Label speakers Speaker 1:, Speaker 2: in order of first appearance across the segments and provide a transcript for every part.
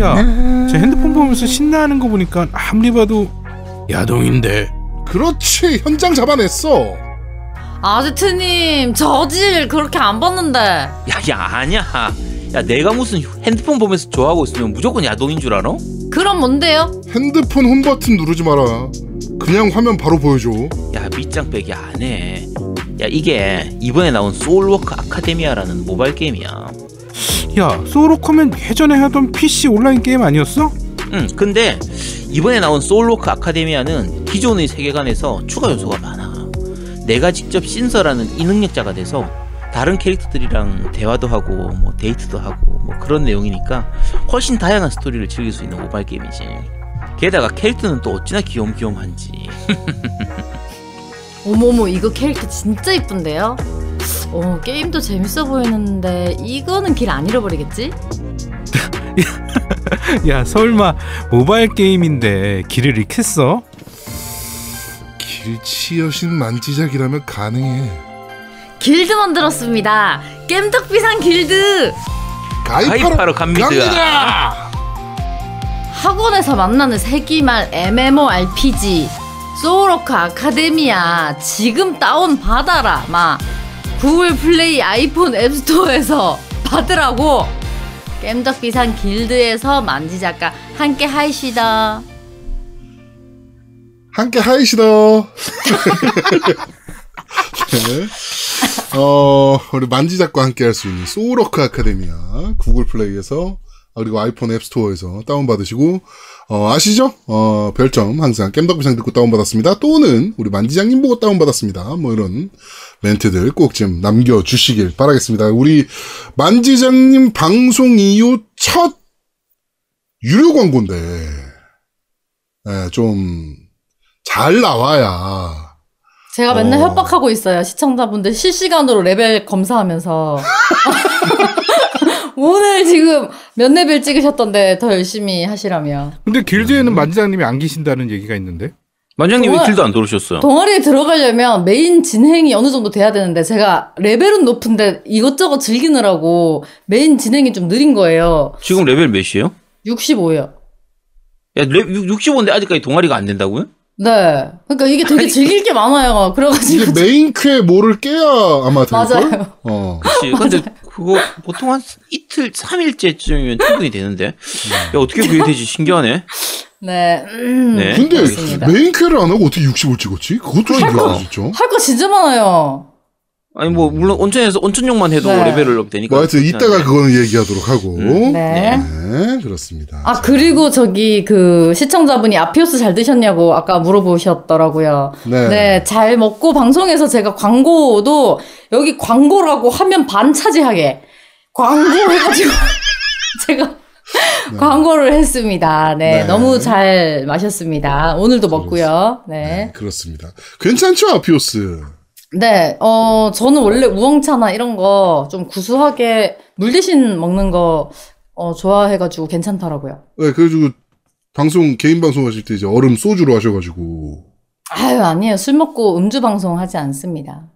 Speaker 1: 야, 제 핸드폰 보면서 신나는 거 보니까 아무리 봐도 야동인데.
Speaker 2: 그렇지 현장 잡아냈어.
Speaker 3: 아지트님 저질 그렇게 안 봤는데
Speaker 4: 야 야 아니야 야 내가 무슨 핸드폰 보면서 좋아하고 있으면 무조건 야동인 줄 알아?
Speaker 3: 그럼 뭔데요?
Speaker 2: 핸드폰 홈 버튼 누르지 마라. 그냥 화면 바로 보여줘.
Speaker 4: 야 밑장 빼기 안 해 야 이게 이번에 나온 소울워커 아카데미아라는 모바일 게임이야
Speaker 1: 야, 소울워커면 예전에 하던 PC 온라인 게임 아니었어?
Speaker 4: 응 근데 이번에 나온 소울워커 아카데미아는 기존의 세계관에서 추가 요소가 많아 내가 직접 신설하는 이 능력자가 돼서 다른 캐릭터들이랑 대화도 하고 뭐 데이트도 하고 뭐 그런 내용이니까 훨씬 다양한 스토리를 즐길 수 있는 모바일 게임이지 게다가 캐릭터는 또 어찌나 귀염귀염한지
Speaker 3: 어머머 이거 캐릭터 진짜 이쁜데요? 어 게임도 재밌어 보이는데 이거는 길 안 잃어버리겠지?
Speaker 1: 야, 설마 모바일 게임인데 길을 잃겠어?
Speaker 2: 길치 여신 만지작이라면 가능해.
Speaker 3: 길드 만들었습니다 겜덕비상 길드
Speaker 2: 가입하러,
Speaker 4: 가입하러 갑니다.
Speaker 2: 갑니다.
Speaker 3: 학원에서 만나는 세기말 MMORPG 소울워커 아카데미아 지금 다운 받아라 마. 구글 플레이 아이폰 앱스토어에서 받으라고. 겜덕 비상 길드에서 만지 작가 함께 하이시다.
Speaker 2: 함께 하이시다. 네. 어, 우리 만지 작과 함께 할 수 있는 소울워커 아카데미아 구글 플레이에서 아, 그리고 아이폰 앱스토어에서 다운받으시고 어, 아시죠? 어, 별점 항상 깸덕비상 듣고 다운받았습니다. 또는 우리 만지장님 보고 다운받았습니다. 뭐 이런 멘트들 꼭 좀 남겨주시길 바라겠습니다. 우리 만지장님 방송 이후 첫 유료 광고인데 예, 좀잘 나와야
Speaker 3: 제가 맨날
Speaker 2: 어.
Speaker 3: 협박하고 있어요 시청자분들 실시간으로 레벨 검사하면서 오늘 지금 몇 레벨 찍으셨던데 더 열심히 하시라며
Speaker 1: 근데 길드에는 만지장님이 안 계신다는 얘기가 있는데.
Speaker 4: 만지장님 왜
Speaker 3: 동아-
Speaker 4: 길드 안 들어오셨어요?
Speaker 3: 동아리에 들어가려면 메인 진행이 어느 정도 돼야 되는데 제가 레벨은 높은데 이것저것 즐기느라고 메인 진행이 좀 느린 거예요.
Speaker 4: 지금 레벨 몇이에요?
Speaker 3: 65요.
Speaker 4: 야, 레, 65인데 아직까지 동아리가 안 된다고요?
Speaker 3: 네. 그러니까 이게 되게 즐길 게 많아요. 그래가지고
Speaker 2: 이게 메인 퀘 뭐를 깨야 아마 될걸?
Speaker 3: 맞아요.
Speaker 2: 어.
Speaker 4: 그치. 근데 그거 보통 한 이틀, 3일째쯤이면 충분히 되는데. 야, 어떻게 그게 되지? 신기하네.
Speaker 3: 네. 음,
Speaker 4: 네.
Speaker 2: 근데
Speaker 3: 그렇습니다.
Speaker 2: 메인 퀘를 안 하고 어떻게 60을 찍었지? 그것도 신기하다 진짜.
Speaker 3: 할 거 진짜 많아요.
Speaker 4: 아니, 뭐, 물론 온천에서 온천용만 해도
Speaker 3: 네.
Speaker 4: 레벨을 업 되니까.
Speaker 2: 뭐 하여튼 이따가. 그거는 얘기하도록 하고.
Speaker 4: 음.
Speaker 3: 네.
Speaker 2: 네, 그렇습니다.
Speaker 3: 아 그리고 저기 그 시청자분이 아피오스 잘 드셨냐고 아까 물어보셨더라고요.
Speaker 2: 네.
Speaker 3: 네, 잘 먹고 방송에서 제가 광고도 여기 광고라고 화면 반 차지하게 광고 해가지고 제가 광고를 했습니다. 네,
Speaker 2: 네.
Speaker 3: 너무 잘 마셨습니다. 오늘도 먹고요.
Speaker 2: 네,
Speaker 3: 네.
Speaker 2: 그렇습니다. 괜찮죠, 아피오스?
Speaker 3: 네, 어, 저는 원래 우엉차나 이런 거 좀 구수하게 물 대신 먹는 거 어, 좋아해가지고 괜찮더라고요.
Speaker 2: 네, 그래가지고 방송 개인 방송 하실 때 이제 얼음 소주로 하셔가지고
Speaker 3: 아유, 아니에요. 술 먹고 음주 방송 하지 않습니다.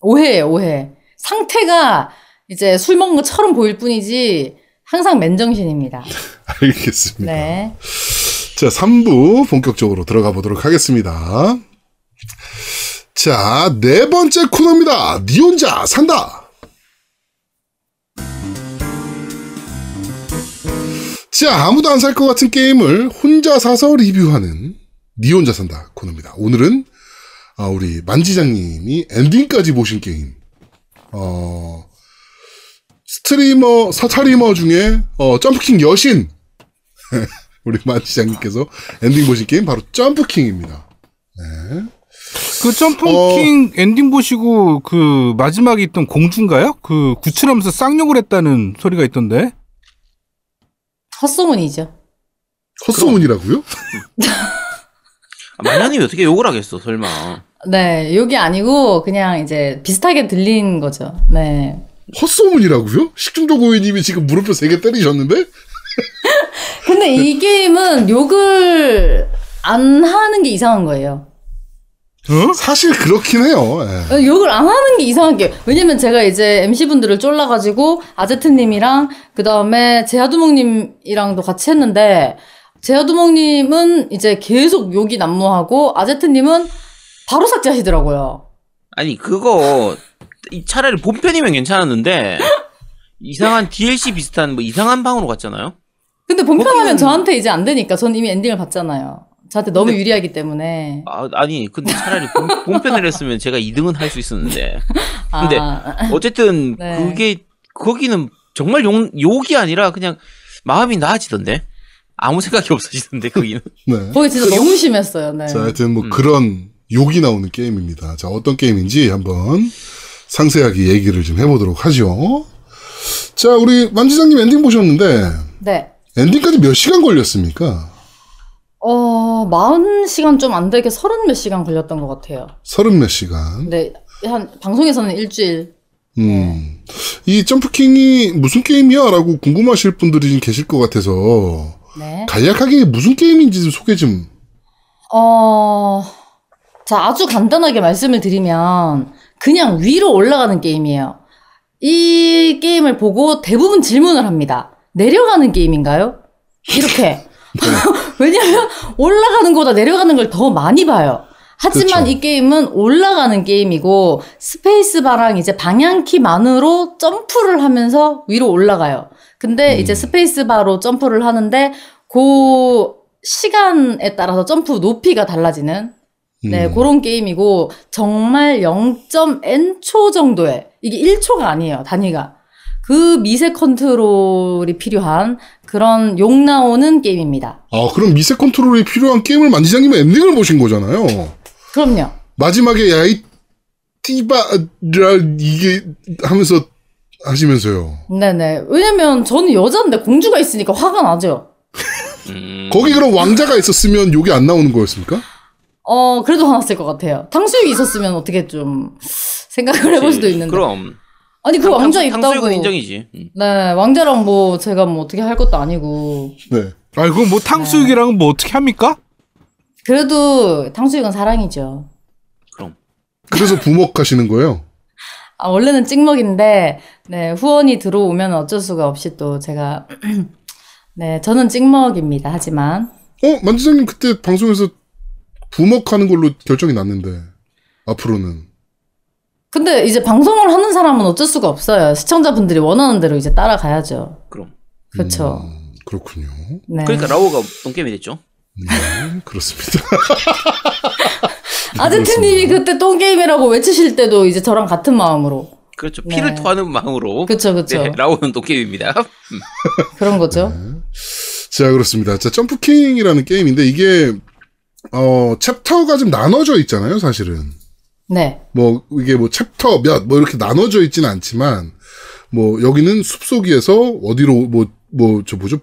Speaker 3: 오해예요, 오해. 상태가 이제 술 먹은 것처럼 보일 뿐이지 항상 맨정신입니다.
Speaker 2: 알겠습니다.
Speaker 3: 네.
Speaker 2: 자, 3부 본격적으로 들어가 보도록 하겠습니다. 자, 네 번째 코너입니다. 니 혼자 산다. 자, 아무도 안 살 것 같은 게임을 혼자 사서 리뷰하는 니 혼자 산다 코너입니다. 오늘은 아, 우리 만지장님이 엔딩까지 보신 게임. 어, 스트리머, 스트리머 중에 어, 점프킹 여신 우리 만지장님께서 엔딩 보신 게임 바로 점프킹입니다.
Speaker 1: 그 점프킹 엔딩 보시고 그 마지막에 있던 공주인가요? 그 구출하면서 쌍욕을 했다는 소리가 있던데.
Speaker 3: 헛소문이죠.
Speaker 2: 헛소문이라고요?
Speaker 4: 아, 만장님이 어떻게 욕을 하겠어, 설마.
Speaker 3: 네, 욕이 아니고 그냥 이제 비슷하게 들린 거죠. 네.
Speaker 2: 헛소문이라고요? 식중독 고객님이 지금 무릎표 3개 때리셨는데?
Speaker 3: 근데 이 게임은 욕을 안 하는 게 이상한 거예요.
Speaker 1: 어?
Speaker 2: 사실 그렇긴 해요. 예.
Speaker 3: 어, 욕을 안 하는 게 이상한 게 왜냐면 제가 이제 MC분들을 쫄라가지고 아제트님이랑 그 다음에 제아두목님이랑도 같이 했는데 제아두목님은 이제 계속 욕이 난무하고 아제트님은 바로 삭제하시더라고요.
Speaker 4: 아니 그거 이 차라리 본편이면 괜찮았는데 이상한 DLC 비슷한 뭐 이상한 방으로 갔잖아요.
Speaker 3: 근데 본편하면
Speaker 4: 거기는-
Speaker 3: 저한테 이제 안 되니까 전 이미 엔딩을 봤잖아요. 저한테 너무
Speaker 4: 근데-
Speaker 3: 유리하기 때문에.
Speaker 4: 아, 아니 근데 차라리 본, 본편을 했으면 제가 2등은 할 수 있었는데 근데
Speaker 3: 아,
Speaker 4: 어쨌든
Speaker 3: 네.
Speaker 4: 그게 거기는 정말 욕, 욕이 아니라 그냥 마음이 나아지던데 아무 생각이 없어지던데 거기는
Speaker 2: 네.
Speaker 3: 거기 진짜 너무 심했어요. 네.
Speaker 2: 자, 하여튼 뭐
Speaker 4: 음.
Speaker 2: 그런 욕이 나오는 게임입니다. 자, 어떤 게임인지 한번 상세하게 얘기를 좀 해보도록 하죠. 자, 우리 만지장님 엔딩 보셨는데
Speaker 3: 네.
Speaker 2: 엔딩까지 몇 시간 걸렸습니까?
Speaker 3: 어, 40시간 좀 안 되게 30몇 시간 걸렸던 것 같아요.
Speaker 2: 서른 몇 시간.
Speaker 3: 네. 한, 방송에서는 일주일.
Speaker 2: 음. 이 점프킹이 무슨 게임이야? 라고 궁금하실 분들이 좀 계실 것 같아서
Speaker 3: 네.
Speaker 2: 간략하게 무슨 게임인지 좀 소개 좀.
Speaker 3: 어, 자, 아주 간단하게 말씀을 드리면, 그냥 위로 올라가는 게임이에요. 이 게임을 보고 대부분 질문을 합니다. 내려가는 게임인가요? 이렇게. 왜냐면, 올라가는 것보다 내려가는 걸 더 많이 봐요. 하지만
Speaker 2: 그렇죠.
Speaker 3: 이 게임은 올라가는 게임이고, 스페이스바랑 이제 방향키만으로 점프를 하면서 위로 올라가요. 근데
Speaker 2: 음.
Speaker 3: 이제 스페이스바로 점프를 하는데, 그 시간에 따라서 점프 높이가 달라지는 네,
Speaker 2: 음.
Speaker 3: 그런 게임이고 정말 0.n초 정도의 이게 1초가 아니에요, 단위가. 그 미세 컨트롤이 필요한 그런 욕 나오는 게임입니다.
Speaker 2: 아, 그럼 미세 컨트롤이 필요한 게임을 만지장님은 엔딩을 보신 거잖아요.
Speaker 3: 그럼요.
Speaker 2: 마지막에 야이 띠바라 이게 하면서 하시면서요.
Speaker 3: 네네. 왜냐면 저는 여자인데 공주가 있으니까 화가 나죠.
Speaker 4: 음,
Speaker 2: 거기 그럼 왕자가 있었으면 욕이 안 나오는 거였습니까?
Speaker 3: 어, 그래도 화났을 것 같아요. 탕수육이 있었으면 어떻게 좀 생각을 해볼 수도 있는데.
Speaker 4: 그럼
Speaker 3: 아니, 그 왕자
Speaker 4: 탕-
Speaker 3: 있다고.
Speaker 4: 탕수육은 인정이지. 음.
Speaker 3: 네, 왕자랑 뭐 제가 뭐 어떻게 할 것도 아니고.
Speaker 2: 네.
Speaker 1: 아, 그럼 뭐 탕수육이랑은 뭐 어떻게 합니까?
Speaker 3: 그래도 탕수육은 사랑이죠.
Speaker 4: 그럼
Speaker 2: 그래서 부먹하시는 거예요.
Speaker 3: 아, 원래는 찍먹인데, 네, 후원이 들어오면 어쩔 수가 없이 또 제가, 네, 저는 찍먹입니다. 하지만,
Speaker 2: 어, 만지장님 그때 방송에서 부먹하는 걸로 결정이 났는데 앞으로는
Speaker 3: 근데 이제 방송을 하는 사람은 어쩔 수가 없어요. 시청자분들이 원하는 대로 이제 따라가야죠.
Speaker 4: 그럼
Speaker 3: 그렇죠.
Speaker 2: 음, 그렇군요.
Speaker 3: 네.
Speaker 4: 그러니까 라오가 똥게임이 됐죠.
Speaker 2: 네, 그렇습니다.
Speaker 3: 아제트님이 그때 똥게임이라고 외치실 때도 이제 저랑 같은 마음으로.
Speaker 4: 그렇죠.
Speaker 3: 네.
Speaker 4: 피를 토하는 마음으로
Speaker 3: 그쵸, 그쵸.
Speaker 4: 네, 라오는 똥게임입니다.
Speaker 3: 그런 거죠.
Speaker 2: 자, 그렇습니다. 자, 점프킹이라는 게임인데 이게 어, 챕터가 좀 나눠져 있잖아요, 사실은.
Speaker 3: 네.
Speaker 2: 뭐 이게 뭐 챕터 몇 뭐 이렇게 나눠져 있지는 않지만 뭐 여기는 숲속에서 어디로 뭐 뭐 저 뭐죠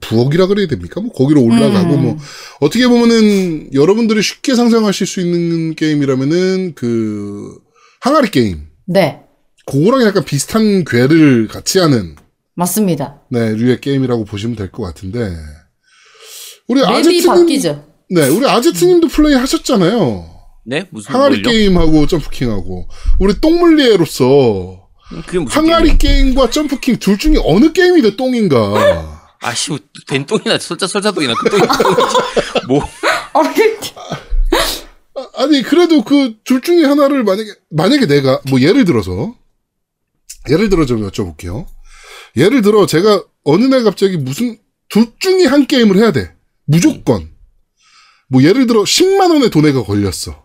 Speaker 2: 부엌이라 그래야 됩니까? 뭐 거기로 올라가고
Speaker 3: 음.
Speaker 2: 뭐 어떻게 보면은 여러분들이 쉽게 상상하실 수 있는 게임이라면은 그 항아리 게임
Speaker 3: 네.
Speaker 2: 그거랑 약간 비슷한 궤를 같이 하는
Speaker 3: 맞습니다.
Speaker 2: 네 류의 게임이라고 보시면 될 것 같은데 우리 아제트님
Speaker 3: 바뀌죠.
Speaker 2: 네 우리 아제트님도 플레이 하셨잖아요.
Speaker 4: 네 무슨
Speaker 2: 항아리
Speaker 4: 뭘요?
Speaker 2: 게임하고 점프킹하고 우리 똥물리에로서 항아리
Speaker 4: 게임이야?
Speaker 2: 게임 과 점프킹 둘 중에 어느 게임이 더 똥인가?
Speaker 4: 아씨 된 똥이나 설자 설자 똥이나 그 똥이 똥이지. 뭐
Speaker 2: 아, 아니 그래도 그 둘 중에 하나를 만약에 만약에 내가 뭐 예를 들어서 예를 들어 좀 여쭤볼게요. 예를 들어 제가 어느 날 갑자기 무슨 둘 중에 한 게임을 해야 돼. 무조건. 뭐 예를 들어 10만 원의 돈에가 걸렸어.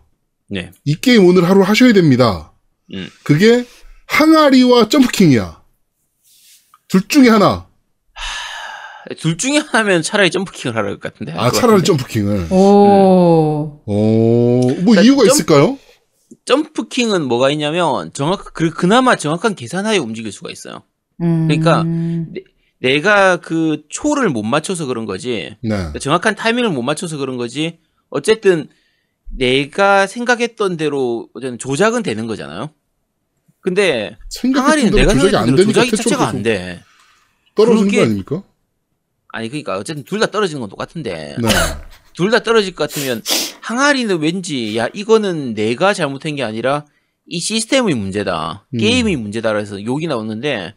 Speaker 4: 네.
Speaker 2: 이 게임 오늘 하루 하셔야 됩니다.
Speaker 4: 음.
Speaker 2: 그게 항아리와 점프킹이야. 둘 중에 하나.
Speaker 4: 둘 중에 하나면 차라리 점프킹을 하라 할것 같은데.
Speaker 2: 아
Speaker 4: 할것
Speaker 2: 차라리
Speaker 4: 같은데.
Speaker 2: 점프킹을.
Speaker 3: 오.
Speaker 2: 오, 뭐
Speaker 4: 그러니까
Speaker 2: 이유가
Speaker 4: 점-
Speaker 2: 있을까요?
Speaker 4: 점프킹은 뭐가 있냐면 정확 그 그나마 정확한 계산하에 움직일 수가 있어요.
Speaker 3: 음.
Speaker 4: 그러니까 내가 그 초를 못 맞춰서 그런 거지.
Speaker 2: 네.
Speaker 4: 그러니까 정확한 타이밍을 못 맞춰서 그런 거지. 어쨌든 내가 생각했던 대로 어쨌든 조작은 되는 거잖아요. 근데 항아리는 내가
Speaker 2: 조작이 안 되니까
Speaker 4: 조작이 자체가 안 돼.
Speaker 2: 떨어지는
Speaker 4: 그게-
Speaker 2: 거 아닙니까?
Speaker 4: 아니 그러니까 어쨌든 둘 다 떨어지는 건 똑같은데
Speaker 2: 네.
Speaker 4: 둘다 떨어질 것 같으면 항아리는 왠지 야 이거는 내가 잘못한 게 아니라 이 시스템의 문제다
Speaker 2: 음.
Speaker 4: 게임의 문제다 그래서 욕이 나오는데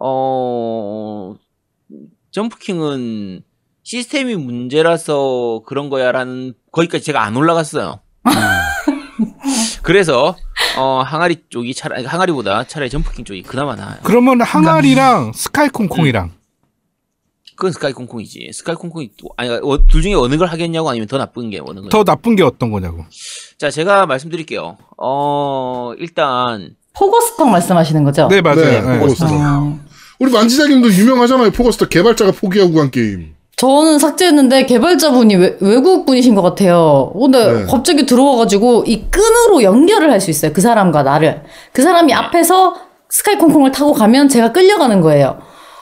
Speaker 4: 어 점프킹은 시스템이 문제라서 그런 거야라는 거기까지 제가 안 올라갔어요. 그래서 어 항아리 쪽이 차라리 항아리보다 차라리 점프킹 쪽이 그나마 나아요.
Speaker 1: 그러면 항아리랑 스카이 콩콩이랑
Speaker 4: 그건 스카이 콩콩이지. 스카이 콩콩이 또 아니 어, 둘 중에 어느 걸 하겠냐고 아니면 더 나쁜 게 어느 거냐.
Speaker 1: 더 나쁜 게 어떤 거냐고.
Speaker 4: 자 제가 말씀드릴게요. 어 일단
Speaker 3: 포거스탕 말씀하시는 거죠?
Speaker 1: 네 맞아요.
Speaker 2: 네,
Speaker 1: 네.
Speaker 2: 포거스터.
Speaker 3: 어,
Speaker 2: 우리 만지작님도 유명하잖아요. 포거스터 개발자가 포기하고 간 게임.
Speaker 3: 저는 삭제했는데 개발자분이 외, 외국 분이신 것 같아요. 근데
Speaker 2: 네.
Speaker 3: 갑자기 들어와가지고 이 끈으로 연결을 할 수 있어요. 그 사람과 나를. 그 사람이 앞에서 스카이콩콩을 타고 가면 제가 끌려가는 거예요.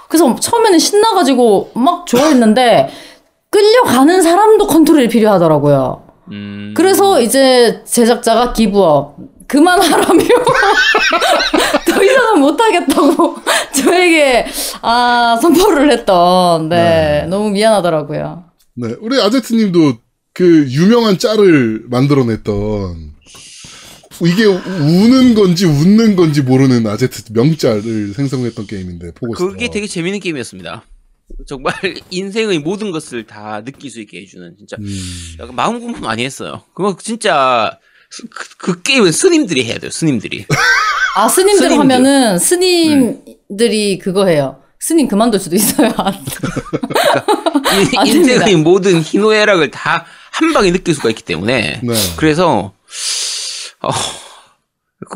Speaker 3: 그래서 처음에는 신나가지고 막 좋아했는데 끌려가는 사람도 컨트롤이 필요하더라고요.
Speaker 4: 음
Speaker 3: 그래서 이제 제작자가 기부업 그만하라며 더 이상은 못하겠다고 저에게 아 선포를 했던 네, 너무 미안하더라고요.
Speaker 2: 네, 우리 아제트님도 그 유명한 짤을 만들어냈던 이게 우는 건지 웃는 건지 모르는 아제트 명짤을 생성했던 게임인데 포거스터.
Speaker 4: 그게 되게 재밌는 게임이었습니다. 정말 인생의 모든 것을 다 느낄 수 있게 해주는 진짜
Speaker 2: 음,
Speaker 4: 약간 마음 공부 많이 했어요. 그거 진짜 스- 그, 그 게임은 스님들이 해야 돼요. 스님들이.
Speaker 3: 아 스님들
Speaker 4: 스님들.
Speaker 3: 하면은 스님들이 그거 해요. 스님 그만둘 수도 있어요.
Speaker 4: 인-
Speaker 3: 안
Speaker 4: 인생의. 모든 희노애락을 다 한 방에 느낄 수가 있기 때문에
Speaker 2: 네.
Speaker 4: 그래서 어,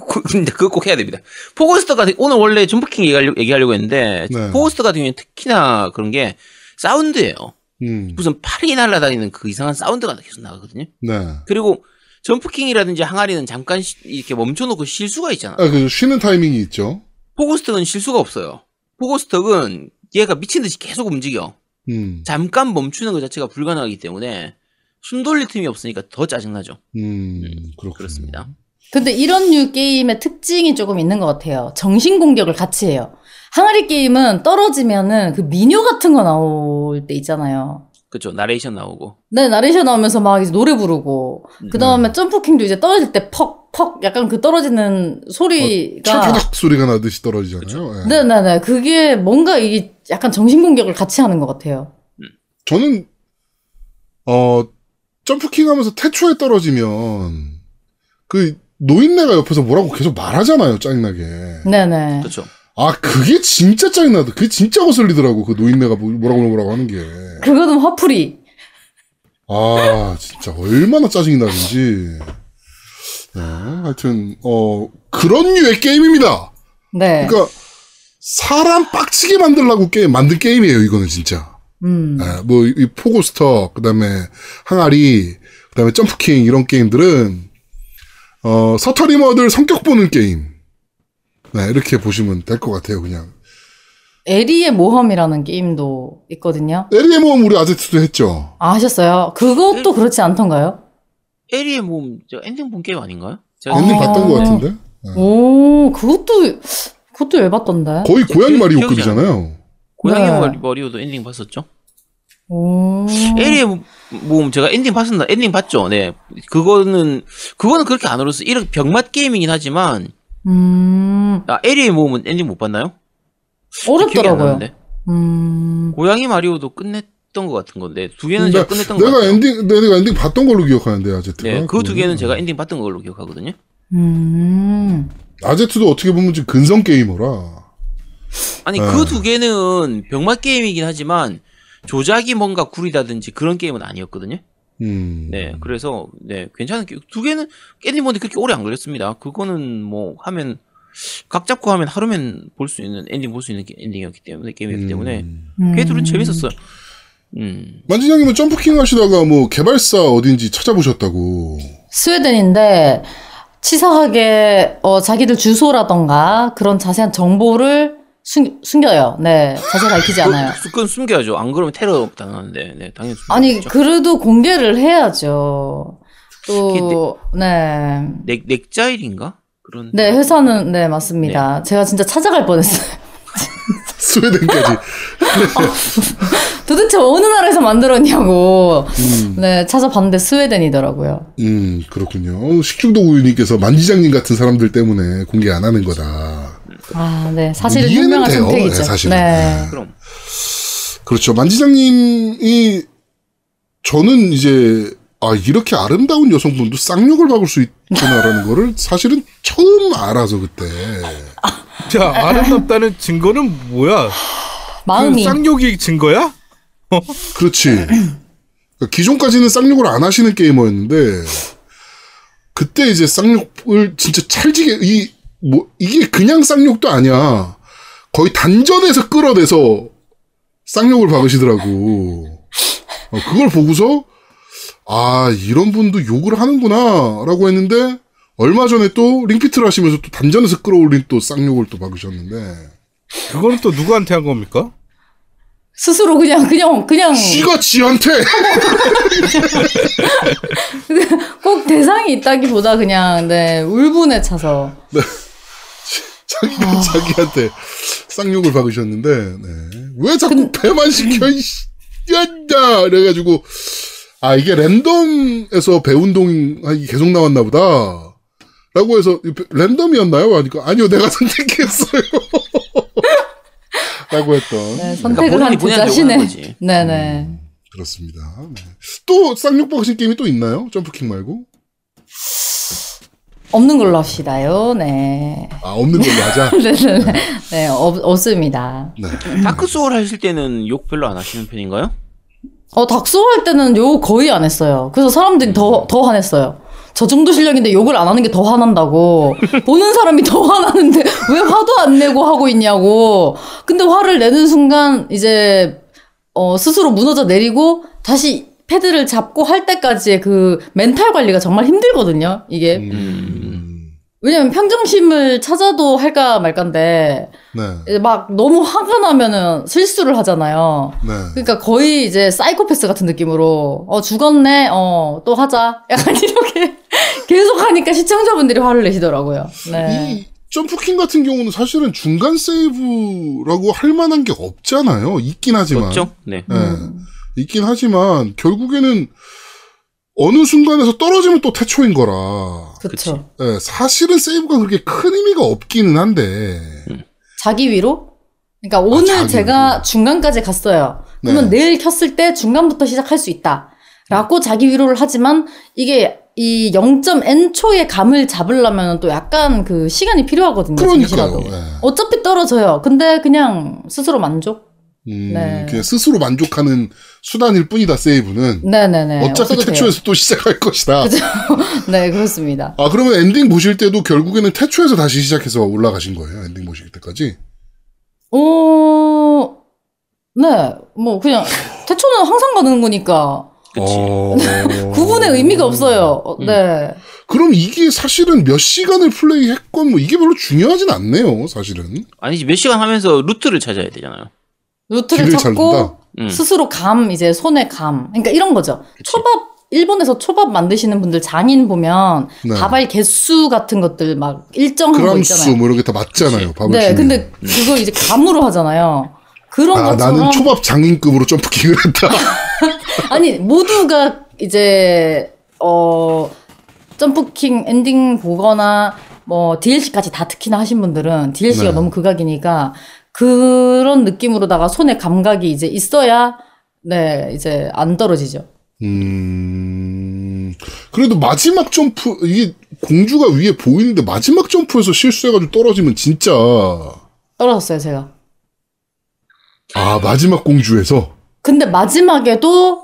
Speaker 4: 그- 근데 그거 꼭 해야 됩니다. 포고스턱 같은 오늘 원래 점프킹 얘기하려고, 얘기하려고 했는데
Speaker 2: 네.
Speaker 4: 포고스턱 같은 경우는 특히나 그런 게 사운드예요.
Speaker 2: 음,
Speaker 4: 무슨 팔이 날아다니는 그 이상한 사운드가 계속 나거든요.
Speaker 2: 네.
Speaker 4: 그리고 점프킹이라든지 항아리는 잠깐 시- 이렇게 멈춰놓고 쉴 수가 있잖아.
Speaker 2: 아, 그 쉬는 타이밍이 있죠.
Speaker 4: 포고스턱은 쉴 수가 없어요. 포고스턱은 얘가 미친 듯이 계속 움직여.
Speaker 2: 음,
Speaker 4: 잠깐 멈추는 것 자체가 불가능하기 때문에 숨 돌릴 틈이 없으니까 더 짜증나죠.
Speaker 2: 음, 그렇군요.
Speaker 4: 그렇습니다.
Speaker 3: 근데 이런 류 게임의 특징이 조금 있는 것 같아요. 정신 공격을 같이 해요. 항아리 게임은 떨어지면은 그 미녀 같은 거 나올 때 있잖아요.
Speaker 4: 그렇죠. 나레이션 나오고.
Speaker 3: 네, 나레이션 나오면서 막 이제 노래 부르고, 그 다음에 점프킹도 이제 떨어질 때 퍽, 퍽, 약간 그 떨어지는 소리가.
Speaker 2: 차다닥 소리가 나듯이 떨어지잖아요. 예.
Speaker 3: 네네네. 그게 뭔가 이게 약간 정신 공격을 같이 하는 것 같아요.
Speaker 2: 저는 어 점프킹 하면서 태초에 떨어지면 그 노인네가 옆에서 뭐라고 계속 말하잖아요 짜증나게
Speaker 3: 네네.
Speaker 4: 그렇죠.
Speaker 2: 아 그게 진짜 짜증나다 그게 진짜 거슬리더라고 그 노인네가 뭐- 뭐라고 뭐라고 하는 게
Speaker 3: 그거는 화풀이.
Speaker 2: 아, 진짜 얼마나 짜증이 나는지. 네, 하여튼 어 그런 류의 게임입니다.
Speaker 3: 네.
Speaker 2: 그러니까 사람 빡치게 만들라고 게임 만든 게임이에요. 이거는 진짜.
Speaker 3: 음.
Speaker 2: 네, 뭐이 포고스턱 그다음에 항아리 그다음에 점프킹 이런 게임들은 어 스트리머들 성격 보는 게임. 네, 이렇게 보시면 될 것 같아요. 그냥
Speaker 3: 에리의 모험이라는 게임도 있거든요.
Speaker 2: 에리의 모험 우리 아제트도 했죠.
Speaker 3: 아, 하셨어요? 그것도 그렇지 않던가요?
Speaker 4: 에리의 모험, 저 엔딩 본 게임 아닌가요? 제가
Speaker 2: 엔딩
Speaker 3: 아.
Speaker 2: 봤던 것 같은데.
Speaker 3: 오, 그것도, 그것도 열받던데.
Speaker 2: 거의 고양이 마리오급이잖아요.
Speaker 4: 고양이
Speaker 3: 네.
Speaker 4: 마리, 마리오도 엔딩 봤었죠?
Speaker 3: 오.
Speaker 4: 에리의 모험 제가 엔딩 봤었나? 엔딩 봤죠. 네. 그거는 그거는 그렇게 안 어려웠어. 이렇게 병맛 게임이긴 하지만
Speaker 3: 음,
Speaker 4: 아, 에리의 모험은 엔딩 못 봤나요?
Speaker 3: 어렵더라고요. 음,
Speaker 4: 고양이 마리오도 끝냈던 것 같은 건데 두 개는 제가
Speaker 2: 근데
Speaker 4: 끝냈던 것
Speaker 2: 내가
Speaker 4: 같아요.
Speaker 2: 엔딩 내가 엔딩 봤던 걸로 기억하는데 아제트가.
Speaker 4: 네, 그 두. 개는 제가 엔딩 봤던 걸로 기억하거든요.
Speaker 3: 음.
Speaker 2: 아제트도 어떻게 보면 지금 근성 게이머라.
Speaker 4: 아니
Speaker 2: 네.
Speaker 4: 그 두 개는 병맛 게임이긴 하지만 조작이 뭔가 구리다든지 그런 게임은 아니었거든요.
Speaker 2: 음.
Speaker 4: 네, 그래서 네 괜찮은 게 두 개는 엔딩 보는데 그렇게 오래 안 걸렸습니다. 그거는 뭐 하면 각 잡고 하면 하루면 볼 수 있는 엔딩 볼 수 있는 게- 엔딩이었기 때문에 게임이었기 때문에
Speaker 3: 음.
Speaker 4: 걔들은 재밌었어요. 음,
Speaker 2: 만진장님은 점프킹 하시다가 뭐 개발사 어딘지 찾아보셨다고.
Speaker 3: 스웨덴인데, 치사하게, 어, 자기들 주소라던가, 그런 자세한 정보를 숨, 숨겨요. 네. 자세히 밝히지 않아요.
Speaker 4: 그, 그건 숨겨야죠. 안 그러면 테러 당하는데, 네, 당연히 숨겨야죠.
Speaker 3: 아니, 그래도 공개를 해야죠. 또, 네.
Speaker 4: 넥 넥자일인가 그런.
Speaker 3: 네, 회사는, 네, 맞습니다. 제가 진짜 찾아갈 뻔했어요.
Speaker 2: 스웨덴까지.
Speaker 3: 도대체 어느 나라에서 만들었냐고 네 찾아봤는데 스웨덴이더라고요.
Speaker 2: 음, 그렇군요. 식중독 우유님께서 만지장님 같은 사람들 때문에 공개 안 하는 거다.
Speaker 3: 아, 네. 사실은
Speaker 2: 이해는
Speaker 3: 현명한
Speaker 2: 돼요.
Speaker 3: 선택이죠.
Speaker 2: 네, 사실은.
Speaker 3: 네.
Speaker 4: 그럼
Speaker 2: 그렇죠. 만지장님이 저는 이제 아 이렇게 아름다운 여성분도 쌍욕을 박을 수 있구나라는 거를 사실은 처음 알아서 그때
Speaker 1: 자, 아름답다는 증거는 뭐야?
Speaker 3: 마음이
Speaker 1: 그 쌍욕이 증거야?
Speaker 2: 그렇지. 그러니까 기존까지는 쌍욕을 안 하시는 게이머였는데 그때 이제 쌍욕을 진짜 찰지게 이 뭐 이게 그냥 쌍욕도 아니야. 거의 단전에서 끌어내서 쌍욕을 박으시더라고. 어, 그걸 보고서 아 이런 분도 욕을 하는구나 라고 했는데 얼마 전에 또 링피트를 하시면서 또 단전에서 끌어올린 또 쌍욕을 또 박으셨는데.
Speaker 1: 그거는 또 누구한테 한 겁니까?
Speaker 3: 스스로 그냥 그냥 그냥.
Speaker 2: 씨가 지한테!
Speaker 3: 꼭 대상이 있다기보다 그냥 네 울분에 차서.
Speaker 2: 자기가
Speaker 3: 아.
Speaker 2: 자기한테 쌍욕을 박으셨는데 네. 왜 자꾸 배만 시켜 이씨. 야 그래가지고 아 이게 랜덤에서 배운 동이 계속 나왔나 보다 라고 해서 랜덤이었나요? 하니까 아니요 내가 선택했어요 라고 했던
Speaker 3: 네,
Speaker 2: 네,
Speaker 3: 선택을
Speaker 4: 본인이
Speaker 3: 한그
Speaker 4: 본인한테 욕하는
Speaker 3: 자신의
Speaker 4: 거지.
Speaker 3: 네네
Speaker 2: 그렇습니다 네. 또 쌍욕 박으신 게임이 또 있나요? 점프킹 말고
Speaker 3: 없는 걸로 합시다요. 네.
Speaker 2: 아 없는 걸로 하자
Speaker 3: 네네네. 네, 없, 없습니다.
Speaker 2: 네.
Speaker 4: 다크 소울 하실 때는 욕 별로 안 하시는 편인가요?
Speaker 3: 어, 닥소 할 때는 욕 거의 안 했어요. 그래서 사람들이 더, 더 화냈어요. 저 정도 실력인데 욕을 안 하는 게 더 화난다고. 보는 사람이 더 화나는데 왜 화도 안 내고 하고 있냐고. 근데 화를 내는 순간 이제, 어, 스스로 무너져 내리고 다시 패드를 잡고 할 때까지의 그 멘탈 관리가 정말 힘들거든요. 이게.
Speaker 2: 음,
Speaker 3: 왜냐면 평정심을 찾아도 할까 말까인데
Speaker 2: 네.
Speaker 3: 막 너무 화가 나면은 실수를 하잖아요.
Speaker 2: 네.
Speaker 3: 그러니까 거의 이제 사이코패스 같은 느낌으로 어 죽었네 어 또 하자 약간 이렇게 계속 하니까 시청자분들이 화를 내시더라고요. 네.
Speaker 2: 이 점프킹 같은 경우는 사실은 중간 세이브라고 할 만한 게 없잖아요. 있긴 하지만.
Speaker 4: 없죠? 네.
Speaker 2: 예. 있긴 하지만 결국에는 어느 순간에서 떨어지면 또 태초인 거라.
Speaker 3: 그렇죠.
Speaker 2: 예, 사실은 세이브가 그렇게 큰 의미가 없기는 한데.
Speaker 3: 자기 위로? 그러니까 오늘
Speaker 2: 자기
Speaker 3: 제가
Speaker 2: 위로.
Speaker 3: 중간까지 갔어요. 그러면
Speaker 2: 네.
Speaker 3: 내일 켰을 때 중간부터 시작할 수 있다. 라고 자기 위로를 하지만 이게 이 0.n 초의 감을 잡으려면 또 약간 그 시간이 필요하거든요.
Speaker 2: 그러니까요. 예.
Speaker 3: 어차피 떨어져요. 근데 그냥 스스로 만족?
Speaker 2: 음,
Speaker 3: 네.
Speaker 2: 그냥 스스로 만족하는 수단일 뿐이다. 세이브는.
Speaker 3: 네네네.
Speaker 2: 어차피
Speaker 3: 없어도 돼요.
Speaker 2: 태초에서 또 시작할 것이다.
Speaker 3: 네, 그렇습니다.
Speaker 2: 아 그러면 엔딩 보실 때도 결국에는 태초에서 다시 시작해서 올라가신 거예요. 엔딩 보실 때까지.
Speaker 3: 어, 네, 뭐, 그냥, 태초는 항상 가는 거니까,
Speaker 4: 그치.
Speaker 2: 어...
Speaker 3: 구분의 의미가 없어요. 어, 네.
Speaker 2: 그럼 이게 사실은 몇 시간을 플레이했건 뭐 이게 별로 중요하진 않네요, 사실은.
Speaker 4: 아니지 몇 시간 하면서 루트를 찾아야 되잖아요.
Speaker 3: 루트를? 찾고,
Speaker 4: 음.
Speaker 3: 스스로 감, 이제 손에 감. 그러니까 이런 거죠. 초밥, 일본에서 초밥 만드시는 분들 장인 보면,
Speaker 2: 네.
Speaker 3: 밥알 개수 같은 것들 막 일정한 거
Speaker 2: 그람수
Speaker 3: 있잖아요.
Speaker 2: 뭐 이런 게 다 맞잖아요, 밥을
Speaker 3: 네,
Speaker 2: 주면.
Speaker 3: 근데 그걸 이제 감으로 하잖아요. 그런
Speaker 2: 아,
Speaker 3: 것처럼.
Speaker 2: 나는 초밥 장인급으로 점프킹을 했다.
Speaker 3: 아니 모두가 이제 어 점프킹 엔딩 보거나 뭐 DLC까지 다 특히나 하신 분들은 DLC가
Speaker 2: 네.
Speaker 3: 너무 극악이니까 그런 느낌으로다가 손에 감각이 이제 있어야 네 이제 안 떨어지죠.
Speaker 2: 음, 그래도 마지막 점프, 이게 공주가 위에 보이는데 마지막 점프에서 실수해가지고 떨어지면 진짜,
Speaker 3: 떨어졌어요 제가.
Speaker 2: 아, 마지막 공주에서.
Speaker 3: 근데 마지막에도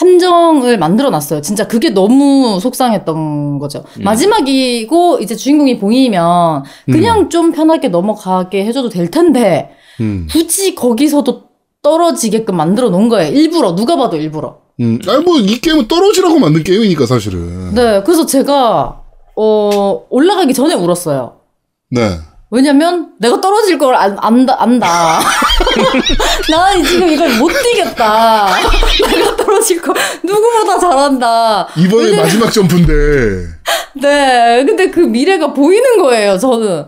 Speaker 3: 함정을 만들어 놨어요. 진짜 그게 너무 속상했던 거죠. 마지막이고 이제 주인공이 보이면 그냥 좀 편하게 넘어가게 해줘도 될 텐데
Speaker 2: 음,
Speaker 3: 굳이 거기서도 떨어지게끔 만들어 놓은 거예요. 일부러 누가 봐도 일부러.
Speaker 2: 음. 아니, 뭐, 이 게임은 떨어지라고 만든 게임이니까, 사실은.
Speaker 3: 네, 그래서 제가 어 올라가기 전에 울었어요.
Speaker 2: 네.
Speaker 3: 왜냐면 내가 떨어질 걸 안, 안다 안다. 나 지금 이걸 못 뛰겠다. 내가 떨어질 거 누구보다 잘한다.
Speaker 2: 이번에 마지막 점프인데.
Speaker 3: 네, 근데 그 미래가 보이는 거예요. 저는.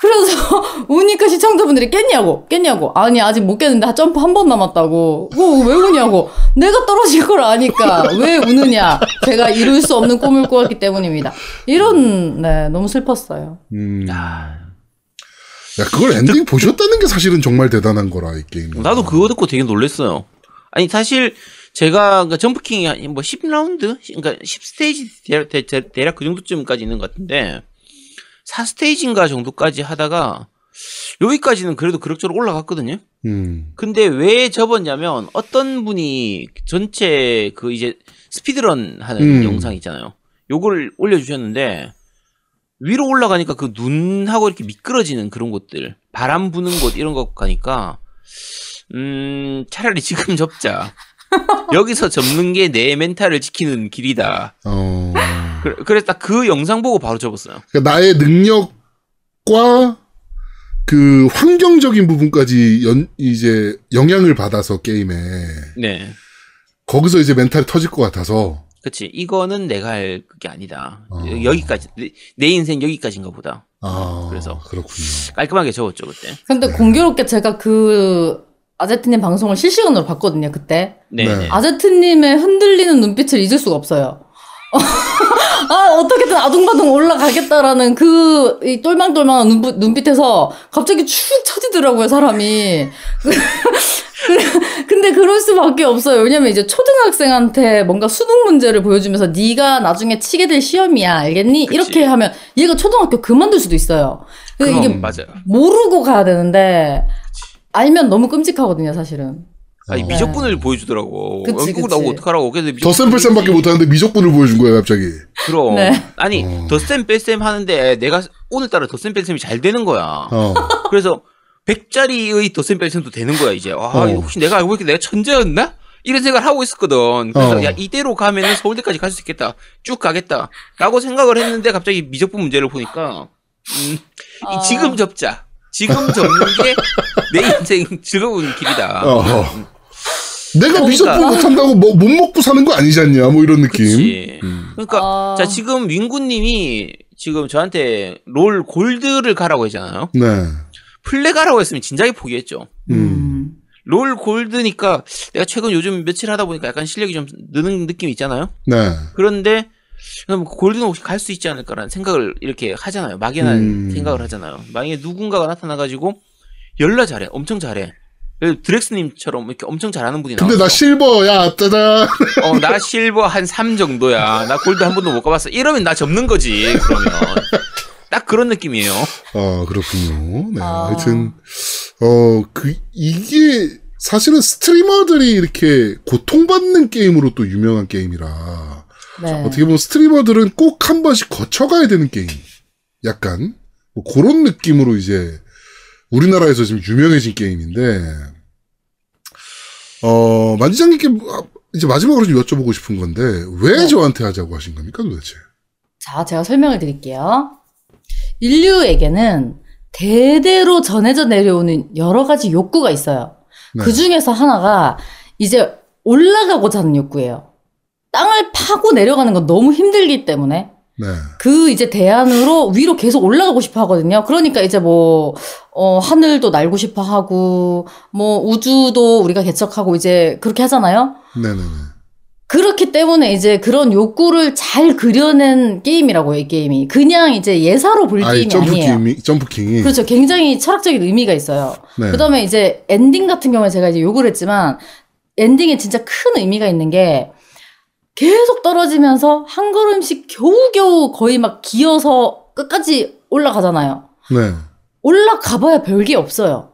Speaker 3: 그래서 우니까 시청자분들이 깼냐고 깼냐고 아니 아직 못 깼는데 점프 한 번 남았다고 어, 왜 우냐고 내가 떨어질 걸 아니까 왜 우느냐 제가 이룰 수 없는 꿈을 꾸었기 때문입니다 이런 네 너무 슬펐어요
Speaker 2: 음.
Speaker 4: 아,
Speaker 2: 야, 그걸 엔딩 보셨다는 게 사실은 정말 대단한 거라, 이 게임.
Speaker 4: 나도 그거 듣고 되게 놀랬어요. 아니 사실 제가 그 점프킹이 한뭐 10라운드, 그러니까 10스테이지 대략, 대략 그 정도쯤까지 있는 것 같은데 4스테이지인가 정도까지 하다가 여기까지는 그래도 그럭저럭 올라갔거든요.
Speaker 2: 음.
Speaker 4: 근데 왜 접었냐면 어떤 분이 전체 그 이제 스피드런 하는
Speaker 2: 음.
Speaker 4: 영상 있잖아요. 요걸 올려주셨는데 위로 올라가니까 그 눈하고 이렇게 미끄러지는 그런 곳들, 바람 부는 곳 이런 거 가니까 음 차라리 지금 접자. 여기서 접는 게 내 멘탈을 지키는 길이다.
Speaker 2: 어.
Speaker 4: 그래, 그래서 딱 그 영상 보고 바로 접었어요.
Speaker 2: 그러니까 나의 능력과 그 환경적인 부분까지 연, 이제 영향을 받아서 게임에
Speaker 4: 네.
Speaker 2: 거기서 이제 멘탈이 터질 것 같아서
Speaker 4: 그치. 이거는 내가 할 그게 아니다.
Speaker 2: 어.
Speaker 4: 여기까지. 내, 내 인생 여기까지인가 보다.
Speaker 2: 아
Speaker 4: 그래서.
Speaker 2: 그렇군요.
Speaker 4: 깔끔하게 접었죠, 그때.
Speaker 3: 근데 공교롭게 제가 그 아제트님 방송을 실시간으로 봤거든요 그때
Speaker 4: 네.
Speaker 2: 네.
Speaker 4: 네.
Speaker 3: 아제트님의 흔들리는 눈빛을 잊을 수가 없어요. 아, 어떻게든 아둥바둥 올라가겠다라는 그, 이 똘망똘망한 눈, 눈빛에서 갑자기 축 처지더라고요, 사람이. 근데 그럴 수밖에 없어요. 왜냐면 이제 초등학생한테 뭔가 수능 문제를 보여주면서 네가 나중에 치게 될 시험이야, 알겠니?
Speaker 4: 그치.
Speaker 3: 이렇게 하면 얘가 초등학교 그만둘 수도 있어요.
Speaker 4: 그럼,
Speaker 3: 이게
Speaker 4: 맞아요.
Speaker 3: 모르고 가야 되는데, 알면 너무 끔찍하거든요, 사실은.
Speaker 4: 아니,
Speaker 2: 어.
Speaker 4: 미적분을 보여주더라고.
Speaker 3: 그치,
Speaker 4: 여기 보고
Speaker 3: 그치.
Speaker 4: 나오고 어떡하라고. 그래서
Speaker 2: 더센 뺄셈밖에 못하는데 미적분을 보여준 거예요 갑자기.
Speaker 4: 그럼.
Speaker 3: 네.
Speaker 4: 아니,
Speaker 2: 어.
Speaker 4: 덧셈 뺄셈 하는데 내가 오늘따라 덧셈 뺄셈이 잘 되는 거야.
Speaker 2: 어.
Speaker 4: 그래서 100짜리의 덧셈 뺄셈도 되는 거야, 이제. 아,
Speaker 2: 어.
Speaker 4: 혹시 내가 알고 있게 내가 천재였나? 이런 생각을 하고 있었거든. 그래서
Speaker 2: 어.
Speaker 4: 야, 이대로 가면은 서울대까지 갈 수 있겠다. 쭉 가겠다. 라고 생각을 했는데 갑자기 미적분 문제를 보니까, 음, 이
Speaker 3: 아.
Speaker 4: 지금 접자. 지금 접는 게 내 인생 즐거운 길이다.
Speaker 2: 어. 내가
Speaker 4: 그러니까.
Speaker 2: 미적분 못한다고 뭐 못 먹고 사는 거 아니지 않냐 뭐 이런 느낌.
Speaker 4: 그치.
Speaker 2: 음.
Speaker 4: 그러니까
Speaker 3: 아.
Speaker 4: 자 지금 윙구님이 지금 저한테 롤 골드를 가라고 했잖아요.
Speaker 2: 네.
Speaker 4: 플레 가라고 했으면 진작에 포기했죠.
Speaker 2: 음.
Speaker 4: 롤 골드니까 내가 최근 요즘 며칠 하다 보니까 약간 실력이 좀 느는 느낌이 있잖아요.
Speaker 2: 네.
Speaker 4: 그런데 그럼 골드는 혹시 갈 수 있지 않을까라는 생각을 이렇게 하잖아요. 막연한
Speaker 2: 음.
Speaker 4: 생각을 하잖아요. 만약에 누군가가 나타나가지고 열나 잘해, 엄청 잘해. 드렉스님처럼 이렇게 엄청 잘하는 분이 나와.
Speaker 2: 근데 나 실버야 짜잔.
Speaker 4: 어, 나 실버 한 3 정도야. 나 골드 한 번도 못 가봤어. 이러면 나 접는 거지, 그러면. 딱 그런 느낌이에요.
Speaker 2: 아 그렇군요. 네.
Speaker 3: 아.
Speaker 2: 하여튼 어 그 이게 사실은 스트리머들이 이렇게 고통받는 게임으로 또 유명한 게임이라
Speaker 3: 네.
Speaker 2: 어떻게 보면 스트리머들은 꼭 한 번씩 거쳐가야 되는 게임. 약간 뭐 그런 느낌으로 이제 우리나라에서 지금 유명해진 게임인데 어 만지장님께 이제 마지막으로 좀 여쭤보고 싶은 건데 왜
Speaker 3: 네.
Speaker 2: 저한테 하자고 하신 겁니까 도대체?
Speaker 3: 자, 제가 설명을 드릴게요. 인류에게는 대대로 전해져 내려오는 여러 가지 욕구가 있어요.
Speaker 2: 네.
Speaker 3: 그 중에서 하나가 이제 올라가고자 하는 욕구예요. 땅을 파고 내려가는 건 너무 힘들기 때문에
Speaker 2: 네.
Speaker 3: 그 이제 대안으로 위로 계속 올라가고 싶어 하거든요. 그러니까 이제 뭐, 어, 하늘도 날고 싶어 하고, 뭐, 우주도 우리가 개척하고 이제 그렇게 하잖아요.
Speaker 2: 네네네.
Speaker 3: 그렇기 때문에 이제 그런 욕구를 잘 그려낸 게임이라고요, 이 게임이. 그냥 이제 예사로 볼
Speaker 2: 아이
Speaker 3: 게임이
Speaker 2: 점프
Speaker 3: 아니에요.
Speaker 2: 킹이 점프 킹이.
Speaker 3: 그렇죠. 굉장히 철학적인 의미가 있어요.
Speaker 2: 네.
Speaker 3: 그 다음에 이제 엔딩 같은 경우에 제가 이제 욕을 했지만, 엔딩에 진짜 큰 의미가 있는 게, 계속 떨어지면서 한 걸음씩 겨우겨우 거의 막 기어서 끝까지 올라가잖아요.
Speaker 2: 네.
Speaker 3: 올라가봐야 별게 없어요.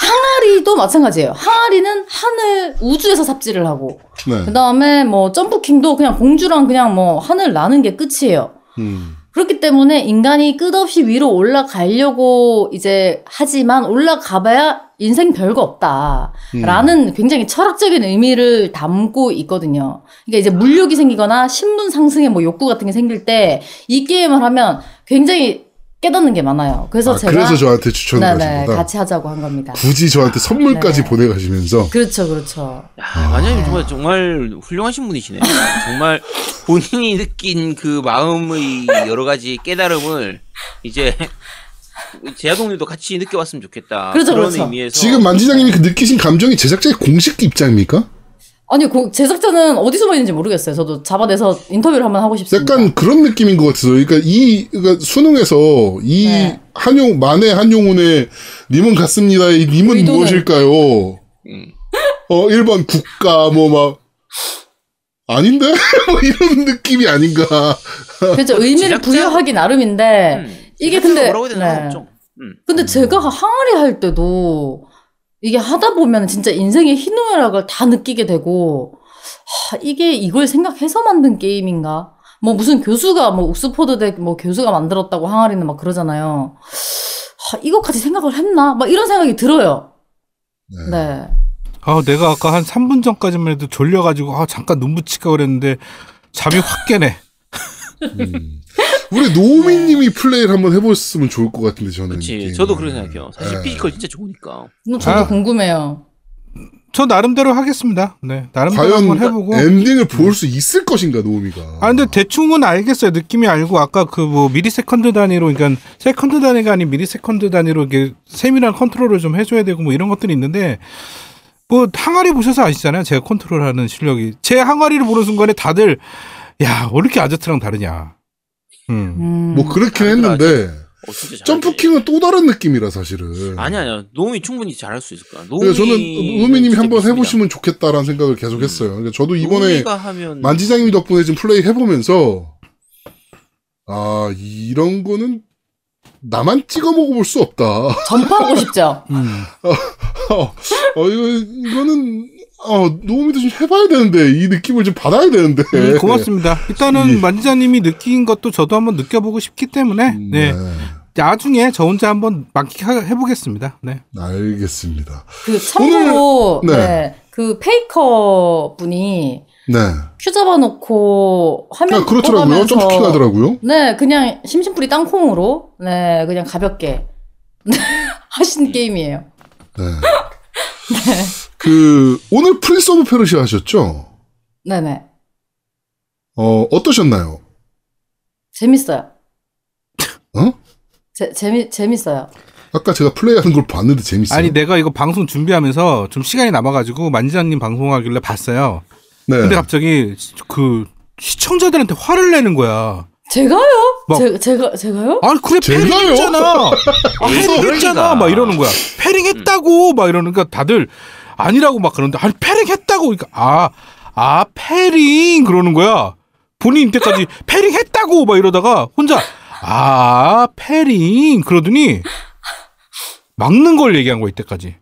Speaker 3: 항아리도 마찬가지예요. 항아리는 하늘, 우주에서 삽질을 하고,
Speaker 2: 네.
Speaker 3: 그 다음에 뭐 점프킹도 그냥 공주랑 그냥 뭐 하늘 나는 게 끝이에요.
Speaker 2: 음.
Speaker 3: 그렇기 때문에 인간이 끝없이 위로 올라가려고 이제 하지만 올라가봐야 인생 별거 없다.
Speaker 2: 음.
Speaker 3: 라는 굉장히 철학적인 의미를 담고 있거든요. 그러니까 이제 물욕이 생기거나 신분 상승의 뭐 욕구 같은 게 생길 때 이 게임을 하면 굉장히 깨닫는 게 많아요. 그래서
Speaker 2: 아,
Speaker 3: 제가
Speaker 2: 그래서 저한테 추천을 하신
Speaker 3: 네네
Speaker 2: 거다.
Speaker 3: 같이 하자고 한 겁니다.
Speaker 2: 굳이 저한테 선물까지
Speaker 3: 네.
Speaker 2: 보내가시면서
Speaker 3: 그렇죠, 그렇죠.
Speaker 4: 야, 만약에 정말 정말 훌륭하신 분이시네. 정말 본인이 느낀 그 마음의 여러 가지 깨달음을 이제 제아동님도 같이 느껴봤으면 좋겠다.
Speaker 3: 그렇죠,
Speaker 4: 그런
Speaker 3: 그렇죠.
Speaker 4: 의미에서
Speaker 2: 지금 만지장님이 그 느끼신 감정이 제작자의 공식 입장입니까?
Speaker 3: 아니 그 제작자는 어디서 봤는지 모르겠어요. 저도 잡아내서 인터뷰를 한번 하고 싶습니다.
Speaker 2: 약간 그런 느낌인 것 같아서 그러니까 이 그러니까 수능에서 이
Speaker 3: 네.
Speaker 2: 한용 만해 한용운의 님은 같습니다. 이 님은
Speaker 3: 의도는?
Speaker 2: 무엇일까요?
Speaker 4: 음.
Speaker 2: 어 1번 국가 뭐 막 아닌데 뭐 이런 느낌이 아닌가.
Speaker 3: 그렇죠. 의미를
Speaker 4: 제작자-
Speaker 3: 부여하기 나름인데
Speaker 4: 음,
Speaker 3: 이게 근데-
Speaker 4: 뭐라고 해야 되나
Speaker 3: 네.
Speaker 4: 없죠. 음.
Speaker 3: 근데 제가 항아리 할 때도 이게 하다 보면 진짜 인생의 희노애락을 다 느끼게 되고 하, 이게 이걸 생각해서 만든 게임인가? 뭐 무슨 교수가 뭐 옥스퍼드 대 뭐 교수가 만들었다고 항아리는 막 그러잖아요. 하, 이것까지 생각을 했나? 막 이런 생각이 들어요. 네.
Speaker 1: 아, 내가 아까 한 3분 전까지만 해도 졸려가지고 아, 잠깐 눈 붙일까 그랬는데 잠이 확 깨네.
Speaker 2: 음. 우리 노미님이 플레이를 한번 해보셨으면 좋을 것 같은데 저는.
Speaker 4: 그렇지. 저도 그렇게 생각해요. 사실
Speaker 2: 네.
Speaker 4: physical 진짜 좋으니까.
Speaker 3: 뭐 저도
Speaker 1: 아.
Speaker 3: 궁금해요.
Speaker 1: 저 나름대로 하겠습니다. 네, 나름대로
Speaker 2: 과연
Speaker 1: 한번 해보고.
Speaker 2: 엔딩을 볼 수 있을 것인가 노미가.
Speaker 1: 아 근데 대충은 알겠어요. 느낌이 알고 아까 그 뭐 millisecond 단위로 그러니까 second 단위가 아닌 millisecond 단위로 이게 세밀한 컨트롤을 좀 해줘야 되고 뭐 이런 것들이 있는데 뭐 항아리 보셔서 아시잖아요. 제가 컨트롤하는 실력이 제 항아리를 보는 순간에 다들 야 왜 이렇게 아제트랑 다르냐. 음.
Speaker 3: 음.
Speaker 2: 뭐 그렇긴 했는데
Speaker 4: 어.
Speaker 2: 점프킹은 또 다른 느낌이라 사실은.
Speaker 4: 아니 아니야. 노움이 충분히 잘할 수 있을 거야.
Speaker 2: 그래서 저는 노미님이 한번 해 보시면 좋겠다라는 생각을 계속했어요.
Speaker 4: 음.
Speaker 2: 그러니까 저도 이번에
Speaker 4: 하면
Speaker 2: 만지장님 덕분에 좀 플레이 해 보면서 아 이런 거는 나만 찍어 먹어볼 수 없다.
Speaker 3: 전파하고 싶죠.
Speaker 1: 음.
Speaker 2: 어, 어, 이거 이거는 어 노미도 좀 해봐야 되는데 이 느낌을 좀 받아야 되는데.
Speaker 1: 음, 고맙습니다. 일단은
Speaker 2: 예.
Speaker 1: 만지자님이 느낀 것도 저도 한번 느껴보고 싶기 때문에 네. 나중에 저 혼자 한번 만끽해보겠습니다. 네.
Speaker 2: 알겠습니다.
Speaker 3: 그 참고로
Speaker 2: 오늘- 네.
Speaker 3: 네. 그 페이커 분이
Speaker 2: 네.
Speaker 3: 큐 잡아놓고 화면
Speaker 2: 아, 그렇더라고요. 점프킹 하더라고요.
Speaker 3: 네, 그냥 심심풀이 땅콩으로 네, 그냥 가볍게 하신 게임이에요.
Speaker 2: 네. 그 오늘 프린스 오브 페르시아 하셨죠?
Speaker 3: 네네.
Speaker 2: 어 어떠셨나요?
Speaker 3: 재밌어요.
Speaker 2: 어?
Speaker 3: 재, 재미, 재밌어요.
Speaker 2: 아까 제가 플레이하는 걸 봤는데 재밌어요.
Speaker 1: 아니 내가 이거 방송 준비하면서 좀 시간이 남아가지고 만지자님 방송하길래 봤어요.
Speaker 2: 네.
Speaker 1: 근데 갑자기 그 시청자들한테 화를 내는 거야.
Speaker 3: 제가요?
Speaker 1: 막-
Speaker 3: 제, 제가, 제가요?
Speaker 1: 아니 그래? parrying했잖아. parrying했잖아.
Speaker 4: 그러니까.
Speaker 1: 막 이러는 거야. parrying했다고 막 이러니까 다들 아니라고 막 그러는데 아니 parrying 했다고 그러니까 아, 아 parrying 그러는 거야. 본인 이때까지 parrying 했다고 막 이러다가 혼자 아 parrying 그러더니 막는 걸 얘기한 거야 이때까지.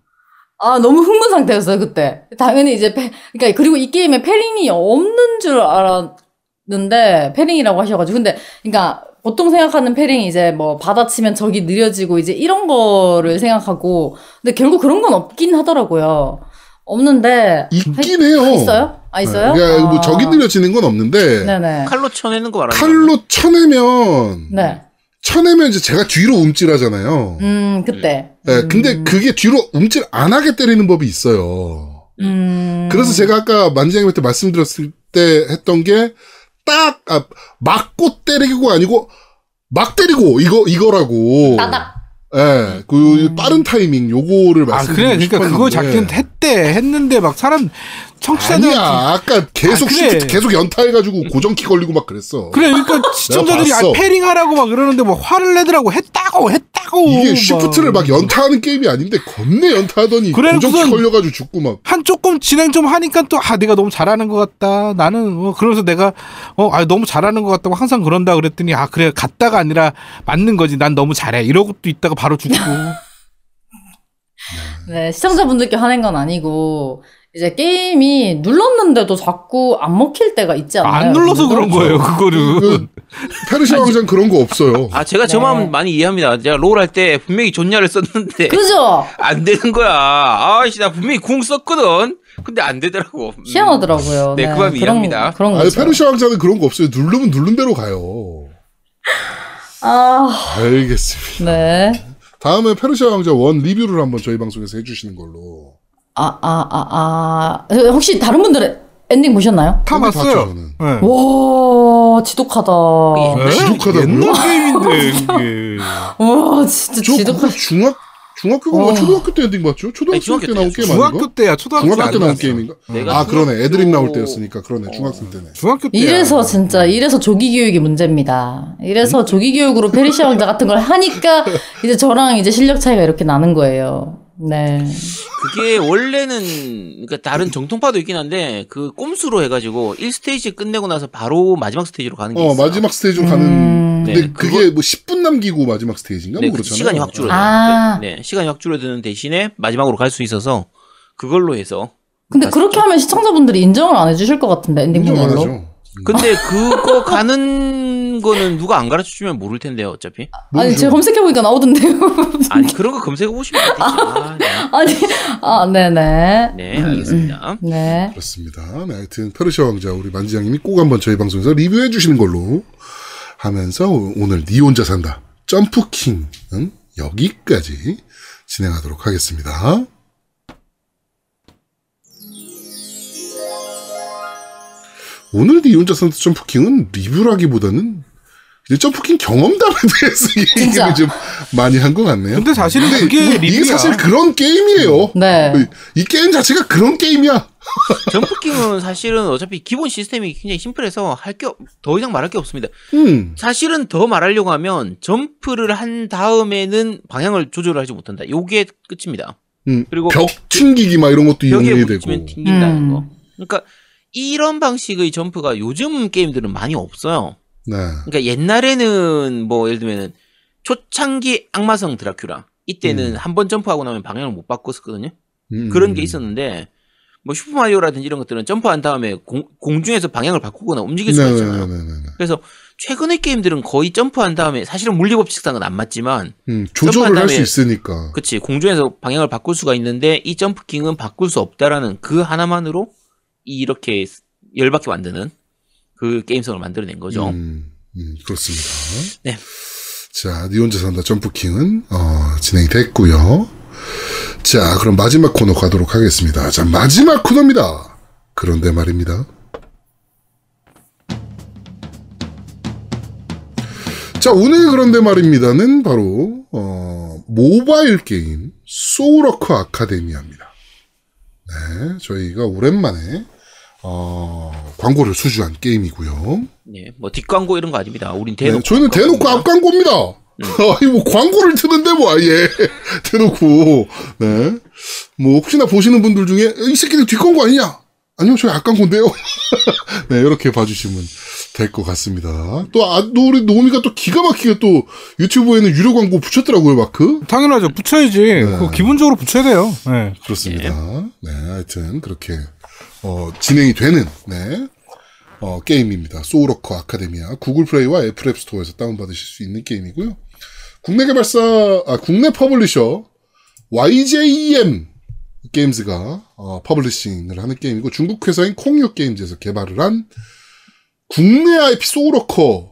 Speaker 3: 아, 너무 흥분 상태였어요, 그때. 당연히 이제, 패, 그러니까, 그리고 이 게임에 parrying이 없는 줄 알았는데, parrying이라고 하셔가지고. 근데, 그러니까, 보통 생각하는 패링이 이제 뭐, 받아치면 적이 느려지고, 이제 이런 거를 생각하고, 근데 결국 그런 건 없긴 하더라고요. 없는데.
Speaker 2: 있긴 해요.
Speaker 3: 있어요? 아, 있어요?
Speaker 2: 네, 그러니까 뭐
Speaker 3: 아.
Speaker 2: 적이 느려지는 건 없는데
Speaker 3: 네네.
Speaker 4: 칼로 쳐내는 거 말하는
Speaker 2: 칼로 쳐내면
Speaker 3: 네.
Speaker 2: 쳐내면 이제 제가 뒤로 움찔하잖아요.
Speaker 3: 음, 그때.
Speaker 2: 네, 근데 그게 뒤로 움찔 안 하게 때리는 법이 있어요.
Speaker 3: 음.
Speaker 2: 그래서 제가 아까 만지장님한테 말씀드렸을 때 했던 게 딱 아, 맞고 때리고 아니고 막 때리고 이거 이거라고.
Speaker 3: 따닥.
Speaker 2: 예, 그 빠른 타이밍 요거를
Speaker 1: 아
Speaker 2: 말씀드리고
Speaker 1: 그래 그러니까 그거. 잡긴 했대 했는데 막 사람 청취자들
Speaker 2: 아니야. 아까 계속
Speaker 1: 아, 그래.
Speaker 2: 시프트 계속 연타해가지고 고정키 걸리고 막 그랬어.
Speaker 1: 그래 그러니까 시청자들이 아,
Speaker 2: 봤어.
Speaker 1: parrying 하라고 막 그러는데 뭐 화를 내더라고 했다고 했다고
Speaker 2: 이게
Speaker 1: 막.
Speaker 2: 시프트를 막 연타하는 게임이 아닌데 겁내 연타하더니
Speaker 1: 그래,
Speaker 2: 고정키 걸려가지고 죽고 막.
Speaker 1: 한 조금 진행 좀 하니까 또 아 내가 너무 잘하는 것 같다 나는 어 그러면서 내가 어 아 너무 잘하는 것 같다고 항상 그런다 그랬더니 아 그래 갔다가 아니라 맞는 거지 난 너무 잘해 이러고 또 있다가 바로 죽고
Speaker 3: 네, 시청자분들께 화낸 건 아니고, 이제 게임이 눌렀는데도 자꾸 안 먹힐 때가 있지 않나요?
Speaker 1: 안 눌러서? 그런 거예요 그거를
Speaker 2: 그 페르시아 왕자는 그런 거 없어요.
Speaker 4: 아 제가 저
Speaker 3: 네.
Speaker 4: 마음 많이 이해합니다. 제가 롤 할 때 분명히 존냐를 썼는데
Speaker 3: 그죠?
Speaker 4: 안 되는 거야. 아씨 나 분명히 궁 썼거든. 근데 안 되더라고. 음.
Speaker 3: 희한하더라고요.
Speaker 4: 네, 그 마음 이해합니다.
Speaker 3: 그런
Speaker 2: 아니
Speaker 3: 거죠.
Speaker 2: 페르시아 왕자는 그런 거 없어요. 누르면 누른 대로 가요.
Speaker 3: 아,
Speaker 2: 알겠습니다.
Speaker 3: 네.
Speaker 2: 다음에 페르시아 왕자 one 리뷰를 한번 저희 방송에서 해주시는 걸로.
Speaker 3: 아, 아, 아, 아. 혹시 다른 분들은 엔딩 보셨나요?
Speaker 1: 다 봤어요
Speaker 2: 봤죠.
Speaker 1: 네.
Speaker 3: 와. 와, 지독하다.
Speaker 4: 예.
Speaker 1: 에?
Speaker 2: 지독하다고요?
Speaker 1: 옛날 게임인데 그게.
Speaker 3: 와, 진짜
Speaker 2: 저
Speaker 3: 지독하
Speaker 2: 중학 중학교가
Speaker 3: 어.
Speaker 2: 초등학교 때 엔딩 맞죠? 초등학교
Speaker 4: 아니,
Speaker 2: 때 나온. 게임 아닌가?
Speaker 1: 중학교 때야 초등학교
Speaker 2: 중학교 때 나온. 게임인가?
Speaker 4: 내가
Speaker 2: 아 그러네 AdLib 나올 때였으니까 그러네
Speaker 4: 어.
Speaker 2: 중학생 때네.
Speaker 1: 중학교 때.
Speaker 3: 이래서 진짜 이래서 조기 교육이 문제입니다.
Speaker 2: 음?
Speaker 3: 이래서 조기 교육으로 페르시아 왕자 같은 걸 하니까 이제 저랑 이제 실력 차이가 이렇게 나는 거예요. 네.
Speaker 4: 그게 원래는 그러니까 다른 정통파도 있긴 한데 그 꼼수로 해가지고 1스테이지 끝내고 나서 바로 마지막 스테이지로 가는 게
Speaker 2: 어
Speaker 4: 있어요.
Speaker 2: 마지막 스테이지로 가는.
Speaker 3: 음.
Speaker 2: 근데
Speaker 4: 네,
Speaker 2: 그게
Speaker 4: 그거-
Speaker 2: 뭐 10분 남기고 마지막 스테이지인가?
Speaker 4: 네, 뭐그
Speaker 2: 그렇잖아요.
Speaker 4: 시간이 확 줄어드는.
Speaker 3: 아.
Speaker 4: 네, 시간이 확 줄어드는 대신에 마지막으로 갈 수 있어서 그걸로 해서.
Speaker 3: 근데. 그렇게 하면 시청자분들이 인정을 안 해주실 것 같은데 엔딩
Speaker 2: 인정 안. 하죠.
Speaker 4: 근데 그거 가는 거는 누가 안 가르쳐 주면 모를 텐데요, 어차피.
Speaker 3: 아니
Speaker 2: 모르죠.
Speaker 3: 제가 검색해 보니까 나오던데요.
Speaker 4: 아니 그런 거 검색해 보시면 되지. 아, 네.
Speaker 3: 아니 아 네네.
Speaker 4: 네, 알겠습니다.
Speaker 3: 네.
Speaker 2: 그렇습니다. 네, 하여튼 페르시아 왕자 우리 만지자님이 꼭 한번 저희 방송에서 리뷰해 주시는 걸로 하면서 오늘 니 혼자 산다 점프킹은 여기까지 진행하도록 하겠습니다. 오늘 니 혼자 산다 점프킹은 리뷰라기보다는 점프킹 경험담에 대해서. 얘기를 좀 많이 한 것 같네요.
Speaker 1: 근데 사실은
Speaker 2: 근데
Speaker 1: 그게
Speaker 2: 이게
Speaker 1: 리뷰야.
Speaker 2: 사실 그런 게임이에요.
Speaker 3: 네.
Speaker 2: 이 게임 자체가 그런 게임이야.
Speaker 4: 점프킹은 사실은 어차피 기본 시스템이 굉장히 심플해서 할 게 더 이상 말할 게 없습니다.
Speaker 2: 음.
Speaker 4: 사실은 더 말하려고 하면 점프를 한 다음에는 방향을 조절을 하지 못한다. 요게 끝입니다.
Speaker 2: 음,
Speaker 4: 그리고
Speaker 2: 벽 튕기기 막 이런 것도 이용이 되고.
Speaker 4: 튕긴다는
Speaker 3: 음.
Speaker 4: 거. 그러니까 이런 방식의 점프가 요즘 게임들은 많이 없어요.
Speaker 2: 네.
Speaker 4: 그러니까 옛날에는 뭐 예를 들면은 초창기 악마성 드라큘라 이때는
Speaker 2: 음.
Speaker 4: 한번 점프하고 나면 방향을 못 바꿨었거든요.
Speaker 2: 음.
Speaker 4: 그런 게 있었는데 뭐 슈퍼마리오라든지 이런 것들은 점프한 다음에 공, 공중에서 방향을 바꾸거나 움직일 수가 있잖아요.
Speaker 2: 네네네네.
Speaker 4: 그래서 최근의 게임들은 거의 점프한 다음에 사실은 물리법칙상은 안 맞지만
Speaker 2: 음, 조절을 할 수 있으니까.
Speaker 4: 그치 공중에서 방향을 바꿀 수가 있는데 이 점프킹은 바꿀 수 없다라는 그 하나만으로 이렇게 열받게 만드는 그 게임성을 만들어낸 거죠.
Speaker 2: 음, 음, 그렇습니다.
Speaker 4: 네.
Speaker 2: 자, 니 혼자 산다 점프킹은 어, 진행이 됐고요. 자, 그럼 마지막 코너 가도록 하겠습니다. 자, 마지막 코너입니다. 그런데 말입니다. 자, 오늘 그런데 말입니다는 바로 어, 모바일 게임 소울워커 아카데미아입니다. 네, 저희가 오랜만에 어, 광고를 수주한 게임이고요.
Speaker 4: 네, 뭐 뒷광고 이런 거 아닙니다. 우린
Speaker 2: 네,
Speaker 4: 대놓고
Speaker 2: 저희는 대놓고 앞광고입니다. 아니 뭐 광고를 트는데 뭐 아예 대놓고 네. 뭐 혹시나 보시는 분들 중에 이 새끼들 뒷광고 아니냐? 아니요 저희 앞광고인데요. 네 이렇게 봐주시면 될 것 같습니다. 또, 아, 또 우리 노미가 또 기가 막히게 또 유튜브에는 유료 광고 붙였더라고요 마크.
Speaker 1: 당연하죠. 붙여야지. 그거 기본적으로 붙여야 돼요. 네.
Speaker 2: 그렇습니다. 네, 하여튼 그렇게 어, 진행이 되는 네, 어, 게임입니다. 소울워커 아카데미아 구글 플레이와 애플 앱 스토어에서 다운받으실 수 있는 게임이고요. 국내 개발사, 아, 국내 publisher YJM 게임즈가 어, publishing을 하는 게임이고 중국 회사인 콩유 게임즈에서 개발을 한 국내 IP 소울워커라는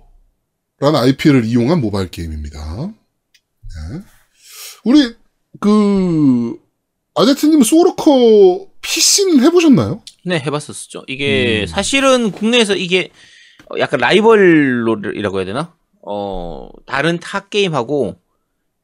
Speaker 2: IP를 이용한 모바일 게임입니다. 네. 우리 그 아제트님 소울워커 PC는 해보셨나요?
Speaker 4: 네 해봤었죠. 이게
Speaker 2: 음.
Speaker 4: 사실은 국내에서 이게 어, 약간 라이벌이라고 해야 되나? 어 다른 타 게임하고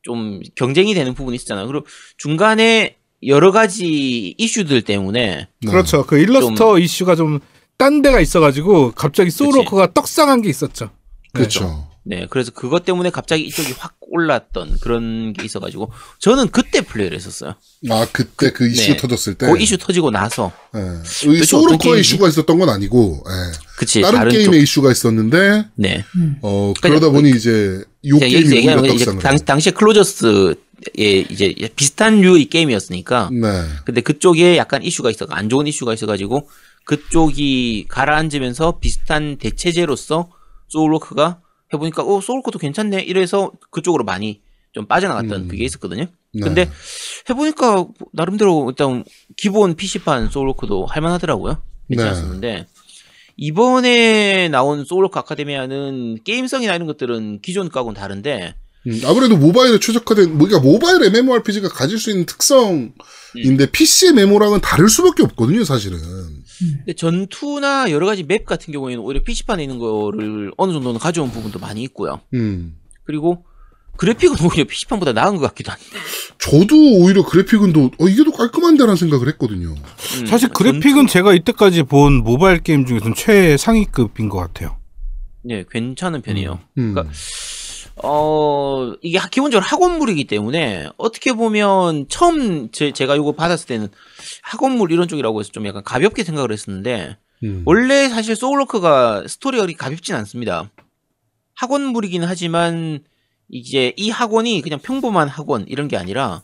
Speaker 4: 좀 경쟁이 되는 부분이 있었잖아요. 그리고 중간에 여러 가지 이슈들 때문에
Speaker 2: 네.
Speaker 1: 그렇죠. 그 일러스트 이슈가 좀 딴 데가 있어가지고 갑자기 소울워커가 떡상한 게 있었죠.
Speaker 2: 그렇죠.
Speaker 4: 네 그래서 그것 때문에 갑자기 이쪽이 확 올랐던 그런 게 있어가지고 저는 그때 플레이를 했었어요.
Speaker 2: 아 그때 그 이슈
Speaker 4: 네.
Speaker 2: 터졌을 때.
Speaker 4: 그 이슈 터지고 나서
Speaker 2: 예. 이
Speaker 4: 도대체
Speaker 2: 소울워커
Speaker 4: 어떤 게임이지?
Speaker 2: 이슈가 있었던 건 아니고 예.
Speaker 4: 그치
Speaker 2: 다른,
Speaker 4: 다른
Speaker 2: 게임의
Speaker 4: 쪽
Speaker 2: 이슈가 있었는데
Speaker 4: 네.
Speaker 2: 어 그러다 보니 이제 요 게임이
Speaker 4: 여기서
Speaker 2: 오히려
Speaker 4: 얘기하는 건 이제
Speaker 2: 떡상을
Speaker 4: 당, 당시에 클로저스의 이제 비슷한 류의 게임이었으니까
Speaker 2: 네.
Speaker 4: 근데 그쪽에 약간 이슈가 있어 안 좋은 이슈가 있어가지고 그쪽이 가라앉으면서 비슷한 대체제로서 소울워크가 해보니까 어 소울워크도 괜찮네 이래서 그쪽으로 많이 좀 빠져나갔던
Speaker 2: 음.
Speaker 4: 그게 있었거든요.
Speaker 2: 네.
Speaker 4: 근데 해보니까 나름대로 일단 기본 PC판 소울워커도 할만하더라고요.
Speaker 2: 네.
Speaker 4: 괜찮았었는데 이번에 나온 소울워커 아카데미아는 게임성이나 이런 것들은 기존 거하고는 다른데
Speaker 2: 음, 아무래도 모바일에 최적화된 뭐, 그러니까 모바일 MMORPG가 가질 수 있는 특성인데
Speaker 4: 음.
Speaker 2: PC MMO랑은 다를 수밖에 없거든요, 사실은.
Speaker 4: 근데 전투나 여러 가지 맵 같은 경우에는 오히려 PC판에 있는 거를 어느 정도는 가져온 부분도 많이 있고요.
Speaker 2: 음.
Speaker 4: 그리고 그래픽은 오히려 PC판보다 나은 것 같기도 한데.
Speaker 2: 저도 오히려 그래픽은 더, 어, 이게 더 깔끔한데라는 생각을 했거든요.
Speaker 4: 음,
Speaker 1: 사실 그래픽은 제가 이때까지 본 모바일 게임 중에서는 최상위급인 것 같아요.
Speaker 4: 네, 괜찮은 편이에요.
Speaker 2: 음.
Speaker 4: 그러니까 어, 이게 하- 기본적으로 학원물이기 때문에 어떻게 보면 처음 제, 제가 이거 받았을 때는 학원물 이런 쪽이라고 해서 좀 약간 가볍게 생각을 했었는데
Speaker 2: 음.
Speaker 4: 원래 사실 소울워크가 스토리가 그렇게 가볍진 않습니다. 학원물이긴 하지만 이제 이 학원이 그냥 평범한 학원 이런 게 아니라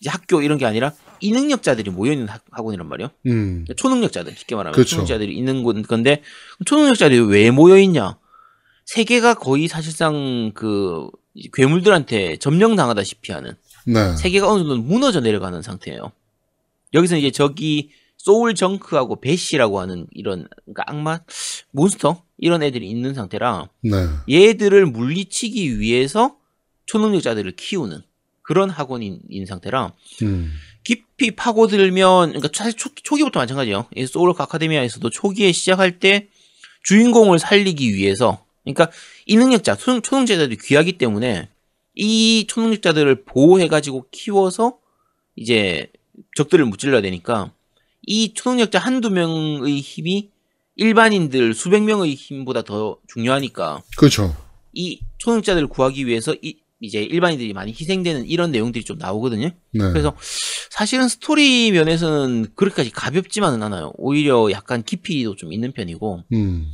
Speaker 4: 이제 학교 이런 게 아니라 이 능력자들이 모여 있는 학원이란 말이에요.
Speaker 2: 음.
Speaker 4: 초능력자들 쉽게 말하면
Speaker 2: 그렇죠.
Speaker 4: 초능력자들이 있는 건- 건데 초능력자들이 왜 모여 있냐? 세계가 거의 사실상 그 괴물들한테 점령당하다시피 하는
Speaker 2: 네.
Speaker 4: 세계가 어느 정도 무너져 내려가는 상태예요. 여기서 이제 저기 소울 정크하고 배시라고 하는 이런 그러니까 악마 몬스터 이런 애들이 있는 상태라
Speaker 2: 네.
Speaker 4: 얘들을 물리치기 위해서 초능력자들을 키우는 그런 학원인 인 상태라
Speaker 2: 음.
Speaker 4: 깊이 파고들면 그러니까 사실 초, 초기부터 마찬가지예요. 이 소울 아카데미아에서도 초기에 시작할 때 주인공을 살리기 위해서 그러니까 이 능력자 초능, 초능자들이 귀하기 때문에 이 초능력자들을 보호해 가지고 키워서 이제 적들을 무찔러야 되니까 이 초능력자 한두 명의 힘이 일반인들 수백 명의 힘보다 더 중요하니까
Speaker 2: 그렇죠.
Speaker 4: 이 초능력자들을 구하기 위해서 이, 이제 일반인들이 많이 희생되는 이런 내용들이 좀 나오거든요.
Speaker 2: 네.
Speaker 4: 그래서 사실은 스토리 면에서는 그렇게까지 가볍지만은 않아요. 오히려 약간 깊이도 좀 있는 편이고
Speaker 2: 음.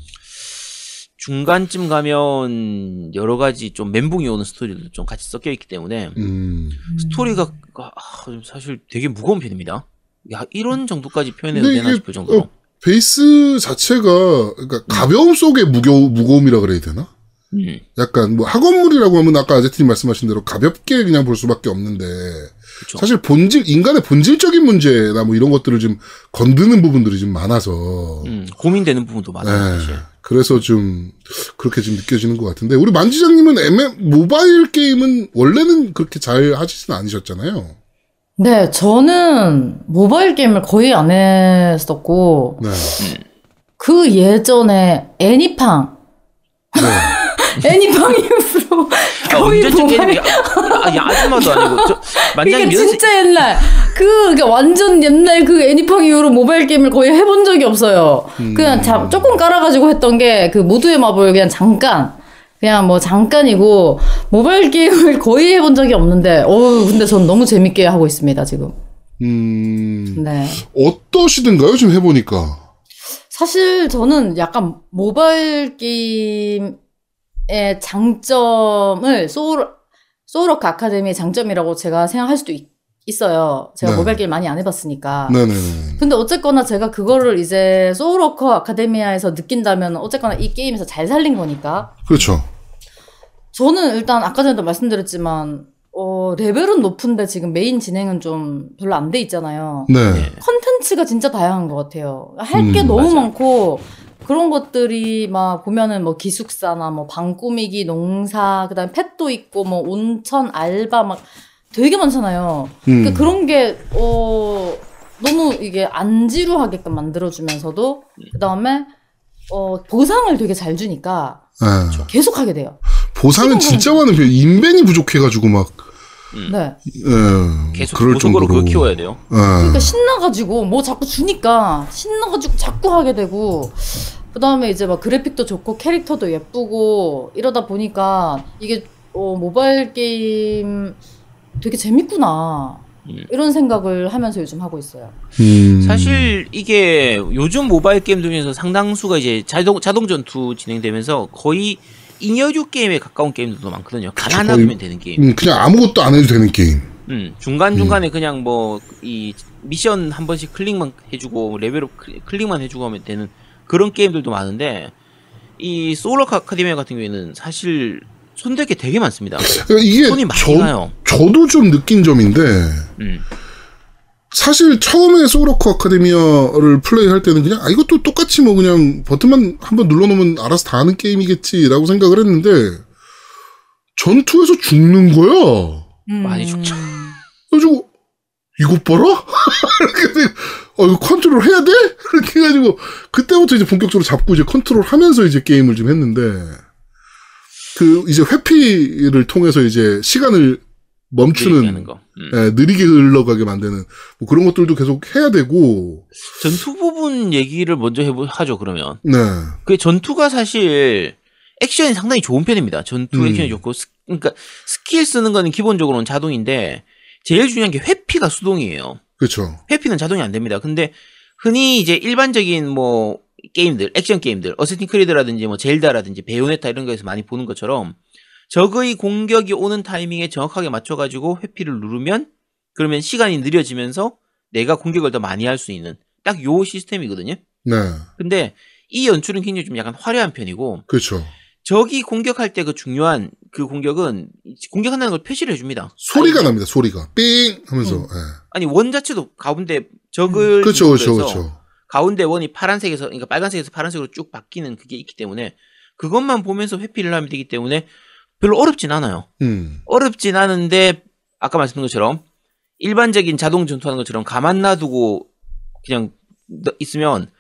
Speaker 4: 중간쯤 가면 여러 가지 좀 멘붕이 오는 스토리도 좀 같이 섞여 있기 때문에
Speaker 2: 음.
Speaker 4: 스토리가 아, 사실 되게 무거운 편입니다. 야 이런 정도까지 표현해도 되나 싶을 정도로.
Speaker 2: 어, 베이스 자체가 그러니까 가벼움 속의 무겨 무거움이라 그래야 되나?
Speaker 4: 음,
Speaker 2: 약간 뭐 학원물이라고 하면 아까 아제트님 말씀하신 대로 가볍게 그냥 볼 수밖에 없는데
Speaker 4: 그쵸.
Speaker 2: 사실 본질 인간의 본질적인 문제나 뭐 이런 것들을 좀 건드는 부분들이 좀 많아서
Speaker 4: 음, 고민되는 부분도 많아요.
Speaker 2: 네.
Speaker 4: 사실.
Speaker 2: 그래서 좀 그렇게 좀 느껴지는 것 같은데 우리 만지장님은 MM 모바일 게임은 원래는 그렇게 잘 하시진 않으셨잖아요.
Speaker 3: 네, 저는 모바일 게임을 거의 안 했었고,
Speaker 2: 네.
Speaker 3: 그 예전에 애니팡,
Speaker 2: 네.
Speaker 3: 애니팡 이후로
Speaker 4: 아,
Speaker 3: 거의 모바일
Speaker 4: 게임이 아, 야, 아줌마도 아니고 저 만장이
Speaker 3: 그러니까
Speaker 4: 몇
Speaker 3: 진짜 옛날 그 그러니까 완전 옛날 그 애니팡 이후로 모바일 게임을 거의 해본 적이 없어요.
Speaker 2: 음.
Speaker 3: 그냥 자, 조금 깔아가지고 했던 게 그 모두의 마블 그냥 잠깐 그냥 뭐 잠깐이고 모바일 게임을 거의 해본 적이 없는데 어 근데 전 너무 재밌게 하고 있습니다 지금.
Speaker 2: 음
Speaker 3: 네.
Speaker 2: 어떠시든가요? 지금 해보니까.
Speaker 3: 사실 저는 약간 모바일 게임 의 장점을 소울 소울워커 아카데미아의 장점이라고 제가 생각할 수도 있, 어요 제가
Speaker 2: 네.
Speaker 3: 모바일 게임 많이 안 해봤으니까.
Speaker 2: 네네네.
Speaker 3: 근데 어쨌거나 제가 그거를 이제 소울워커 아카데미아에서 느낀다면 어쨌거나 이 게임에서 잘 살린 거니까
Speaker 2: 그렇죠.
Speaker 3: 저는 일단 아까 전에도 말씀드렸지만 어 레벨은 높은데 지금 메인 진행은 좀 별로 안 돼 있잖아요.
Speaker 2: 네.
Speaker 4: 네.
Speaker 3: 컨텐츠가 진짜 다양한 것 같아요. 할게
Speaker 2: 음,
Speaker 3: 너무
Speaker 4: 맞아요.
Speaker 3: 많고 그런 것들이 막 보면은 뭐 기숙사나 뭐 방 꾸미기, 농사, 그다음에 펫도 있고 뭐 온천 알바 막 되게 많잖아요.
Speaker 2: 음.
Speaker 3: 그러니까 그런 게, 어, 너무 이게 안 지루하게끔 만들어주면서도, 그 다음에, 어, 보상을 되게 잘 주니까
Speaker 2: 네.
Speaker 3: 계속 하게 돼요.
Speaker 2: 보상은 진짜 많은 편. 인벤이 부족해가지고 막.
Speaker 3: 네.
Speaker 2: 예.
Speaker 4: 계속
Speaker 2: 그럴 정도로.
Speaker 4: 그거 키워야 돼요.
Speaker 2: 예.
Speaker 3: 그러니까 신나가지고 뭐 자꾸 주니까 신나가지고 자꾸 하게 되고, 그 다음에 이제 막 그래픽도 좋고 캐릭터도 예쁘고 이러다 보니까 이게, 어, 모바일 게임 되게 재밌구나.
Speaker 4: 음.
Speaker 3: 이런 생각을 하면서 요즘 하고 있어요.
Speaker 2: 음.
Speaker 4: 사실 이게 요즘 모바일 게임 중에서 상당수가 이제 자동 자동 전투 진행되면서 거의 잉여류 게임에 가까운 게임들도 많거든요. 가난하면
Speaker 2: 거의-
Speaker 4: 되는 게임.
Speaker 2: 음, 그냥 아무것도 안 해도 되는 게임.
Speaker 4: 음, 중간 중간에 그냥 뭐 이 미션 한 번씩 클릭만 해주고 레벨업 클- 클릭만 해주고 하면 되는 그런 게임들도 많은데 이 소울 아카데미아 같은 경우에는 사실 손댈 게 되게 많습니다.
Speaker 2: 그러니까 이게
Speaker 4: 손이 많이
Speaker 2: 저,
Speaker 4: 가요.
Speaker 2: 저도 좀 느낀 점인데
Speaker 4: 음,
Speaker 2: 사실 처음에 소울워커 아카데미아를 플레이할 때는 그냥 아 이것도 똑같이 뭐 그냥 버튼만 한번 눌러놓으면 알아서 다 하는 게임이겠지라고 생각을 했는데 전투에서 죽는 거야.
Speaker 4: 많이 죽죠.
Speaker 2: 그래가지고 이것 봐라? 어, 이거 컨트롤 해야 돼? 이렇게 해가지고, 그때부터 이제 본격적으로 잡고 이제 컨트롤 하면서 이제 게임을 좀 했는데, 그, 이제 회피를 통해서 이제 시간을 멈추는.
Speaker 4: 음.
Speaker 2: 예, 느리게 흘러가게 만드는, 뭐 그런 것들도 계속 해야 되고,
Speaker 4: 전투 부분 얘기를 먼저 해보, 하죠, 그러면.
Speaker 2: 네.
Speaker 4: 그 전투가 사실 액션이 상당히 좋은 편입니다. 전투
Speaker 2: 음.
Speaker 4: 액션이 좋고, 스, 그러니까 스킬 쓰는 거는 기본적으로는 자동인데, 제일 중요한 게 회피가 수동이에요.
Speaker 2: 그렇죠.
Speaker 4: 회피는 자동이 안 됩니다. 근데 흔히 이제 일반적인 뭐 게임들, 액션 게임들, 어세틴 크리드라든지 뭐 젤다라든지 베요네타 이런 거에서 많이 보는 것처럼 적의 공격이 오는 타이밍에 정확하게 맞춰가지고 회피를 누르면 그러면 시간이 느려지면서 내가 공격을 더 많이 할 수 있는 딱 요 시스템이거든요.
Speaker 2: 네.
Speaker 4: 근데 이 연출은 굉장히 좀 약간 화려한 편이고
Speaker 2: 그렇죠.
Speaker 4: 적이 공격할 때 그 중요한 그 공격은 공격한다는 걸 표시를 해줍니다.
Speaker 2: 소리가
Speaker 4: 아니,
Speaker 2: 납니다, 소리가. 삥! 하면서,
Speaker 4: 음.
Speaker 2: 예.
Speaker 4: 아니 원 자체도 가운데 적을
Speaker 2: 그렇죠, 그렇죠,
Speaker 4: 누르면서
Speaker 2: 그렇죠.
Speaker 4: 가운데 원이 파란색에서 그러니까 빨간색에서 파란색으로 쭉 바뀌는 그게 있기 때문에 그것만 보면서 회피를 하면 되기 때문에 별로 어렵진 않아요.
Speaker 2: 음.
Speaker 4: 어렵진 않은데 아까 말씀드린 것처럼 일반적인 자동 전투하는 것처럼 가만 놔두고 그냥 너- 있으면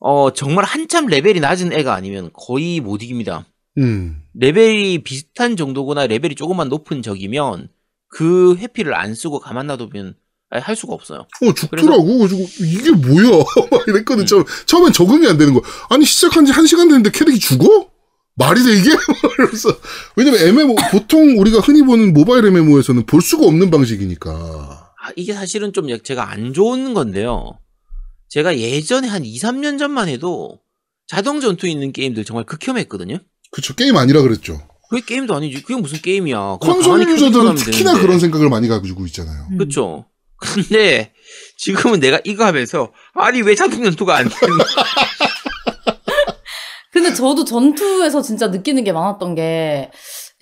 Speaker 4: 어 정말 한참 레벨이 낮은 애가 아니면 거의 못 이깁니다.
Speaker 2: 음.
Speaker 4: 레벨이 비슷한 정도거나 레벨이 조금만 높은 적이면 그 회피를 안 쓰고 가만 놔두면 할 수가 없어요.
Speaker 2: 어, 죽더라고. 그래가지고, 이게 뭐야? 막 이랬거든. 처음, 처음엔 적응이 안 되는 거야. 아니, 시작한 지 한 시간 됐는데 캐릭이 죽어? 말이 돼, 이게? 그래서, 왜냐면 MMO, 보통 우리가 흔히 보는 모바일 MMO에서는 볼 수가 없는 방식이니까.
Speaker 4: 아, 이게 사실은 좀 제가 안 좋은 건데요. 제가 예전에 한 2, 3년 전만 해도 자동 전투 있는 게임들 정말 극혐했거든요.
Speaker 2: 그쵸. 게임 아니라 그랬죠.
Speaker 4: 그게 게임도 아니지. 그게 무슨 게임이야.
Speaker 2: 콘솔 유저들은 특히나
Speaker 4: 하면
Speaker 2: 그런
Speaker 4: 되는데.
Speaker 2: 생각을 많이 가지고 있잖아요.
Speaker 3: 음.
Speaker 4: 그쵸. 근데 지금은 내가 이거 하면서 아니 왜 자동 전투가 안 되는
Speaker 3: 근데 저도 전투에서 진짜 느끼는 게 많았던 게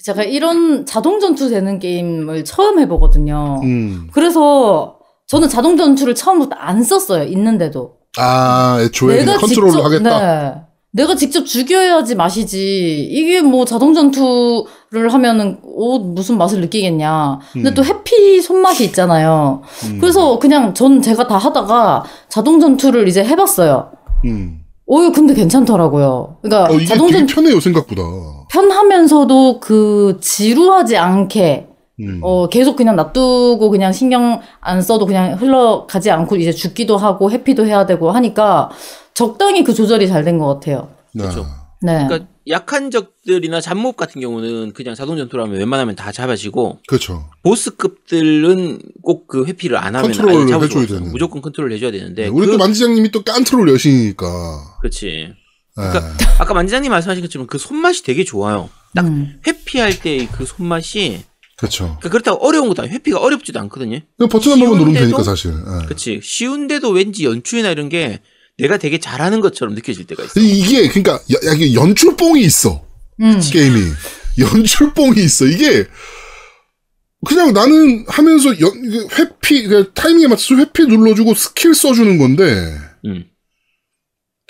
Speaker 3: 제가 이런 자동 전투 되는 게임을 처음 해보거든요.
Speaker 2: 음.
Speaker 3: 그래서 저는 자동 전투를 처음부터 안 썼어요. 있는데도.
Speaker 2: 아, 애초에 그냥 컨트롤을 하겠다.
Speaker 3: 네. 내가 직접 죽여야지 맛이지. 이게 뭐 자동 전투를 하면은 오 무슨 맛을 느끼겠냐. 근데
Speaker 2: 음.
Speaker 3: 또 해피 손맛이 있잖아요.
Speaker 2: 음.
Speaker 3: 그래서 그냥 전 제가 다 하다가 자동 전투를 이제 해봤어요.
Speaker 2: 음.
Speaker 3: 오 근데 괜찮더라고요. 그러니까
Speaker 2: 어,
Speaker 3: 자동 전투
Speaker 2: 편해요, 생각보다.
Speaker 3: 편하면서도 그 지루하지 않게
Speaker 2: 음.
Speaker 3: 어 계속 그냥 놔두고 그냥 신경 안 써도 그냥 흘러가지 않고 이제 죽기도 하고 해피도 해야 되고 하니까 적당히 그 조절이 잘 된 것 같아요.
Speaker 2: 네.
Speaker 4: 그쵸.
Speaker 3: 네.
Speaker 4: 그러니까 약한 적들이나 잡몹 같은 경우는 그냥 자동 전투로 하면 웬만하면 다 잡아지고
Speaker 2: 그렇죠.
Speaker 4: 보스급들은 꼭 그 회피를 안 하면 잡을
Speaker 2: 해줘야. 되는.
Speaker 4: 무조건 컨트롤 해줘야 되는데
Speaker 2: 우리
Speaker 4: 그,
Speaker 2: 또 만지장님이 또 깐트롤 여신이니까.
Speaker 4: 그렇지.
Speaker 2: 네.
Speaker 4: 그러니까 아까 만지장님 말씀하신 것처럼 그 손맛이 되게 좋아요. 딱
Speaker 3: 음.
Speaker 4: 회피할 때그 손맛이
Speaker 2: 그렇죠.
Speaker 4: 그러니까 그렇다고 어려운 것도 아니에요. 회피가 어렵지도 않거든요.
Speaker 2: 그냥 버튼 한 번만 누르면? 되니까 사실. 예.
Speaker 4: 그렇지. 쉬운데도 왠지 연출이나 이런 게 내가 되게 잘하는 것처럼 느껴질 때가 있어.
Speaker 2: 이게 그러니까 야, 야, 이게 연출뽕이 있어
Speaker 3: 음.
Speaker 2: 게임이 연출뽕이 있어 이게 그냥 나는 하면서 연, 회피 그 타이밍에 맞춰서 회피 눌러주고 스킬 써주는 건데
Speaker 4: 음,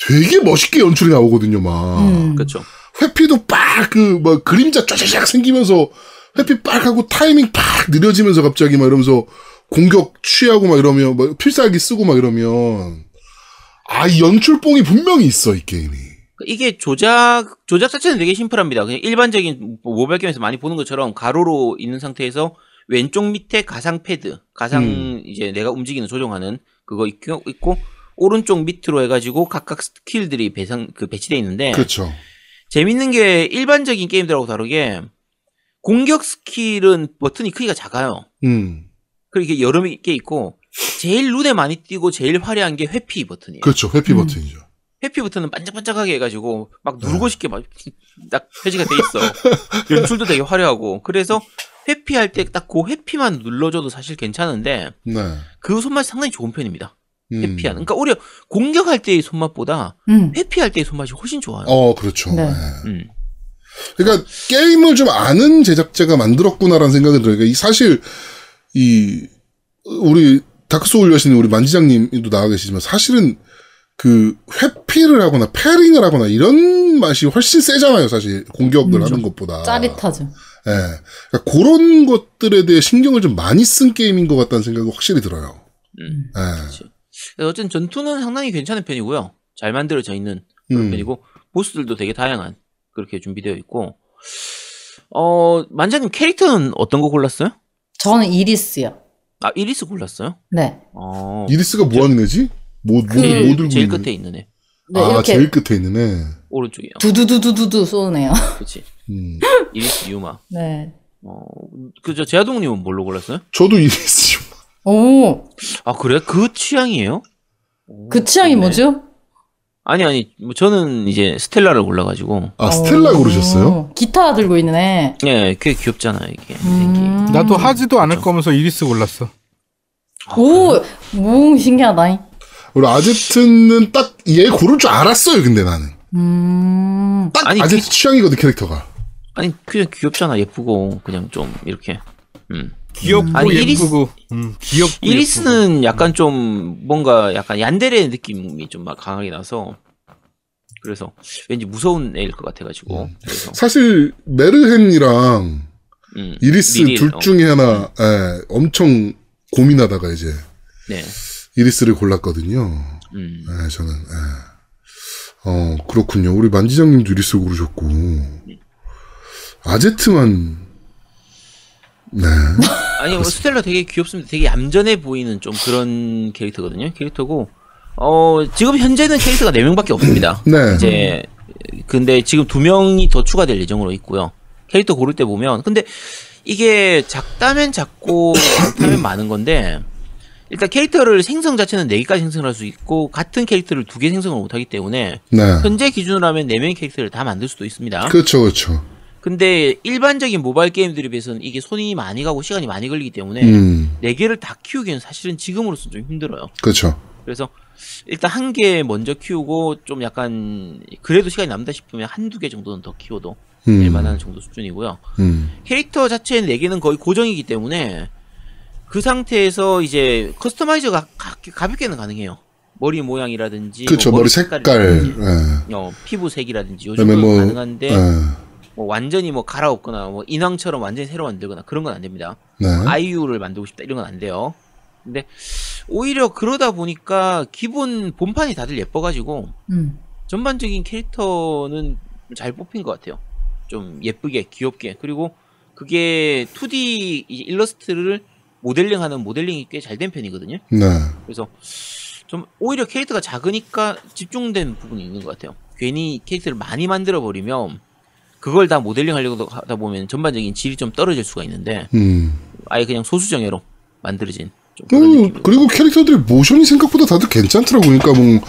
Speaker 2: 되게 멋있게 연출이 나오거든요 막
Speaker 3: 음.
Speaker 4: 그렇죠.
Speaker 2: 회피도 빡그뭐 그림자 쫙쫙 생기면서 회피 빡 하고 타이밍 팍 느려지면서 갑자기 막 이러면서 공격 취하고 막 이러면 막 필살기 쓰고 막 이러면 아이 연출뽕이 분명히 있어 이 게임이
Speaker 4: 이게 조작 조작 자체는 되게 심플합니다. 그냥 일반적인 모바일 게임에서 많이 보는 것처럼 가로로 있는 상태에서 왼쪽 밑에 가상 패드, 가상
Speaker 2: 음.
Speaker 4: 이제 내가 움직이는 조정하는 그거 있고, 있고 오른쪽 밑으로 해가지고 각각 스킬들이 배상 그 배치돼 있는데
Speaker 2: 그렇죠
Speaker 4: 재밌는 게 일반적인 게임들하고 다르게 공격 스킬은 버튼이 크기가 작아요.
Speaker 2: 음
Speaker 4: 그리고 이게 여러 개 있고 제일 눈에 많이 띄고 제일 화려한 게 회피 버튼이에요.
Speaker 2: 그렇죠 회피
Speaker 3: 음.
Speaker 2: 버튼이죠
Speaker 4: 회피 버튼은 반짝반짝하게 해가지고 막
Speaker 2: 네.
Speaker 4: 누르고 싶게 막 딱 표시가 돼 있어. 연출도 되게 화려하고 그래서 회피할 때 딱 그 회피만 눌러줘도 사실 괜찮은데
Speaker 2: 네
Speaker 4: 그 손맛이 상당히 좋은 편입니다.
Speaker 2: 음.
Speaker 4: 회피하는. 그러니까 오히려 공격할 때의 손맛보다
Speaker 3: 음.
Speaker 4: 회피할 때의 손맛이 훨씬 좋아요.
Speaker 2: 어 그렇죠
Speaker 3: 네.
Speaker 2: 네.
Speaker 4: 음.
Speaker 2: 그러니까 게임을 좀 아는 제작자가 만들었구나라는 생각이 들어요. 그러니까 이 사실 이 우리 다크소울 여신 우리 만지장님도 나와 계시지만 사실은 그 회피를 하거나 패링을 하거나 이런 맛이 훨씬 세잖아요. 사실 공격을
Speaker 3: 음,
Speaker 2: 하는 것보다.
Speaker 3: 짜릿하죠.
Speaker 2: 예. 그러니까 그런 것들에 대해 신경을 좀 많이 쓴 게임인 것 같다는 생각이 확실히 들어요.
Speaker 4: 음.
Speaker 2: 예.
Speaker 4: 어쨌든 전투는 상당히 괜찮은 편이고요. 잘 만들어져 있는 그런
Speaker 2: 음.
Speaker 4: 편이고 보스들도 되게 다양한 그렇게 준비되어 있고 어 만자님 캐릭터는 어떤 거 골랐어요?
Speaker 3: 저는 이리스요.
Speaker 4: 아 이리스 골랐어요?
Speaker 3: 네.
Speaker 4: 어
Speaker 2: 이리스가 뭐 하는 애지? 뭐, 뭐,
Speaker 3: 그-
Speaker 2: 뭐 들고
Speaker 4: 제일
Speaker 2: 있는
Speaker 4: 끝에 있는 애
Speaker 3: 네,
Speaker 2: 아,
Speaker 3: 이렇게
Speaker 2: 제일 끝에 있는 애.
Speaker 4: 오른쪽이요.
Speaker 3: 두두두두두두 쏘네요.
Speaker 4: 그렇지.
Speaker 2: 음.
Speaker 4: 이리스 유마.
Speaker 3: 네.
Speaker 4: 어 그저 제아동님은 뭘로 골랐어요?
Speaker 2: 저도 이리스.
Speaker 3: 오,
Speaker 4: 아 그래? 그 취향이에요? 오,
Speaker 3: 그 취향이
Speaker 4: 좋네.
Speaker 3: 뭐죠?
Speaker 4: 아니 아니 뭐 저는 이제 스텔라를 골라가지고
Speaker 2: 아, 스텔라
Speaker 3: 오,
Speaker 2: 고르셨어요?
Speaker 3: 기타 들고 있는 애.
Speaker 4: 예, 꽤 귀엽잖아요 이게.
Speaker 3: 음.
Speaker 1: 나도 하지도 않을
Speaker 4: 그렇죠.
Speaker 1: 거면서 이리스 골랐어.
Speaker 4: 아,
Speaker 3: 오, 오, 신기하다.
Speaker 2: 우리 아제트는 딱 얘 고를 줄 알았어요, 근데 나는.
Speaker 3: 음,
Speaker 2: 딱
Speaker 4: 아니,
Speaker 2: 아제트 취향이거든, 캐릭터가.
Speaker 4: 아니 그냥 귀엽잖아 예쁘고 그냥 좀 이렇게. 음.
Speaker 1: 귀엽고
Speaker 4: 아니, 이리스-
Speaker 1: 예쁘고 음, 귀엽고
Speaker 4: 이리스는 약간 좀 뭔가 약간 얀데레 느낌이 좀 막 강하게 나서 그래서 왠지 무서운 애일 것 같아가지고 그래서
Speaker 2: 사실, 메르헨이랑
Speaker 4: 음,
Speaker 2: 이리스
Speaker 4: 미리,
Speaker 2: 둘
Speaker 4: 어,
Speaker 2: 중에 하나, 예, 엄청 고민하다가 이제
Speaker 4: 네,
Speaker 2: 이리스를 골랐거든요.
Speaker 4: 음.
Speaker 2: 예, 저는, 예. 어, 그렇군요. 우리 만지장님도 이리스 고르셨고. 아제트만, 네.
Speaker 4: 아니 뭐 스텔라 되게 귀엽습니다. 되게 얌전해 보이는 좀 그런 캐릭터거든요. 캐릭터고 어 지금 현재는 캐릭터가 4 명밖에 없습니다.
Speaker 2: 네.
Speaker 4: 이제 근데 지금 두 명이 더 추가될 예정으로 있고요. 캐릭터 고를 때 보면 근데 이게 작다면 작고 많다면 많은 건데 일단 캐릭터를 생성 자체는 4개까지 생성할 수 있고 같은 캐릭터를 두개 생성을 못 하기 때문에
Speaker 2: 네.
Speaker 4: 현재 기준으로 하면 4명의 캐릭터를 다 만들 수도 있습니다.
Speaker 2: 그렇죠, 그렇죠.
Speaker 4: 근데 일반적인 모바일 게임들에 비해서는 이게 손이 많이 가고 시간이 많이 걸리기 때문에
Speaker 2: 음,
Speaker 4: 네 개를 다 키우기는 사실은 지금으로서는 좀 힘들어요.
Speaker 2: 그렇죠.
Speaker 4: 그래서 일단 한 개 먼저 키우고 좀 약간 그래도 시간이 남다 싶으면 한두 개 정도는 더 키워도
Speaker 2: 음,
Speaker 4: 될 만한 정도 수준이고요.
Speaker 2: 음,
Speaker 4: 캐릭터 자체의 네 개는 거의 고정이기 때문에 그 상태에서 이제 커스터마이저가 가, 가볍게는 가능해요. 머리 모양이라든지
Speaker 2: 그렇죠.
Speaker 4: 뭐
Speaker 2: 머리 색깔,
Speaker 4: 색깔이라든지,
Speaker 2: 예.
Speaker 4: 어, 피부 색이라든지 요
Speaker 2: 그다음에
Speaker 4: 정도는
Speaker 2: 뭐,
Speaker 4: 가능한데
Speaker 2: 예.
Speaker 4: 뭐 완전히 뭐 갈아엎거나 뭐 인왕처럼 완전히 새로 만들거나 그런 건 안 됩니다.
Speaker 2: 네.
Speaker 4: 아이유를 만들고 싶다 이런 건 안 돼요. 근데 오히려 그러다 보니까 기본 본판이 다들 예뻐가지고
Speaker 3: 음.
Speaker 4: 전반적인 캐릭터는 잘 뽑힌 것 같아요. 좀 예쁘게 귀엽게 그리고 그게 2D 이 일러스트를 모델링하는 모델링이 꽤 잘 된 편이거든요.
Speaker 2: 네.
Speaker 4: 그래서 좀 오히려 캐릭터가 작으니까 집중된 부분이 있는 것 같아요. 괜히 캐릭터를 많이 만들어 버리면 그걸 다 모델링 하려고 하다 보면 전반적인 질이 좀 떨어질 수가 있는데
Speaker 2: 음.
Speaker 4: 아예 그냥 소수 정예로 만들어진 좀 그런
Speaker 2: 어,
Speaker 4: 느낌이고
Speaker 2: 그리고 캐릭터들이 모션이 생각보다 다들 괜찮더라고. 그러니까 뭐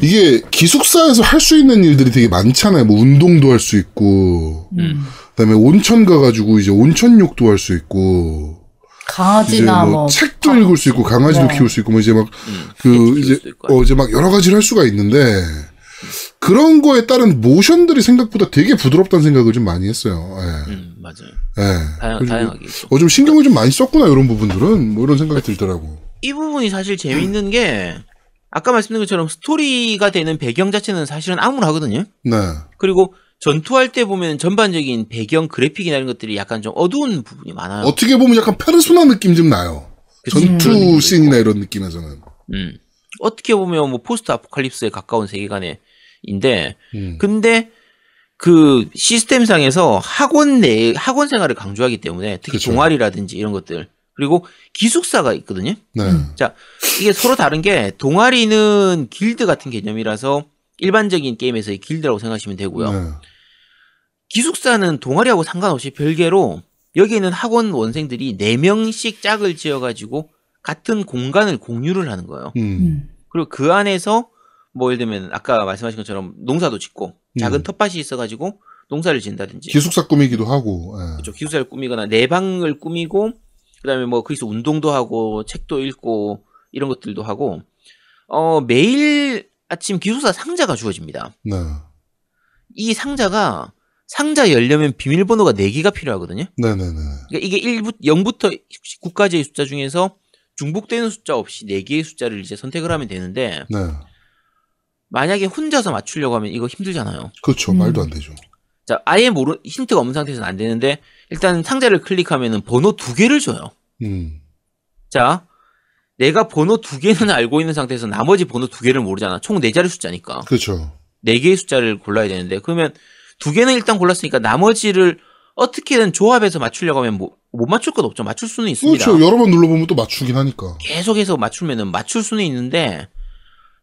Speaker 2: 이게 기숙사에서 할 수 있는 일들이 되게 많잖아요. 뭐 운동도 할 수 있고,
Speaker 4: 음.
Speaker 2: 그다음에 온천 가가지고 이제 온천욕도 할 수 있고,
Speaker 3: 강아지나
Speaker 2: 뭐,
Speaker 3: 뭐.
Speaker 2: 책도
Speaker 3: 가-
Speaker 2: 읽을 수 있고, 강아지도
Speaker 3: 네.
Speaker 2: 키울 수 있고, 뭐 이제 막
Speaker 4: 음,
Speaker 2: 그 이제 어 이제 막 여러 가지를 할 수가 있는데 그런 거에 따른 모션들이 생각보다 되게 부드럽다는 생각을 좀 많이 했어요. 예.
Speaker 4: 음, 맞아요.
Speaker 2: 예.
Speaker 4: 다양, 다양하게.
Speaker 2: 어, 좀 신경을 좀 많이 썼구나, 이런 부분들은. 뭐 이런 생각이 들더라고.
Speaker 4: 이 부분이 사실 재밌는 게 아까 말씀드린 것처럼 스토리가 되는 배경 자체는 사실은 암울하거든요.
Speaker 2: 네.
Speaker 4: 그리고 전투할 때 보면 전반적인 배경 그래픽이나 이런 것들이 약간 좀 어두운 부분이 많아요.
Speaker 2: 어떻게 보면 약간 페르소나 느낌 좀 나요. 전투 씬이나 이런 느낌에서는.
Speaker 4: 음. 어떻게 보면 뭐 포스트 아포칼립스에 가까운 세계관에 인데
Speaker 2: 음.
Speaker 4: 근데 그 시스템상에서 학원 내 학원 생활을 강조하기 때문에 특히
Speaker 2: 그쵸.
Speaker 4: 동아리라든지 이런 것들 그리고 기숙사가 있거든요.
Speaker 2: 네.
Speaker 4: 자, 이게 서로 다른 게 동아리는 길드 같은 개념이라서 일반적인 게임에서의 길드라고 생각하시면 되고요.
Speaker 2: 네.
Speaker 4: 기숙사는 동아리하고 상관없이 별개로 여기 있는 학원 원생들이 4명씩 짝을 지어가지고 같은 공간을 공유를 하는 거예요.
Speaker 2: 음.
Speaker 3: 음.
Speaker 4: 그리고 그 안에서 뭐 예를 들면 아까 말씀하신 것처럼 농사도 짓고 작은
Speaker 2: 음.
Speaker 4: 텃밭이 있어가지고 농사를 짓는다든지
Speaker 2: 기숙사 꾸미기도 하고. 예.
Speaker 4: 그렇죠. 기숙사를 꾸미거나 내 방을 꾸미고 그다음에 뭐 거기서 운동도 하고 책도 읽고 이런 것들도 하고 어 매일 아침 기숙사 상자가 주어집니다.
Speaker 2: 네.
Speaker 4: 이 상자가 상자 열려면 비밀번호가 4개가 필요하거든요.
Speaker 2: 네네네.
Speaker 4: 그러니까 이게 1부, 0부터 9까지의 숫자 중에서 중복되는 숫자 없이 4개의 숫자를 이제 선택을 하면 되는데
Speaker 2: 네.
Speaker 4: 만약에 혼자서 맞추려고 하면 이거 힘들잖아요.
Speaker 2: 그렇죠.
Speaker 3: 음.
Speaker 2: 말도 안 되죠.
Speaker 4: 자, 아예 모르 힌트가 없는 상태에서는 안 되는데 일단 상자를 클릭하면은 번호 두 개를 줘요.
Speaker 2: 음.
Speaker 4: 자, 내가 번호 두 개는 알고 있는 상태에서 나머지 번호 두 개를 모르잖아. 총 네 자리 숫자니까.
Speaker 2: 그렇죠.
Speaker 4: 네 개의 숫자를 골라야 되는데 그러면 두 개는 일단 골랐으니까 나머지를 어떻게든 조합해서 맞추려고 하면 뭐, 못 맞출 것 없죠. 맞출 수는 있습니다.
Speaker 2: 그렇죠. 여러 번 눌러보면 또 맞추긴 하니까.
Speaker 4: 계속해서 맞추면은 맞출 수는 있는데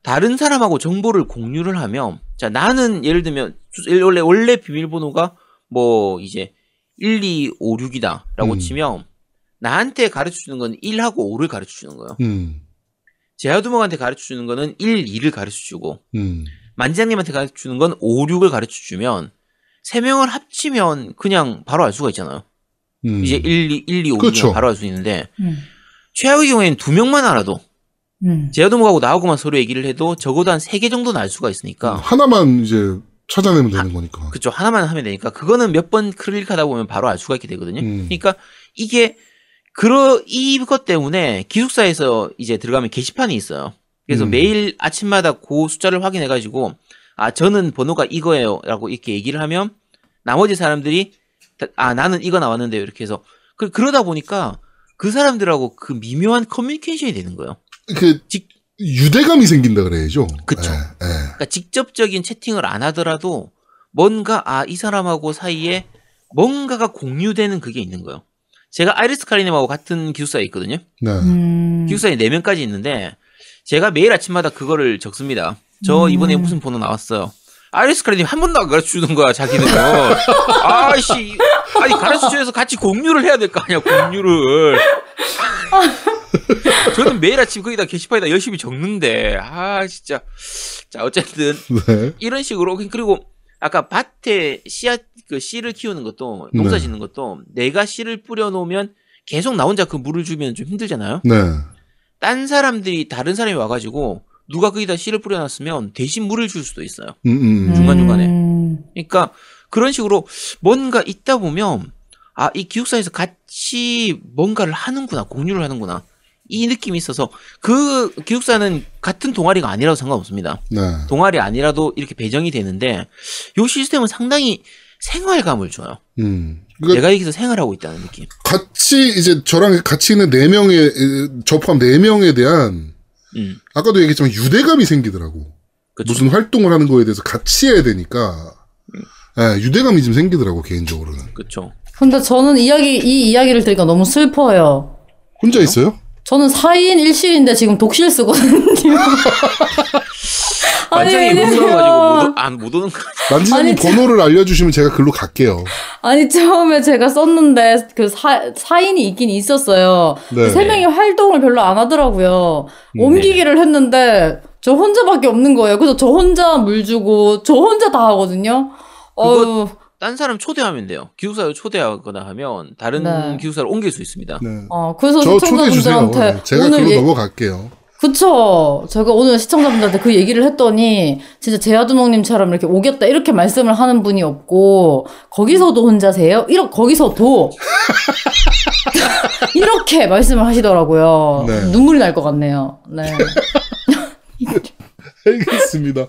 Speaker 4: 다른 사람하고 정보를 공유를 하면 자 나는 예를 들면 수- 원래 원래 비밀번호가 뭐 이제 1, 2, 5, 6이다 라고
Speaker 2: 음.
Speaker 4: 치면 나한테 가르쳐 주는 건 1하고 5를 가르쳐 주는 거예요.
Speaker 2: 음,
Speaker 4: 제아두목한테 가르쳐 주는 거는 1, 2를 가르쳐 주고
Speaker 2: 음,
Speaker 4: 만지장님한테 가르쳐 주는 건 5, 6을 가르쳐 주면 세 명을 합치면 그냥 바로 알 수가 있잖아요.
Speaker 2: 음.
Speaker 4: 이제 1, 2, 1, 2, 5,
Speaker 2: 그렇죠.
Speaker 4: 6을 바로 알 수 있는데
Speaker 3: 음.
Speaker 4: 최악의 경우에는 두 명만 알아도
Speaker 3: 음.
Speaker 4: 제아도목하고 나하고만 서로 얘기를 해도 적어도 한 세 개 정도는 알 수가 있으니까
Speaker 2: 하나만 이제 찾아내면 되는 거니까.
Speaker 4: 그쵸 하나만 하면 되니까 그거는 몇 번 클릭하다 보면 바로 알 수가 있게 되거든요.
Speaker 2: 음.
Speaker 4: 그러니까 이게 그러 이것 때문에 기숙사에서 이제 들어가면 게시판이 있어요. 그래서
Speaker 2: 음.
Speaker 4: 매일 아침마다 그 숫자를 확인해 가지고 아 저는 번호가 이거예요라고 이렇게 얘기를 하면 나머지 사람들이 다- 아 나는 이거 나왔는데요 이렇게 해서 그 그러다 보니까 그 사람들하고 그 미묘한 커뮤니케이션이 되는 거예요.
Speaker 2: 그
Speaker 4: 직-
Speaker 2: 유대감이 생긴다 그래야죠.
Speaker 4: 그쵸.
Speaker 2: 예, 예.
Speaker 4: 그러니까 직접적인 채팅을 안 하더라도 뭔가 아 이 사람하고 사이에 뭔가가 공유되는 그게 있는 거예요. 제가 아이리스 카리님하고 같은 기숙사에 있거든요.
Speaker 2: 네.
Speaker 3: 음.
Speaker 4: 기숙사에 4명까지 있는데 제가 매일 아침마다 그거를 적습니다. 저
Speaker 3: 음.
Speaker 4: 이번에 무슨 번호 나왔어요. 아이리스 카리님 한 번도 안 가르쳐 주는 거야 자기는. 아씨 아니 가르쳐 줘서 같이 공유를 해야 될 거 아니야 공유를. 저는 매일 아침 거기다 게시판에다 열심히 적는데 아 진짜 자 어쨌든
Speaker 2: 네.
Speaker 4: 이런 식으로 그리고 아까 밭에 씨앗 그 씨를 키우는 것도 농사
Speaker 2: 네.
Speaker 4: 짓는 것도 내가 씨를 뿌려 놓으면 계속 나 혼자 그 물을 주면 좀 힘들잖아요.
Speaker 2: 네.
Speaker 4: 딴 사람들이 다른 사람이 와가지고 누가 거기다 씨를 뿌려놨으면 대신 물을 줄 수도 있어요.
Speaker 2: 음, 음.
Speaker 4: 중간 중간에.
Speaker 3: 음.
Speaker 4: 그러니까 그런 식으로 뭔가 있다 보면 아 이 기숙사에서 같이 뭔가를 하는구나 공유를 하는구나 이 느낌이 있어서 그 기숙사는 같은 동아리가 아니라도 상관없습니다.
Speaker 2: 네.
Speaker 4: 동아리 아니라도 이렇게 배정이 되는데 요 시스템은 상당히 생활감을 줘요.
Speaker 2: 음. 그러니까
Speaker 4: 내가 여기서 생활하고 있다는 느낌.
Speaker 2: 같이 이제 저랑 같이 있는 네 명의 저 포함 네 명에 대한
Speaker 4: 음,
Speaker 2: 아까도 얘기했지만 유대감이 생기더라고.
Speaker 4: 그쵸.
Speaker 2: 무슨 활동을 하는 거에 대해서 같이 해야 되니까 예, 유대감이 좀 생기더라고 개인적으로는.
Speaker 4: 그쵸.
Speaker 3: 근데 저는 이야기 이 이야기를 들으니까 너무 슬퍼요.
Speaker 2: 혼자 있어요?
Speaker 3: 저는 4인 1실인데 지금 독실 쓰거든요. 왜냐면-
Speaker 4: 무서워가지고 못, 오- 안, 못 오는 거
Speaker 2: 만지장님
Speaker 3: 아니, 저-
Speaker 2: 번호를 알려주시면 제가 글로 갈게요.
Speaker 3: 아니 처음에 제가 썼는데 그 사, 4인이 있긴 있었어요.
Speaker 2: 네.
Speaker 3: 세 명이 활동을 별로 안 하더라고요.
Speaker 2: 음.
Speaker 3: 옮기기를 했는데 저 혼자밖에 없는 거예요. 그래서 저 혼자 물 주고 저 혼자 다 하거든요. 어유
Speaker 4: 딴 사람 초대하면 돼요. 기숙사를 초대하거나 하면 다른
Speaker 3: 네.
Speaker 4: 기숙사를 옮길 수 있습니다.
Speaker 2: 네.
Speaker 3: 어 그래서
Speaker 2: 저.
Speaker 3: 시청자분들한테
Speaker 2: 네, 제가
Speaker 3: 오늘 예-
Speaker 2: 넘어갈게요.
Speaker 3: 그쵸. 제가 오늘 시청자분들한테 그 얘기를 했더니, 진짜 제아두목님처럼 이렇게 오겠다, 이렇게 말씀을 하는 분이 없고, 거기서도 혼자세요? 이렇게, 거기서도. 이렇게 말씀을 하시더라고요.
Speaker 2: 네.
Speaker 3: 눈물이 날 것 같네요. 네.
Speaker 2: 알겠습니다.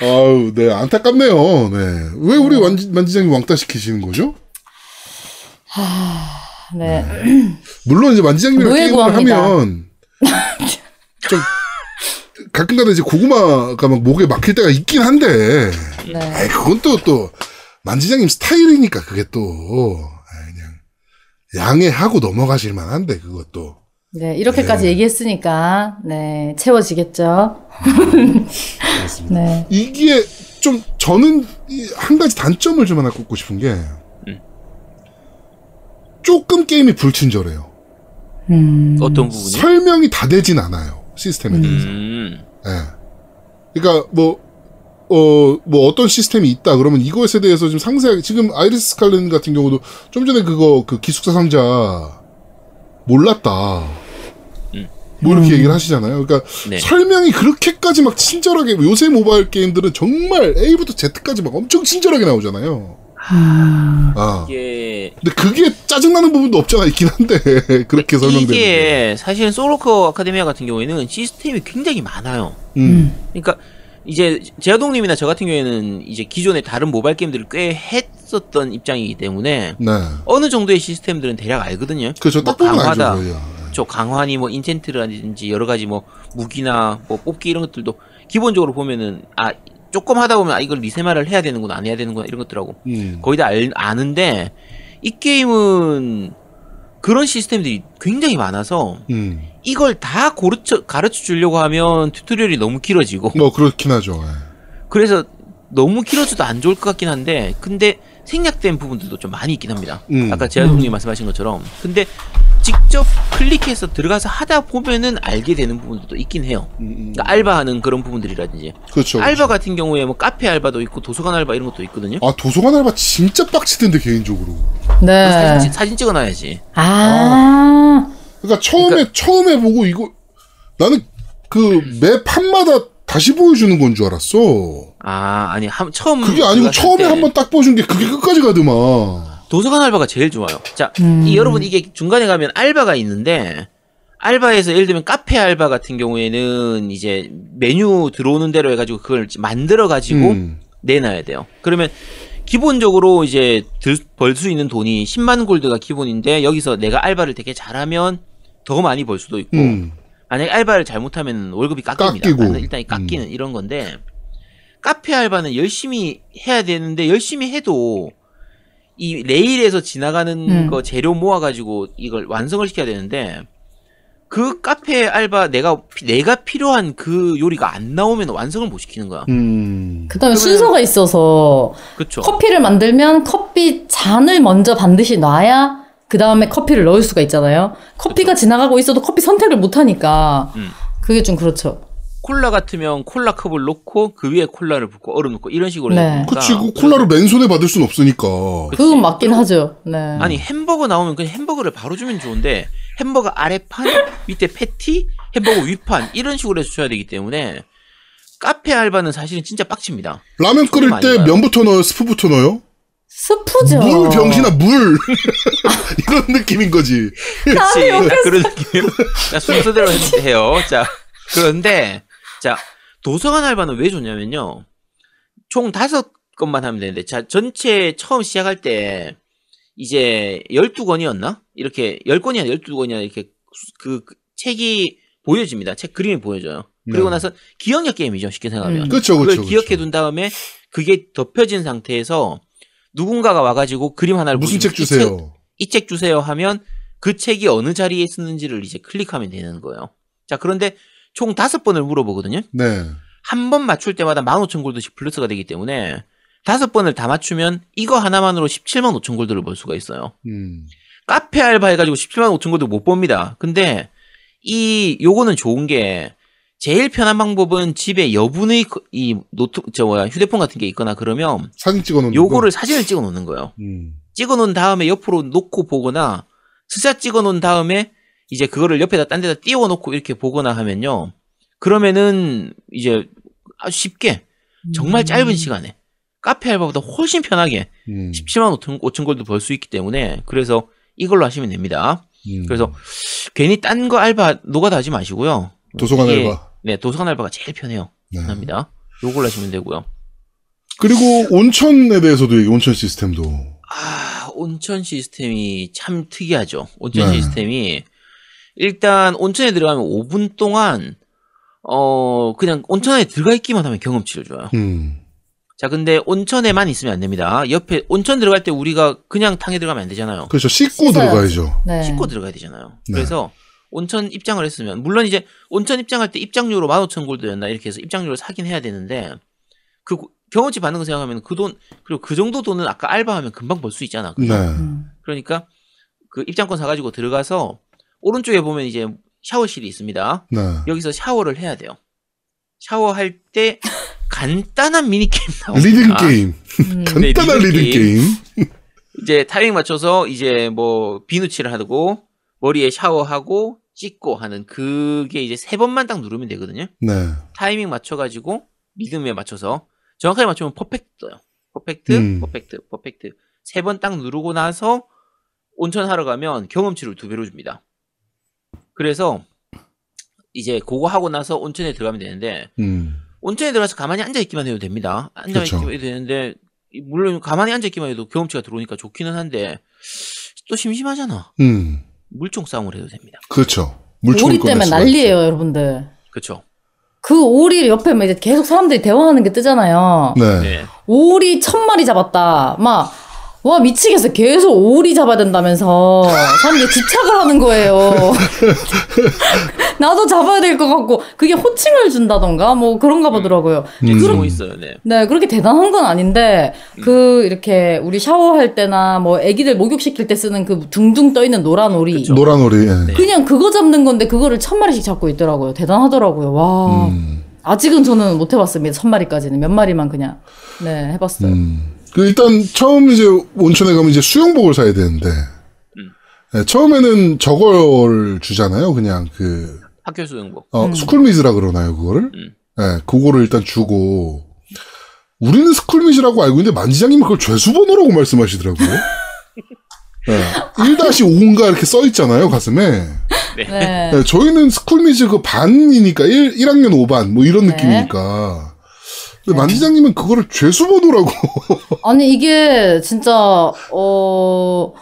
Speaker 2: 아우, 네, 안타깝네요. 네. 왜 우리 만지, 만지장님 왕따 시키시는 거죠?
Speaker 3: 네.
Speaker 2: 물론 이제 만지장님이랑 게임을. 하면 좀 가끔가다 이제 고구마가 막 목에 막힐 때가 있긴 한데
Speaker 3: 네.
Speaker 2: 아이, 그건 또 또 만지장님 스타일이니까 그게 또 아이, 그냥 양해하고 넘어가실 만한데 그것도
Speaker 3: 네. 이렇게까지
Speaker 2: 네.
Speaker 3: 얘기했으니까, 네. 채워지겠죠.
Speaker 2: 그렇습니다.
Speaker 3: 네.
Speaker 2: 이게 좀 저는 이한 가지 단점을 좀 하나 꼽고 싶은 게
Speaker 4: 음.
Speaker 2: 조금 게임이 불친절해요.
Speaker 3: 음.
Speaker 4: 어떤 부분이?
Speaker 2: 설명이 다 되진 않아요 시스템에 대해서.
Speaker 4: 음,
Speaker 2: 예. 그러니까 뭐, 어, 뭐 어떤 시스템이 있다 그러면 이것에 대해서 좀 상세하게 지금 아이리스 스칼렌 같은 경우도 좀 전에 그거 그 기숙사 상자 몰랐다.
Speaker 4: 음.
Speaker 2: 뭐 이렇게 얘기를 하시잖아요. 그러니까
Speaker 4: 네.
Speaker 2: 설명이 그렇게까지 막 친절하게 요새 모바일 게임들은 정말 A부터 Z까지 막 엄청 친절하게 나오잖아요.
Speaker 3: 음.
Speaker 2: 아.
Speaker 4: 이게
Speaker 2: 근데 그게 짜증나는 부분도 없잖아 있긴 한데 그렇게 설명되는 게.
Speaker 4: 이게 사실은 솔로커 아카데미아 같은 경우에는 시스템이 굉장히 많아요.
Speaker 2: 음.
Speaker 4: 그러니까 이제 제아동님이나 저 같은 경우에는 이제 기존의 다른 모바일 게임들을 꽤 했었던 입장이기 때문에
Speaker 2: 네.
Speaker 4: 어느 정도의 시스템들은 대략 알거든요.
Speaker 2: 그렇죠. 뭐딱 보면
Speaker 4: 강화다.
Speaker 2: 알죠.
Speaker 4: 그쵸 강환이 뭐 인챈트라든지 여러 가지 뭐 무기나 뭐 뽑기 이런 것들도 기본적으로 보면은 아 조금 하다 보면 아 이걸 리세마를 해야 되는구나 안 해야 되는구나 이런 것들하고
Speaker 2: 음.
Speaker 4: 거의 다 알, 아는데 이 게임은 그런 시스템들이 굉장히 많아서
Speaker 2: 음.
Speaker 4: 이걸 다 고르쳐, 가르쳐 주려고 하면 튜토리얼이 너무 길어지고
Speaker 2: 뭐 그렇긴 하죠. 예.
Speaker 4: 그래서 너무 길어져도 안 좋을 것 같긴 한데 근데 생략된 부분들도 좀 많이 있긴 합니다.
Speaker 2: 음.
Speaker 4: 아까 제아동님 말씀하신 것처럼 근데 직접 클릭해서 들어가서 하다 보면은 알게 되는 부분들도 있긴 해요.
Speaker 2: 음, 음.
Speaker 4: 그러니까 알바하는 그런 부분들이라든지
Speaker 2: 그렇죠.
Speaker 4: 알바 같은 경우에 뭐 카페 알바도 있고 도서관 알바 이런 것도 있거든요.
Speaker 2: 아 도서관 알바 진짜 빡치던데 개인적으로.
Speaker 3: 네.
Speaker 4: 사진, 찍- 사진 찍어놔야지.
Speaker 3: 아,
Speaker 2: 그러니까 처음에 처음에 보고 이거 나는 그 매 판마다 다시 보여주는 건 줄 알았어.
Speaker 4: 아 아니 한, 처음
Speaker 2: 그게 아니고 처음에 때한번 딱 보여준 게 그게 끝까지 가더만.
Speaker 4: 도서관 알바가 제일 좋아요. 자,
Speaker 3: 음.
Speaker 4: 이 여러분 이게 중간에 가면 알바가 있는데 알바에서 예를 들면 카페 알바 같은 경우에는 이제 메뉴 들어오는 대로 해가지고 그걸 만들어 가지고
Speaker 2: 음.
Speaker 4: 내놔야 돼요. 그러면 기본적으로 이제 벌 수 있는 돈이 10만 골드가 기본인데 여기서 내가 알바를 되게 잘하면 더 많이 벌 수도 있고
Speaker 2: 음.
Speaker 4: 만약에 알바를 잘못하면 월급이 깎입니다.
Speaker 2: 깎이고.
Speaker 4: 일단 깎이는 이런 건데 카페 알바는 열심히 해야 되는데 열심히 해도 이 레일에서 지나가는
Speaker 3: 음.
Speaker 4: 거 재료 모아가지고 이걸 완성을 시켜야 되는데 그 카페 알바 내가 피- 내가 필요한 그 요리가 안 나오면 완성을 못 시키는 거야.
Speaker 2: 음.
Speaker 3: 그 다음에
Speaker 4: 그러면-
Speaker 3: 순서가 있어서
Speaker 4: 그렇죠.
Speaker 3: 커피를 만들면 커피 잔을 먼저 반드시 놔야 그 다음에 커피를 넣을 수가 있잖아요. 커피가 지나가고 있어도 커피 선택을 못 하니까
Speaker 4: 음.
Speaker 3: 그게 좀 그렇죠.
Speaker 4: 콜라 같으면 콜라 컵을 놓고 그 위에 콜라를 붓고 얼음 넣고 이런 식으로
Speaker 3: 네.
Speaker 2: 그치, 그 콜라를 맨손에 받을 순 없으니까.
Speaker 4: 그치.
Speaker 3: 그건 맞긴 하죠. 네.
Speaker 4: 아니 햄버거 나오면 그냥 햄버거를 바로 주면 좋은데 햄버거 아래판 밑에 패티 햄버거 위판 이런 식으로 해서 줘야 되기 때문에 카페 알바는 사실은 진짜 빡칩니다.
Speaker 2: 라면 끓일 때
Speaker 4: 가요.
Speaker 2: 면부터 넣어요? 스프부터 넣어요?
Speaker 3: 스프죠.
Speaker 2: 물 병신아 물 이런 느낌인 거지.
Speaker 4: 그렇지. 그런 느낌. 자, 순서대로 해- 해요. 자, 그런데 자 도서관 알바는 왜 좋냐면요. 총 다섯 건만 하면 되는데, 자 전체 처음 시작할 때 이제 12권이었나? 이렇게 10권이 아니라 12권이나 이렇게 그, 그 책이 보여집니다. 책 그림이 보여져요. 그리고
Speaker 2: 네.
Speaker 4: 나서 기억력 게임이죠. 쉽게 생각하면.
Speaker 3: 음.
Speaker 2: 그렇죠,
Speaker 4: 그걸. 기억해 둔 다음에 그게 덮여진 상태에서 누군가가 와가지고 그림 하나를
Speaker 2: 무슨 책 주세요?
Speaker 4: 이책 주세요 하면 그 책이 어느 자리에 있었는지를 이제 클릭하면 되는 거예요. 자, 그런데 총 다섯 번을 물어보거든요.
Speaker 2: 네.
Speaker 4: 한 번 맞출 때마다 15,000골드씩 플러스가 되기 때문에 다섯 번을 다 맞추면 이거 하나만으로 17만 5천 골드를 벌 수가 있어요.
Speaker 2: 음.
Speaker 4: 카페 알바 해가지고 17만 5천 골드 못 법니다. 근데 이 요거는 좋은 게 제일 편한 방법은 집에 여분의 그- 이 노트 저 뭐야 휴대폰 같은 게 있거나 그러면
Speaker 2: 사진 찍어 놓는
Speaker 4: 요거를 사진을 찍어 놓는 거예요.
Speaker 2: 거. 음.
Speaker 4: 찍어 놓은 다음에 옆으로 놓고 보거나 스샷 찍어 놓은 다음에 이제 그거를 옆에다 딴 데다 띄워 놓고 이렇게 보거나 하면요. 그러면은 이제 아주 쉽게 정말 짧은 시간에 카페 알바보다 훨씬 편하게
Speaker 2: 음.
Speaker 4: 17만 5천, 5천 골드 벌수 있기 때문에 그래서 이걸로 하시면 됩니다.
Speaker 2: 음.
Speaker 4: 그래서 괜히 딴 거 알바 노가다 하지 마시고요.
Speaker 2: 도서관
Speaker 4: 이게-
Speaker 2: 알바.
Speaker 4: 네, 도서관 알바가 제일 편해요.
Speaker 2: 네.
Speaker 4: 편합니다. 요걸로 하시면 되고요.
Speaker 2: 그리고 온천에 대해서도 얘기, 온천 시스템도.
Speaker 4: 아, 온천 시스템이 참 특이하죠. 온천
Speaker 2: 네.
Speaker 4: 시스템이 일단 온천에 들어가면 5분 동안 어 그냥 온천에 들어가 있기만 하면 경험치를 줘요.
Speaker 2: 음.
Speaker 4: 자, 근데 온천에만 있으면 안 됩니다. 옆에 온천 들어갈 때 우리가 그냥 탕에 들어가면 안 되잖아요.
Speaker 2: 그렇죠. 씻고
Speaker 3: 씻어야지.
Speaker 2: 들어가야죠.
Speaker 3: 네.
Speaker 4: 씻고 들어가야 되잖아요.
Speaker 2: 네.
Speaker 4: 그래서 온천 입장을 했으면 물론 이제 온천 입장할 때 입장료로 15,000골드였나 이렇게 해서 입장료를 사긴 해야 되는데 그 고- 경험치 받는 거 생각하면 그 돈 그리고 그 정도 돈은 아까 알바하면 금방 벌 수 있잖아.
Speaker 2: 네.
Speaker 3: 음.
Speaker 4: 그러니까 그 입장권 사가지고 들어가서 오른쪽에 보면 이제 샤워실이 있습니다.
Speaker 2: 네.
Speaker 4: 여기서 샤워를 해야 돼요. 샤워할 때 간단한 미니 게임 나옵니다.
Speaker 2: 리듬 게임.
Speaker 3: 음.
Speaker 4: 네,
Speaker 2: 간단한
Speaker 4: 리듬
Speaker 2: 리듬 게임.
Speaker 4: 이제 타이밍 맞춰서 이제 뭐 비누칠을 하고 머리에 샤워하고 씻고 하는 그게 이제 세 번만 딱 누르면 되거든요.
Speaker 2: 네.
Speaker 4: 타이밍 맞춰가지고 리듬에 맞춰서 정확하게 맞추면 퍼펙트 떠요. 퍼펙트,
Speaker 2: 음.
Speaker 4: 퍼펙트, 퍼펙트. 세 번 딱 누르고 나서 온천 하러 가면 경험치를 두 배로 줍니다. 그래서 이제 그거 하고 나서 온천에 들어가면 되는데
Speaker 2: 음.
Speaker 4: 온천에 들어가서 가만히 앉아 있기만 해도 됩니다. 앉아
Speaker 2: 그렇죠.
Speaker 4: 있기만 해도 되는데 물론 가만히 앉아 있기만 해도 경험치가 들어오니까 좋기는 한데 또 심심하잖아.
Speaker 2: 음.
Speaker 4: 물총 싸움을 해도 됩니다.
Speaker 2: 그렇죠. 물총
Speaker 3: 오리 때문에 난리예요, 여러분들.
Speaker 4: 그렇죠.
Speaker 3: 그 오리 옆에 막 이제 계속 사람들이 대화하는 게 뜨잖아요.
Speaker 2: 네.
Speaker 4: 네.
Speaker 3: 오리 천 마리 잡았다. 막, 와, 미치겠어. 계속 오리 잡아야 된다면서. 사람들이 집착을 하는 거예요. 나도 잡아야 될 것 같고, 그게 호칭을 준다던가, 뭐 그런가 보더라고요.
Speaker 2: 음.
Speaker 4: 그런 거 있어요. 네.
Speaker 3: 네, 그렇게 대단한 건 아닌데, 그, 이렇게, 우리 샤워할 때나, 뭐, 애기들 목욕시킬 때 쓰는 그 둥둥 떠있는 노란 오리.
Speaker 4: 그쵸.
Speaker 2: 노란 오리. 예.
Speaker 4: 네.
Speaker 3: 그냥 그거 잡는 건데, 그거를 천 마리씩 잡고 있더라고요. 대단하더라고요. 와.
Speaker 2: 음.
Speaker 3: 아직은 저는 못 해봤습니다. 천 마리까지는. 몇 마리만 그냥, 네, 해봤어요.
Speaker 2: 음. 그 일단 처음 이제 온천에 가면 이제 수영복을 사야 되는데
Speaker 4: 음.
Speaker 2: 네, 처음에는 저걸 주잖아요. 그냥 그
Speaker 4: 학교 수영복.
Speaker 2: 어,
Speaker 3: 음.
Speaker 2: 스쿨미즈라 그러나요, 그거를?
Speaker 4: 음.
Speaker 2: 네, 그거를 일단 주고 우리는 스쿨미즈라고 알고 있는데 만지장님은 그걸 죄수번호라고 말씀하시더라고요. 네, 1-5인가 이렇게 써 있잖아요, 가슴에.
Speaker 4: 네.
Speaker 3: 네.
Speaker 2: 네, 저희는 스쿨미즈 그 반이니까 1, 1학년 5반 뭐 이런
Speaker 3: 네.
Speaker 2: 느낌이니까. 근데 만지장님은 그거를 죄수번호라고.
Speaker 3: 아니 이게 진짜 어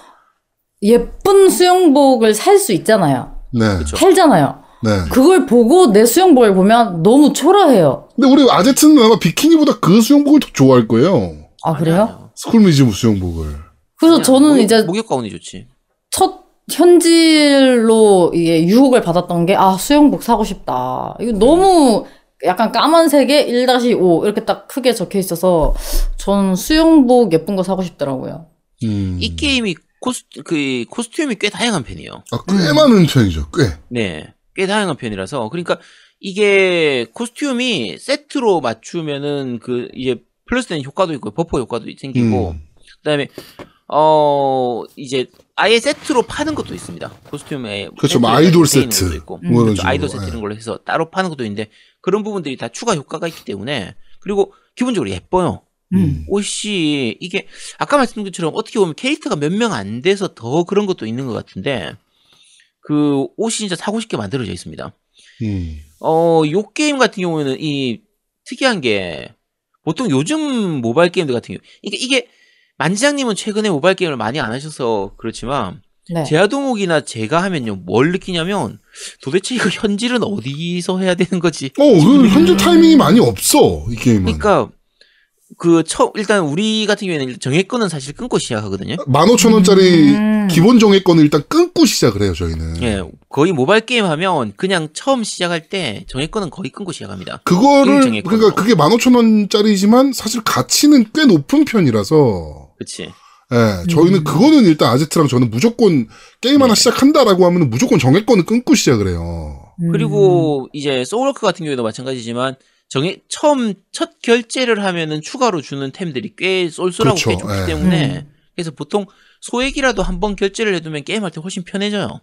Speaker 3: 예쁜 수영복을 살 수 있잖아요.
Speaker 2: 네.
Speaker 4: 그쵸.
Speaker 3: 팔잖아요.
Speaker 2: 네.
Speaker 3: 그걸 보고 내 수영복을 보면 너무 초라해요.
Speaker 2: 근데 우리 아제트는 아마 비키니보다 그 수영복을 더 좋아할 거예요.
Speaker 3: 아 그래요?
Speaker 2: 스쿨미즈 수영복을.
Speaker 3: 그래서 저는
Speaker 4: 목욕,
Speaker 3: 이제
Speaker 4: 목욕 가운이 좋지.
Speaker 3: 첫 현질로 이게 유혹을 받았던 게 아 수영복 사고 싶다. 이거 너무 약간 까만색에 1-5 이렇게 딱 크게 적혀 있어서 전 수영복 예쁜 거 사고 싶더라고요.
Speaker 2: 음.
Speaker 4: 이 게임이 코스 그 코스튬이 꽤 다양한 편이에요.
Speaker 2: 아, 꽤 많은 편이죠. 꽤.
Speaker 4: 네. 꽤 다양한 편이라서 그러니까 이게 코스튬이 세트로 맞추면은 그 이제 플러스되는 효과도 있고 버퍼 효과도 생기고
Speaker 2: 음.
Speaker 4: 그다음에 어 이제 아예 세트로 파는 것도 있습니다. 코스튬에
Speaker 2: 그렇죠. 뭐 아이돌 세트.
Speaker 4: 있고
Speaker 3: 음.
Speaker 2: 뭐 이런
Speaker 4: 그렇죠. 아이돌. 세트
Speaker 2: 예.
Speaker 4: 이런 걸로 해서 따로 파는 것도 있는데 그런 부분들이 다 추가 효과가 있기 때문에 그리고 기본적으로 예뻐요.
Speaker 2: 음.
Speaker 4: 옷이 이게 아까 말씀드린 것처럼 어떻게 보면 캐릭터가 몇 명 안 돼서 더 그런 것도 있는 것 같은데 그 옷이 진짜 사고 싶게 만들어져 있습니다.
Speaker 2: 음.
Speaker 4: 어, 요 게임 같은 경우에는 이 특이한 게 보통 요즘 모바일 게임들 같은 경우 이게 이게 만지장님은 최근에 모바일 게임을 많이 안 하셔서 그렇지만
Speaker 3: 네.
Speaker 4: 제아동욱이나 제가 하면요 뭘 느끼냐면 도대체 이거 현질은 어디서 해야 되는 거지?
Speaker 2: 어, 그 현재 타이밍이 많이 없어. 이 게임은.
Speaker 4: 그러니까 그 처, 일단 우리 같은 경우에는 정액권은 사실 끊고 시작하거든요.
Speaker 2: 15,000원짜리
Speaker 3: 음.
Speaker 2: 기본 정액권을 일단 끊고 시작을 해요, 저희는.
Speaker 4: 예, 거의 모바일 게임 하면 그냥 처음 시작할 때 정액권은 거의 끊고 시작합니다.
Speaker 2: 그거를, 그러니까. 그게 15,000원짜리지만 사실 가치는 꽤 높은 편이라서,
Speaker 4: 그치?
Speaker 2: 예, 저희는 그거는 일단 아제트랑 저는 무조건 게임 하나
Speaker 4: 네.
Speaker 2: 시작한다라고 하면 무조건 정액권을 끊고 시작을 해요.
Speaker 3: 음.
Speaker 4: 그리고 이제 소울워커 같은 경우에도 마찬가지지만 정액 처음 첫 결제를 하면은 추가로 주는 템들이 꽤 쏠쏠하고
Speaker 2: 그렇죠.
Speaker 4: 꽤 좋기
Speaker 2: 예.
Speaker 4: 때문에
Speaker 3: 음.
Speaker 4: 그래서 보통 소액이라도 한 번 결제를 해두면 게임할 때 훨씬 편해져요.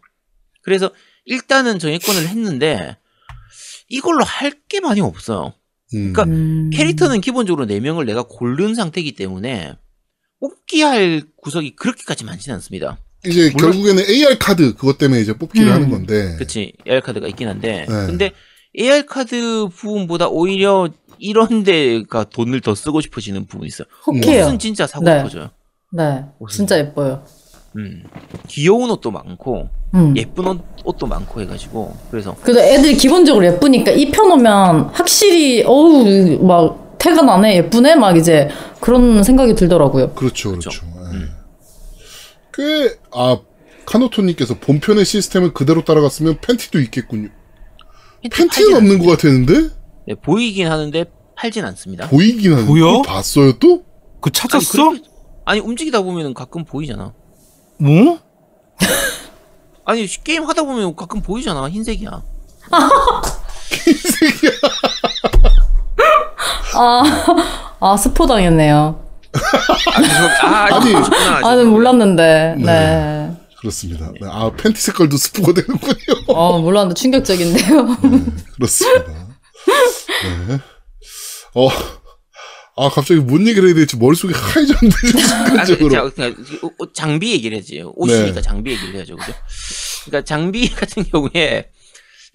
Speaker 4: 그래서 일단은 정액권을 했는데 이걸로 할 게 많이 없어요.
Speaker 2: 음.
Speaker 4: 그러니까
Speaker 3: 음.
Speaker 4: 캐릭터는 기본적으로 4명을 내가 고른 상태이기 때문에 뽑기 할 구석이 그렇게까지 많지는 않습니다.
Speaker 2: 이제
Speaker 4: 물론-
Speaker 2: 결국에는 AR 카드 그것 때문에 이제 뽑기를
Speaker 3: 음.
Speaker 2: 하는 건데.
Speaker 4: 그치 AR 카드가 있긴 한데
Speaker 2: 네.
Speaker 4: 근데 AR 카드 부분보다 오히려 이런 데가 돈을 더 쓰고 싶어지는 부분이 있어요.
Speaker 3: 혹해요.
Speaker 4: 옷은 진짜 사고
Speaker 3: 네.
Speaker 4: 싶어져요.
Speaker 3: 네,
Speaker 4: 옷은.
Speaker 3: 진짜 예뻐요.
Speaker 4: 음. 귀여운 옷도 많고
Speaker 3: 음.
Speaker 4: 예쁜 옷, 옷도 많고 해가지고 그래서
Speaker 3: 그래도 애들이 기본적으로 예쁘니까 입혀놓으면 확실히 어우 막 나네 예쁘네 막 이제 그런 생각이 들더라고요.
Speaker 2: 그렇죠,
Speaker 4: 그렇죠.
Speaker 2: 그렇죠. 예.
Speaker 4: 음.
Speaker 2: 꽤, 아, 카노토님께서 본편의 시스템을 그대로 따라갔으면 팬티도 있겠군요. 팬티는
Speaker 4: 팔진
Speaker 2: 없는 것. 같았는데?
Speaker 4: 네, 보이긴 하는데 팔진 않습니다.
Speaker 2: 보이긴 하는데.
Speaker 1: 보여?
Speaker 2: 봤어요, 또?
Speaker 1: 그
Speaker 4: 아니,
Speaker 1: 찾았어?
Speaker 4: 그렇게- 아니 움직이다 보면 가끔 보이잖아.
Speaker 1: 뭐?
Speaker 4: 아니 게임 하다 보면 가끔 보이잖아 흰색이야.
Speaker 3: 아, 아 스포 당했네요.
Speaker 4: 아,
Speaker 2: 아니.
Speaker 4: 아니
Speaker 3: 아, 는 몰랐는데.
Speaker 2: 네.
Speaker 3: 네.
Speaker 2: 그렇습니다. 네, 아, 팬티 색깔도 스포가 되는군요.
Speaker 3: 어, 몰랐는데 충격적인데요.
Speaker 2: 그렇습니다. 네. 어, 아, 갑자기 뭔 얘기를 해야 될지 머릿속이 하얘졌는데, 순간적으로.
Speaker 4: 옷 장비 얘기를 해야지. 옷이니까
Speaker 2: 네.
Speaker 4: 장비 얘기를 해야죠, 그죠? 그러니까 장비 같은 경우에,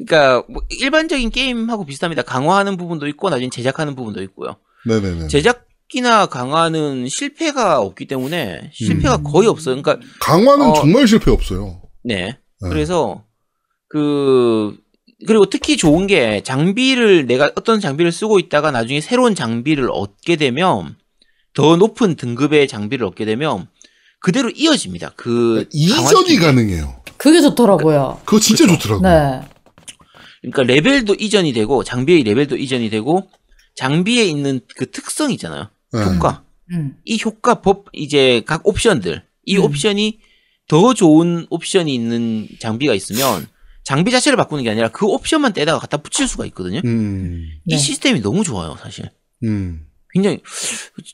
Speaker 4: 그러니까 뭐 일반적인 게임하고 비슷합니다. 강화하는 부분도 있고 나중에 제작하는 부분도 있고요.
Speaker 2: 네네네.
Speaker 4: 제작기나 강화는 실패가 없기 때문에 실패가
Speaker 2: 음.
Speaker 4: 거의 없어요. 그러니까
Speaker 2: 강화는
Speaker 4: 어.
Speaker 2: 정말 실패 없어요.
Speaker 4: 네.
Speaker 2: 네.
Speaker 4: 그래서 그 그리고 특히 좋은 게 장비를 내가 어떤 장비를 쓰고 있다가 나중에 새로운 장비를 얻게 되면 더 높은 등급의 장비를 얻게 되면 그대로 이어집니다. 그
Speaker 2: 이전이
Speaker 4: 강화시키는 게.
Speaker 2: 가능해요.
Speaker 3: 그게 좋더라고요.
Speaker 2: 그거 진짜 좋더라고.
Speaker 3: 네.
Speaker 4: 그러니까 레벨도 이전이 되고 장비의 레벨도 이전이 되고 장비에 있는 그 특성 있잖아요.
Speaker 2: 네.
Speaker 4: 효과.
Speaker 3: 음.
Speaker 4: 이 효과 법 이제 각 옵션들 이
Speaker 3: 음.
Speaker 4: 옵션이 더 좋은 옵션이 있는 장비가 있으면 장비 자체를 바꾸는 게 아니라 그 옵션만 떼다가 갖다 붙일 수가 있거든요.
Speaker 2: 음,
Speaker 4: 이
Speaker 3: 네.
Speaker 4: 시스템이 너무 좋아요, 사실.
Speaker 2: 음.
Speaker 4: 굉장히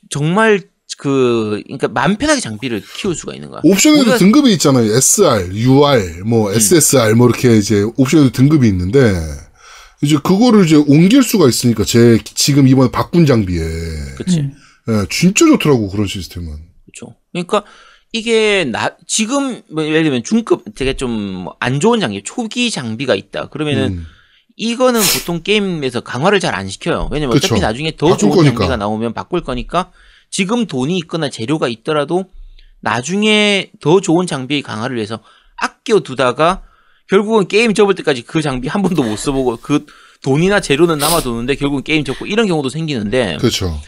Speaker 4: 정말 그 그러니까 마음 편하게 장비를 키울 수가 있는 거야.
Speaker 2: 옵션에도
Speaker 4: 우리가-
Speaker 2: 등급이 있잖아요. SR, UR,
Speaker 4: 음.
Speaker 2: 뭐 SSR 뭐 이렇게 이제 옵션에도 등급이 있는데 이제 그거를 이제 옮길 수가 있으니까 제 지금 이번에 바꾼 장비에
Speaker 4: 그렇지.
Speaker 3: 음.
Speaker 2: 예, 진짜 좋더라고 그런 시스템은.
Speaker 4: 그렇죠. 그러니까 이게 나 지금 뭐 예를 들면 중급 되게 좀 안 좋은 장비, 초기 장비가 있다. 그러면은
Speaker 2: 음.
Speaker 4: 이거는 보통 게임에서 강화를 잘 안 시켜요. 왜냐면
Speaker 2: 그쵸.
Speaker 4: 어차피 나중에 더 좋은
Speaker 2: 거니까.
Speaker 4: 장비가 나오면 바꿀 거니까 지금 돈이 있거나 재료가 있더라도 나중에 더 좋은 장비의 강화를 위해서 아껴 두다가 결국은 게임 접을 때까지 그 장비 한 번도 못 써보고 그 돈이나 재료는 남아도는데 결국은 게임 접고 이런 경우도 생기는데
Speaker 2: 그렇죠.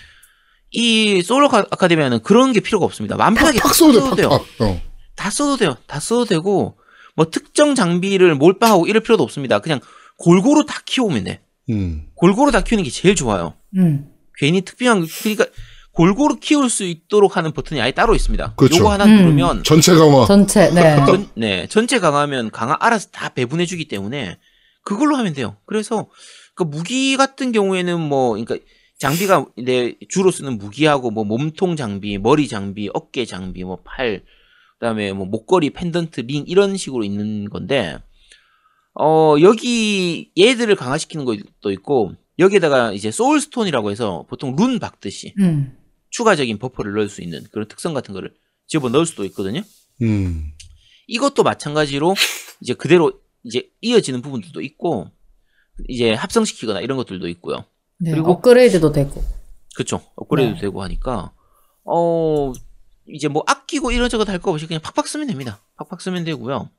Speaker 4: 이 솔로 카- 아카데미아는 그런 게 필요가 없습니다. 마음 편하게
Speaker 2: 팍팍
Speaker 4: 다
Speaker 2: 써도 돼,
Speaker 4: 써도 돼요.
Speaker 2: 팍팍. 어.
Speaker 4: 다 써도 돼요. 다 써도 되고 뭐 특정 장비를 몰빵하고 이럴 필요도 없습니다. 그냥 골고루 다 키워오면 돼.
Speaker 2: 음.
Speaker 4: 골고루 다 키우는 게 제일 좋아요.
Speaker 3: 음.
Speaker 4: 괜히 특별한 그러니까 골고루 키울 수 있도록 하는 버튼이 아예 따로 있습니다.
Speaker 2: 그렇죠.
Speaker 4: 요거 하나
Speaker 3: 음.
Speaker 4: 누르면
Speaker 2: 전체 강화.
Speaker 3: 전체, 네.
Speaker 4: 전, 네, 전체 강화면 강화 알아서 다 배분해 주기 때문에 그걸로 하면 돼요. 그래서 그 무기 같은 경우에는 뭐 그러니까 장비가 내 주로 쓰는 무기하고 뭐 몸통 장비, 머리 장비, 어깨 장비, 뭐 팔, 그다음에 뭐 목걸이, 펜던트, 링 이런 식으로 있는 건데 어 여기 얘들을 강화시키는 것도 있고 여기에다가 이제 soul stone이라고 해서 보통 룬 박듯이
Speaker 3: 음.
Speaker 4: 추가적인 buff를 넣을 수 있는 그런 특성 같은 거를 집어 넣을 수도 있거든요.
Speaker 2: 음.
Speaker 4: 이것도 마찬가지로 이제 그대로 이제 이어지는 부분들도 있고 이제 합성시키거나 이런 것들도 있고요.
Speaker 3: 네.
Speaker 4: 그리고-
Speaker 3: 업그레이드도 되고.
Speaker 4: 그렇죠. 업그레이드
Speaker 3: 네.
Speaker 4: 되고 하니까 어 이제 뭐 아끼고 이런저런 할거 없이 그냥 팍팍 쓰면 됩니다. 팍팍 쓰면 되고요.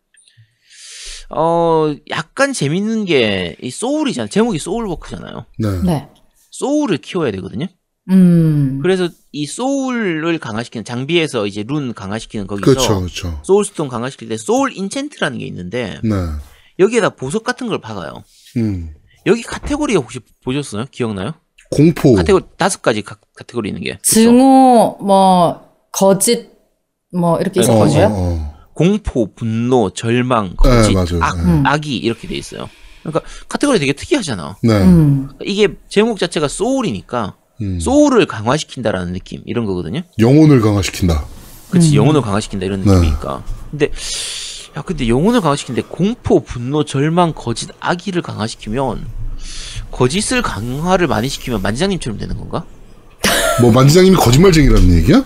Speaker 4: 어 약간 재밌는 게 이 soul이잖아요. 제목이 소울워커잖아요.
Speaker 2: 네.
Speaker 3: 네.
Speaker 4: soul을 키워야 되거든요.
Speaker 3: 음.
Speaker 4: 그래서 이 soul을 강화시키는 장비에서 이제 룬 강화시키는 거기서
Speaker 2: 그렇죠, 그렇죠.
Speaker 4: soul stone 강화시킬 때 soul enchant라는 게 있는데
Speaker 2: 네.
Speaker 4: 여기에다 보석 같은 걸 박아요.
Speaker 2: 음.
Speaker 4: 여기 카테고리가 혹시 보셨어요? 기억나요?
Speaker 2: 공포.
Speaker 4: 카테고리 다섯 가지 카, 카테고리 있는 게 그쵸?
Speaker 3: 증오, 뭐, 거짓, 뭐, 이렇게
Speaker 4: 네,
Speaker 3: 있었던
Speaker 2: 어,
Speaker 4: 거짓.
Speaker 3: 거예요?
Speaker 2: 어.
Speaker 4: 공포, 분노, 절망, 거짓,
Speaker 2: 네.
Speaker 4: 악,
Speaker 2: 네.
Speaker 3: 음.
Speaker 4: 악이 이렇게 돼 있어요. 그러니까 카테고리 되게 특이하잖아.
Speaker 2: 네.
Speaker 3: 음.
Speaker 4: 이게 제목 자체가 soul이니까
Speaker 2: 음.
Speaker 4: soul을 강화시킨다라는 느낌 이런 거거든요.
Speaker 2: 영혼을 강화시킨다.
Speaker 4: 그렇지
Speaker 3: 음.
Speaker 4: 영혼을 강화시킨다 이런
Speaker 2: 네.
Speaker 4: 느낌이니까. 근데 야 근데 영혼을 강화시키는데 공포, 분노, 절망, 거짓, 악의를 강화시키면 거짓을 강화를 많이 시키면 만지장님처럼 되는 건가?
Speaker 2: 뭐 만지장님이 거짓말쟁이라는 얘기야?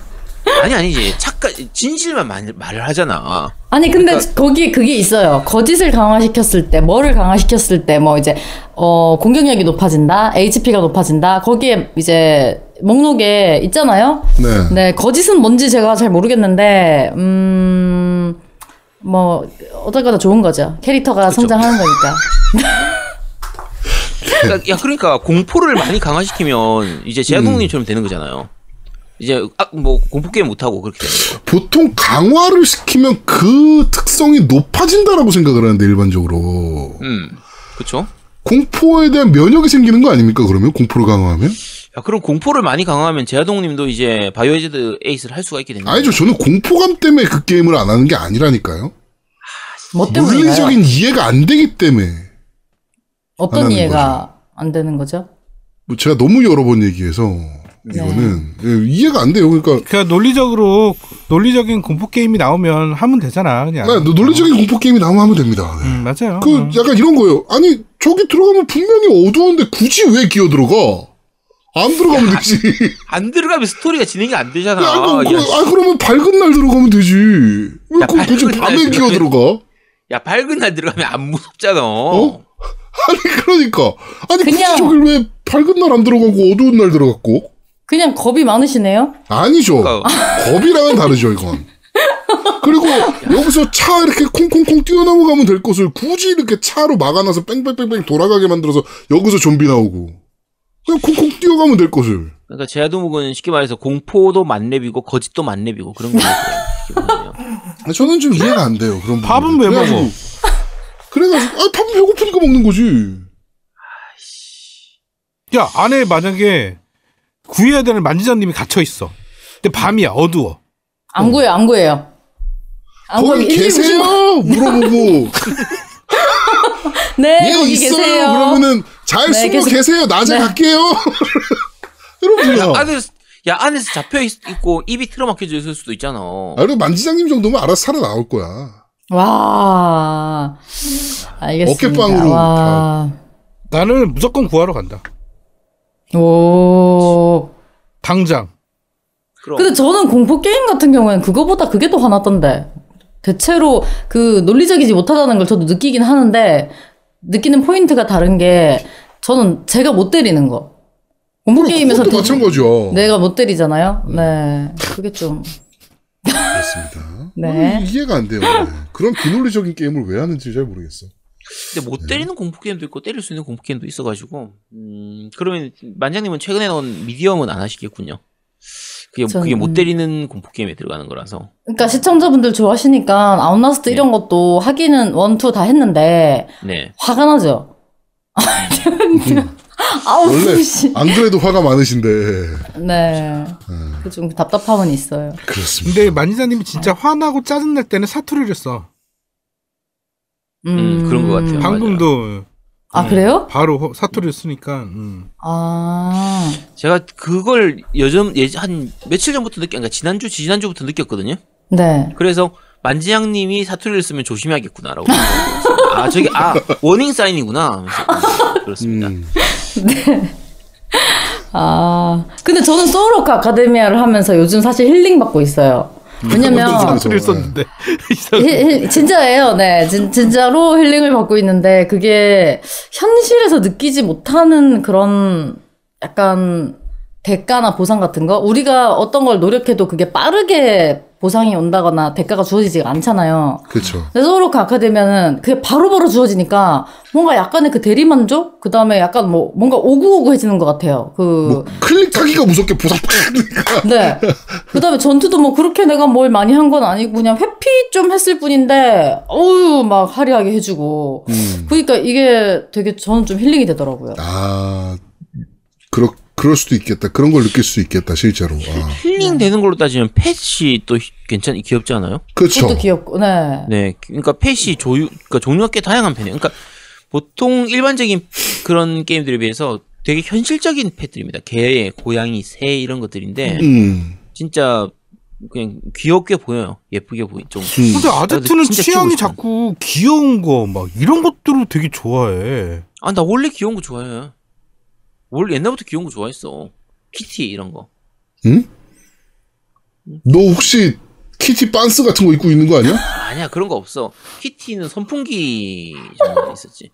Speaker 4: 아니 아니지 착각 진실만 말, 말을 하잖아.
Speaker 3: 아니 근데
Speaker 4: 그러니까-
Speaker 3: 거기 그게 있어요. 거짓을 강화시켰을 때, 뭐를 강화시켰을 때, 뭐 이제 어 공격력이 높아진다, HP가 높아진다. 거기에 이제 목록에 있잖아요.
Speaker 2: 네.
Speaker 3: 네, 거짓은 뭔지 제가 잘 모르겠는데, 음, 뭐 어떨거나 좋은 거죠. 캐릭터가 성장하는 거니까.
Speaker 4: 그러니까, 야 그러니까 공포를 많이 강화시키면 이제 제아동님처럼 되는 거잖아요. 이제 아, 뭐 공포 게임 못 하고 그렇게 되는 거.
Speaker 2: 보통 강화를 시키면 그 특성이 높아진다라고 생각을 하는데 일반적으로
Speaker 4: 음, 그렇죠.
Speaker 2: 공포에 대한 면역이 생기는 거 아닙니까? 그러면 공포를 강화하면?
Speaker 4: 야 그럼 공포를 많이 강화하면 제아동님도 이제 바이오헤즈드 에이스를 할 수가 있게 되는 거예요.
Speaker 2: 아니죠. 저는 공포감 때문에 그 게임을 안 하는 게 아니라니까요.
Speaker 3: 뭐 때문인가요?
Speaker 2: 물리적인 이해가 안 되기 때문에. 안
Speaker 3: 어떤 이해가 안 되는 거죠?
Speaker 2: 뭐 제가 너무 여러 번 얘기해서 이거는 예, 이해가 안 돼요. 그러니까
Speaker 1: 그러니까 논리적으로 논리적인 공포 게임이 나오면 하면 되잖아 그냥.
Speaker 2: 네, 논리적인 공포 게임이 나오면 하면 됩니다. 네.
Speaker 1: 음, 맞아요.
Speaker 2: 그
Speaker 1: 음.
Speaker 2: 약간 이런 거예요. 아니 저기 들어가면 분명히 어두운데 굳이 왜 기어 들어가? 안 들어가면 되지.
Speaker 4: 안 들어가면 스토리가 진행이 안 되잖아.
Speaker 2: 야,
Speaker 4: 야,
Speaker 2: 그, 아 그러면 밝은 날 들어가면 되지. 왜
Speaker 4: 야,
Speaker 2: 그 굳이 밤에
Speaker 4: 날
Speaker 2: 기어 들어가?
Speaker 4: 야, 밝은 날 들어가면 안 무섭잖아.
Speaker 2: 어? 아니 그러니까 아니
Speaker 3: 그냥-
Speaker 2: 굳이 저길 왜 밝은 날 안 들어가고 어두운 날 들어갔고?
Speaker 3: 그냥 겁이 많으시네요.
Speaker 2: 아니죠.
Speaker 4: 그러니까
Speaker 2: 겁이랑은 다르죠 이건. 그리고 여기서 차 이렇게 콩콩콩 뛰어넘어가면 될 것을 굳이 이렇게 차로 막아놔서 뺑뺑뺑뺑 돌아가게 만들어서 여기서 좀비 나오고 그냥 콩콩 뛰어가면 될 것을
Speaker 4: 그러니까 제아도목은 쉽게 말해서 공포도 만렙이고 거짓도 만렙이고 그런.
Speaker 2: 아, 저는 좀 이해가 안 돼요 그런 부분
Speaker 1: 밥은 왜 먹어?
Speaker 2: 그래가지고 아 밥은 배고프니까 먹는 거지
Speaker 1: 야 안에 만약에 구해야 되는 만지장님이 갇혀 있어. 근데 밤이야 어두워.
Speaker 3: 안 구해요, 안 구해요. 안
Speaker 2: 거기
Speaker 3: 구해요. 119
Speaker 2: 계세요 물어보고
Speaker 3: 네,
Speaker 2: 예
Speaker 3: 거기
Speaker 2: 있어요
Speaker 3: 계세요.
Speaker 2: 그러면은 잘
Speaker 3: 네,
Speaker 2: 숨어
Speaker 3: 계속-
Speaker 2: 계세요 낮에
Speaker 3: 네.
Speaker 2: 갈게요 여러분요
Speaker 4: 안에서 야 안에서 잡혀 있, 고 입이 틀어막혀져 있을 수도 있잖아.
Speaker 2: 아, 그리고 만지장님 정도면 알아서 살아 나올 거야
Speaker 3: 와. 알겠습니다.
Speaker 2: 어깨빵으로
Speaker 3: 와.
Speaker 1: 나는 무조건 구하러 간다.
Speaker 3: 오.
Speaker 1: 당장.
Speaker 4: 그럼
Speaker 3: 근데 저는 공포 게임 같은 경우에는 그거보다 그게 더 화났던데. 대체로 그 논리적이지 못하다는 걸 저도 느끼긴 하는데 느끼는 포인트가 다른 게 저는 제가 못 때리는 거. 공포 게임에서
Speaker 2: 그것도
Speaker 3: 대-
Speaker 2: 마찬가지야
Speaker 3: 내가 못 때리잖아요. 네. 그게 좀
Speaker 2: 그렇습니다
Speaker 3: 네.
Speaker 2: 음, 이해가 안 돼요 네. 그런 비논리적인 게임을 왜 하는지 잘 모르겠어
Speaker 4: 근데 못
Speaker 2: 네.
Speaker 4: 때리는 공포 게임도 있고 때릴 수 있는 공포 게임도 있어가지고 음 그러면 만장님은 최근에 나온 미디엄은 안 하시겠군요. 그게
Speaker 3: 전-
Speaker 4: 그게 못 때리는 공포 게임에 들어가는 거라서.
Speaker 3: 그러니까 시청자분들 좋아하시니까 아웃라스트
Speaker 4: 네.
Speaker 3: 이런 것도 하기는 one two 다 했는데
Speaker 4: 네.
Speaker 3: 화가 나죠. 아우
Speaker 2: 원래
Speaker 3: 씨.
Speaker 2: 안 그래도 화가 많으신데
Speaker 3: 네. 그좀 답답함은 있어요.
Speaker 2: 그렇습니다
Speaker 1: 근데 만지장님이 진짜 화나고 짜증 날 때는 사투리를 써.
Speaker 4: 음, 그런 것 같아요.
Speaker 1: 방금도
Speaker 3: 아 그래요?
Speaker 1: 바로 허- 사투리를 쓰니까. 음.
Speaker 3: 아.
Speaker 4: 제가 그걸 요즘 예- 한 며칠 전부터 느꼈, 그러니까 지난주 지난주부터 느꼈거든요.
Speaker 3: 네.
Speaker 4: 그래서 만지양님이 사투리를 쓰면 조심해야겠구나라고. 아 저기 아 warning sign이구나. 하면서, 음, 그렇습니다.
Speaker 2: 음.
Speaker 3: 아. 근데 저는 소울워커 아카데미아를 하면서 요즘 사실 힐링 받고 있어요. 왜냐면
Speaker 1: 썼는데. 이상-
Speaker 3: 힐- 힐- 진짜예요. 네. 진, 진짜로 힐링을 받고 있는데 그게 현실에서 느끼지 못하는 그런 약간 대가나 보상 같은 거 우리가 어떤 걸 노력해도 그게 빠르게 보상이 온다거나 대가가 주어지지가 않잖아요.
Speaker 2: 그렇죠
Speaker 3: 근데 소울워커 아카데미아는 그게 바로바로 주어지니까 뭔가 약간의 그 대리만족? 그 다음에 약간 뭐 뭔가 오구오구해지는 것 같아요. 그
Speaker 2: 뭐 클릭하기가 무섭게 보상 팍
Speaker 3: 네. 그 다음에 전투도 뭐 그렇게 내가 뭘 많이 한 건 아니고 그냥 회피 좀 했을 뿐인데, 어우, 막 화려하게 해주고.
Speaker 2: 음.
Speaker 3: 그러니까 이게 되게 저는 좀 힐링이 되더라고요.
Speaker 2: 아 그렇 그럴 수도 있겠다 그런 걸 느낄 수 있겠다 실제로 아.
Speaker 4: 힐링 되는 걸로 따지면 펫이 또 괜찮 귀엽지 않아요?
Speaker 2: 그렇죠
Speaker 3: 그것도 귀엽고, 네.
Speaker 4: 네, 그러니까 펫이 조유, 그러니까 종류가 꽤 다양한 편이에요. 그러니까 보통 일반적인 그런 게임들에 비해서 되게 현실적인 펫들입니다. 개, 고양이, 새 이런 것들인데
Speaker 2: 음.
Speaker 4: 진짜 그냥 귀엽게 보여요. 예쁘게 보이 좀.
Speaker 2: 음.
Speaker 1: 근데 아제트는 취향이. 자꾸 귀여운 거 막 이런 것들을 되게 좋아해.
Speaker 4: 아, 나 원래 귀여운 거 좋아해. 원래 옛날부터 귀여운 거 좋아했어. 키티 이런 거.
Speaker 2: 너 혹시 키티 빤스 같은 거 입고 있는 거 아니야?
Speaker 4: 아니야 그런 거 없어. 키티는 선풍기 정도 있었지.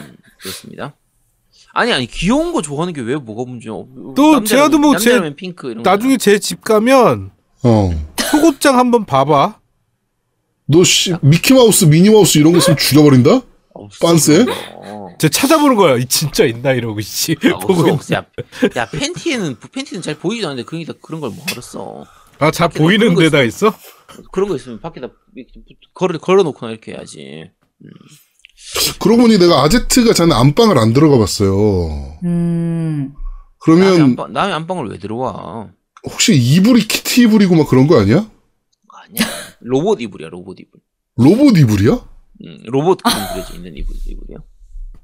Speaker 4: 음, 그렇습니다. 아니 아니 귀여운 거 좋아하는 게 왜 뭐가 문제야?
Speaker 1: 또 제아도 뭐 제-
Speaker 4: 남자라면 핑크 이런 거.
Speaker 1: 나중에 제 집 가면
Speaker 2: 어.
Speaker 1: 속옷장 한번 봐봐.
Speaker 2: 너 씨, 미키마우스, 미니마우스 이런 거 있으면 죽여버린다? 빤스에?
Speaker 4: 그런 거.
Speaker 1: 제 찾아보는 거야. 이 진짜 있나 이러고 씨
Speaker 4: 아,
Speaker 1: 보고
Speaker 4: 없어. 야, 야 팬티에는 팬티는 잘 보이지도 않는데 그러니까 그런 걸 뭐하랬어.
Speaker 1: 아잘
Speaker 4: 그런
Speaker 1: 보이는
Speaker 4: 거
Speaker 1: 데다 있어?
Speaker 4: 그런 거 있으면 밖에다 걸어 걸어놓거나 이렇게 해야지.
Speaker 2: 그러고 보니 내가 아제트가 자네 안방을 안 들어가 봤어요.
Speaker 3: 음.
Speaker 2: 그러면
Speaker 4: 안방 남의 안방을 왜 들어와?
Speaker 2: 혹시 이불이 키티 이불이고 막 그런 거 아니야?
Speaker 4: 아니야. 로봇 이불이야 로봇 이불.
Speaker 2: 로봇 이불이야?
Speaker 4: 음, 로봇 그림 그려져 있는 이불 이불이요.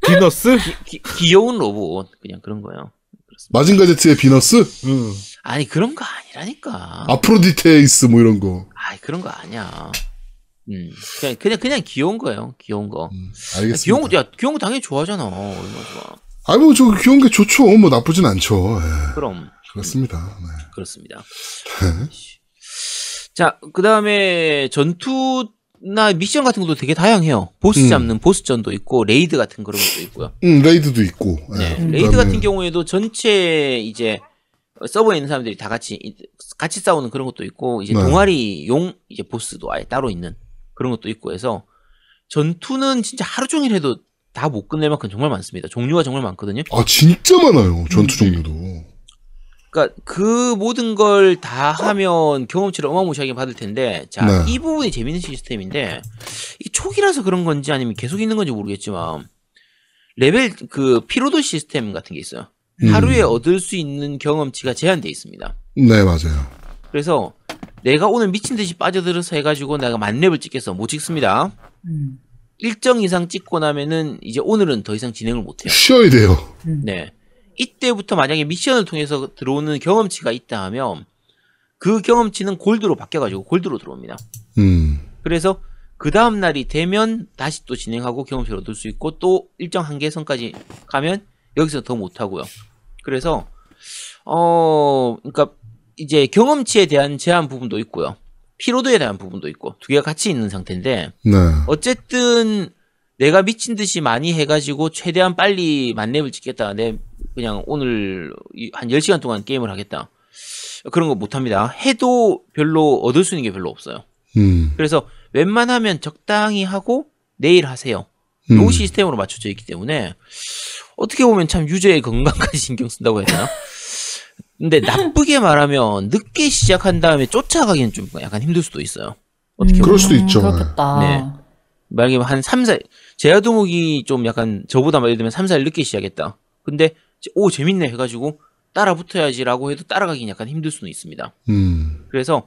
Speaker 1: 비너스?
Speaker 4: 기, 귀여운 로봇 그냥 그런 거요. 그렇습니다.
Speaker 2: 마징가 제트의 비너스?
Speaker 1: 응.
Speaker 4: 아니 그런 거 아니라니까.
Speaker 2: 아프로디테이스 뭐 이런 거.
Speaker 4: 아이 그런 거 아니야. 음 그냥 그냥 그냥 귀여운 거예요. 귀여운 거.
Speaker 2: 음,
Speaker 4: 야,
Speaker 2: 알겠습니다.
Speaker 4: 귀여운 거, 야 귀여운 거 당연히 좋아하잖아. 얼마나 좋아.
Speaker 2: 아니 뭐저 귀여운 게 좋죠. 뭐 나쁘진 않죠. 예,
Speaker 4: 그럼
Speaker 2: 그렇습니다. 네.
Speaker 4: 그렇습니다.
Speaker 2: 네.
Speaker 4: 자, 그 다음에 전투 나 미션 같은 것도 되게 다양해요. 보스
Speaker 2: 음.
Speaker 4: 잡는 보스전도 있고, raid 같은 그런 것도 있고요.
Speaker 2: 음, raid도 있고. 예,
Speaker 4: 네.
Speaker 2: 그다음에
Speaker 4: raid 같은 경우에도 전체 이제, 서버에 있는 사람들이 다 같이 이- 같이 싸우는 그런 것도 있고 이제
Speaker 2: 네.
Speaker 4: 동아리 용 이제 보스도 아예 따로 있는 그런 것도 있고 해서 전투는 진짜 하루 종일 해도 다 못 끝낼 만큼 정말 많습니다. 종류가 정말 많거든요.
Speaker 2: 아 진짜 많아요. 전투 종류도.
Speaker 4: 그러니까 그 모든 걸 다 하면 경험치를 어마무시하게 받을 텐데 자,
Speaker 2: 네.
Speaker 4: 이 부분이 재밌는 시스템인데 이 초기라서 그런 건지 아니면 계속 있는 건지 모르겠지만 레벨 그 피로도 시스템 같은 게 있어요.
Speaker 2: 음.
Speaker 4: 하루에 얻을 수 있는 경험치가 제한돼 있습니다.
Speaker 2: 네 맞아요.
Speaker 4: 그래서 내가 오늘 미친 듯이 빠져들어서 해가지고 내가 만 렙을 찍겠어 못 찍습니다.
Speaker 3: 음.
Speaker 4: 일정 이상 찍고 나면은 이제 오늘은 더 이상 진행을 못 해요.
Speaker 2: 쉬어야 돼요.
Speaker 4: 네. 이때부터 만약에 미션을 통해서 들어오는 경험치가 있다 하면 그 경험치는 골드로 바뀌어가지고 골드로 들어옵니다.
Speaker 2: 음.
Speaker 4: 그래서 그 다음 날이 되면 다시 또 진행하고 경험치를 얻을 수 있고 또 일정 한계 선까지 가면 여기서 더 못하고요. 그래서 어 그러니까 이제 경험치에 대한 제한 부분도 있고요. 피로도에 대한 부분도 있고 두 개가 같이 있는 상태인데
Speaker 2: 네.
Speaker 4: 어쨌든 내가 미친 듯이 많이 해가지고 최대한 빨리 만렙을 찍겠다. 내 그냥 오늘 이- 한 10시간 동안 게임을 하겠다. 그런 거 못합니다. 해도 별로 얻을 수 있는 게 별로 없어요.
Speaker 2: 음.
Speaker 4: 그래서 웬만하면 적당히 하고 내일 하세요.
Speaker 2: 음.
Speaker 4: 요 시스템으로 맞춰져 있기 때문에 어떻게 보면 참 유저의 건강까지 신경 쓴다고 해야 되나? 근데 나쁘게 말하면 늦게 시작한 다음에 쫓아가기는 좀 약간 힘들 수도 있어요. 어떻게 보면.
Speaker 2: 그럴 수도 있죠.
Speaker 3: 그렇겠다.
Speaker 4: 네. 만약에 한 3, 4, 제야도목이 좀 약간 저보다 예를 들면 3, 4일 늦게 시작했다. 근데 오 재밌네 해가지고 따라 붙어야지라고 해도 따라가긴 약간 힘들 수는 있습니다.
Speaker 2: 음.
Speaker 4: 그래서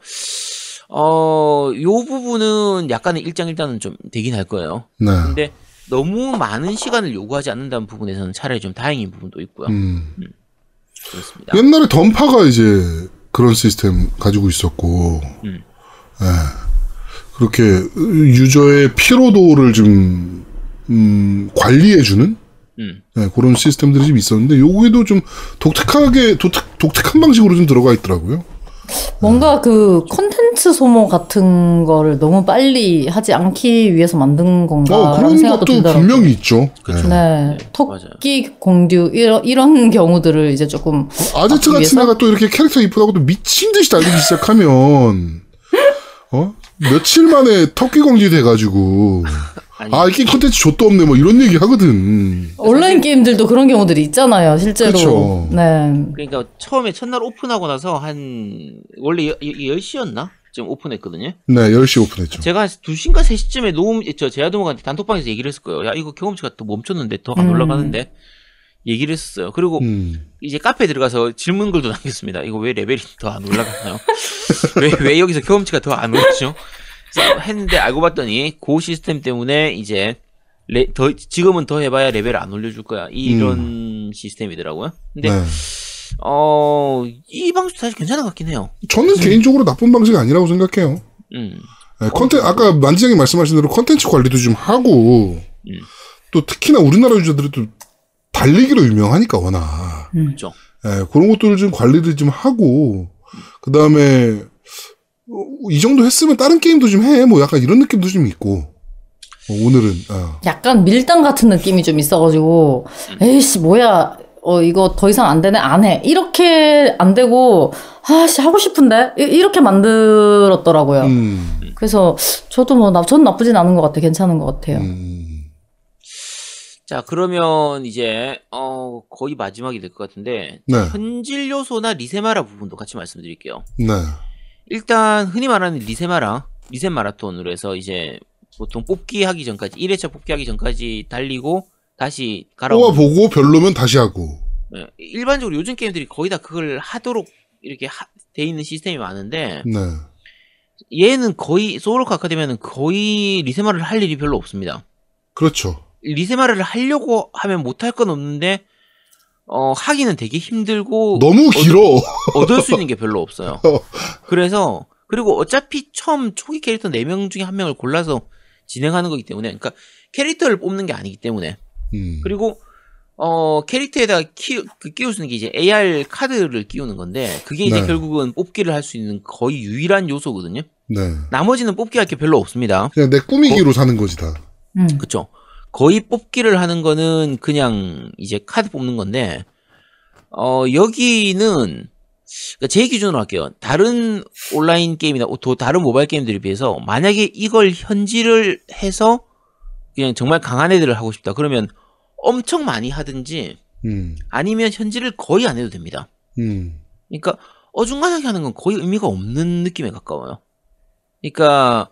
Speaker 4: 어 요 부분은 약간의 일장일단은 좀 되긴 할 거예요.
Speaker 2: 네.
Speaker 4: 근데 너무 많은 시간을 요구하지 않는다는 부분에서는 차라리 좀 다행인 부분도 있고요.
Speaker 2: 음.
Speaker 4: 그렇습니다.
Speaker 2: 옛날에 던파가 이제 그런 시스템 가지고 있었고,
Speaker 4: 음.
Speaker 2: 예. 그렇게 유저의 피로도를 좀 음, 관리해주는
Speaker 4: 음.
Speaker 2: 예, 그런 시스템들이 좀 있었는데 요게도 좀 독특하게 독특, 독특한 방식으로 좀 들어가 있더라고요.
Speaker 3: 뭔가 그 콘텐츠 소모 같은 거를 너무 빨리 하지 않기 위해서 만든 건가
Speaker 2: 어, 그런
Speaker 3: 생각도
Speaker 2: 것도
Speaker 3: 들더라고요.
Speaker 2: 분명히 있죠.
Speaker 4: 그렇죠.
Speaker 2: 예.
Speaker 3: 네,
Speaker 4: 맞아요.
Speaker 3: 토끼 공듀 이런 이런 경우들을 이제 조금
Speaker 2: 아제트 같은? 애가 또 이렇게 캐릭터 이쁘다고 또 미친 듯이 달리기 시작하면 어 며칠 만에 터키 공지 돼가지고
Speaker 4: 아니,
Speaker 2: 아 이게 콘텐츠 좆도 없네 뭐 이런 얘기 하거든.
Speaker 3: 온라인 게임들도 그런 경우들이 있잖아요, 실제로.
Speaker 2: 그쵸.
Speaker 3: 네.
Speaker 4: 그러니까 처음에 첫날 오픈하고 나서 한 원래 10시였나? 좀 오픈했거든요.
Speaker 2: 네 10시 오픈했죠.
Speaker 4: 제가 한 2시인가 3시쯤에 노움 저 제아도목한테 단톡방에서 얘기를 했을 거예요. 야 이거 경험치가 또 멈췄는데 더안
Speaker 3: 음.
Speaker 4: 올라가는데 얘기를 했었어요. 그리고
Speaker 2: 음.
Speaker 4: 이제 카페에 들어가서 질문글도 남겼습니다. 이거 왜 레벨이 더 안 올라가나요? 왜, 왜 여기서 경험치가 더 안 오르죠? 했는데 알고 봤더니 그 시스템 때문에 이제 레, 더, 지금은 더 해봐야 레벨을 안 올려줄 거야. 이런 시스템이더라고요. 근데
Speaker 2: 네.
Speaker 4: 어, 이 방식 사실 괜찮은 것 같긴 해요.
Speaker 2: 저는 개인적으로 나쁜 방식 아니라고 생각해요.
Speaker 4: 음,
Speaker 2: 네, 컨텐 아까 만지장이 말씀하신 대로 컨텐츠 관리도 좀 하고
Speaker 4: 음.
Speaker 2: 또 특히나 우리나라 유저들이 또 달리기로 유명하니까 워낙
Speaker 4: 그렇죠.
Speaker 2: 예, 그런 것들을 좀 관리를 좀 하고 그 다음에 이 정도 했으면 다른 게임도 좀 해 뭐 약간 이런 느낌도 좀 있고 어, 오늘은 어.
Speaker 3: 약간 밀당 같은 느낌이 좀 있어가지고, 에이씨, 뭐야. 어, 이거 더 이상 안 되네? 안 해. 이렇게 안 되고, 아씨, 하고 싶은데? 이- 이렇게 만들었더라고요.
Speaker 2: 음,
Speaker 3: 그래서 저도 뭐, 나, 전 나쁘진 않은 것 같아요. 괜찮은 것 같아요.
Speaker 2: 음,
Speaker 4: 자, 그러면 이제, 어, 거의 마지막이 될 것 같은데,
Speaker 2: 네,
Speaker 4: 현질 요소나 리세마라 부분도 같이 말씀드릴게요.
Speaker 2: 네,
Speaker 4: 일단, 흔히 말하는 리세마라, 리세 마라톤으로 해서 이제, 보통 뽑기 하기 전까지, 1회차 뽑기 하기 전까지 달리고, 다시 갈아오는.
Speaker 2: 뽑아보고 별로면 다시 하고
Speaker 4: 네, 일반적으로 요즘 게임들이 거의 다 그걸 하도록 이렇게 하, 돼 있는 시스템이 많은데,
Speaker 2: 네,
Speaker 4: 얘는 거의, 소울워커 아카데미는 거의 리세마를 할 일이 별로 없습니다.
Speaker 2: 그렇죠.
Speaker 4: 리세마를 하려고 하면 못할 건 없는데, 어, 하기는 되게 힘들고,
Speaker 2: 너무 길어.
Speaker 4: 얻을 수 있는 게 별로 없어요.
Speaker 2: 어.
Speaker 4: 그래서 그리고 어차피 처음 초기 캐릭터 4명 중에 한 명을 골라서 진행하는 거기 때문에 그러니까 캐릭터를 뽑는 게 아니기 때문에
Speaker 2: 음,
Speaker 4: 그리고 어 캐릭터에다가 키, 그 끼울 수 있는 게 이제 AR 카드를 끼우는 건데 그게 이제
Speaker 2: 네.
Speaker 4: 결국은 뽑기를 할 수 있는 거의 유일한 요소거든요.
Speaker 2: 네,
Speaker 4: 나머지는 뽑기 할 게 별로 없습니다.
Speaker 2: 그냥 내 꾸미기로 사는 거지 다.
Speaker 3: 음.
Speaker 4: 그쵸. 거의 뽑기를 하는 거는 그냥 이제 카드 뽑는 건데, 어, 여기는 그러니까 제 기준으로 할게요. 다른 온라인 게임이나 또 다른 모바일 게임들에 비해서 만약에 이걸 현질을 해서 그냥 정말 강한 애들을 하고 싶다. 그러면 엄청 많이 하든지
Speaker 2: 음,
Speaker 4: 아니면 현질을 거의 안 해도 됩니다.
Speaker 2: 음,
Speaker 4: 그러니까 어중간하게 하는 건 거의 의미가 없는 느낌에 가까워요. 그러니까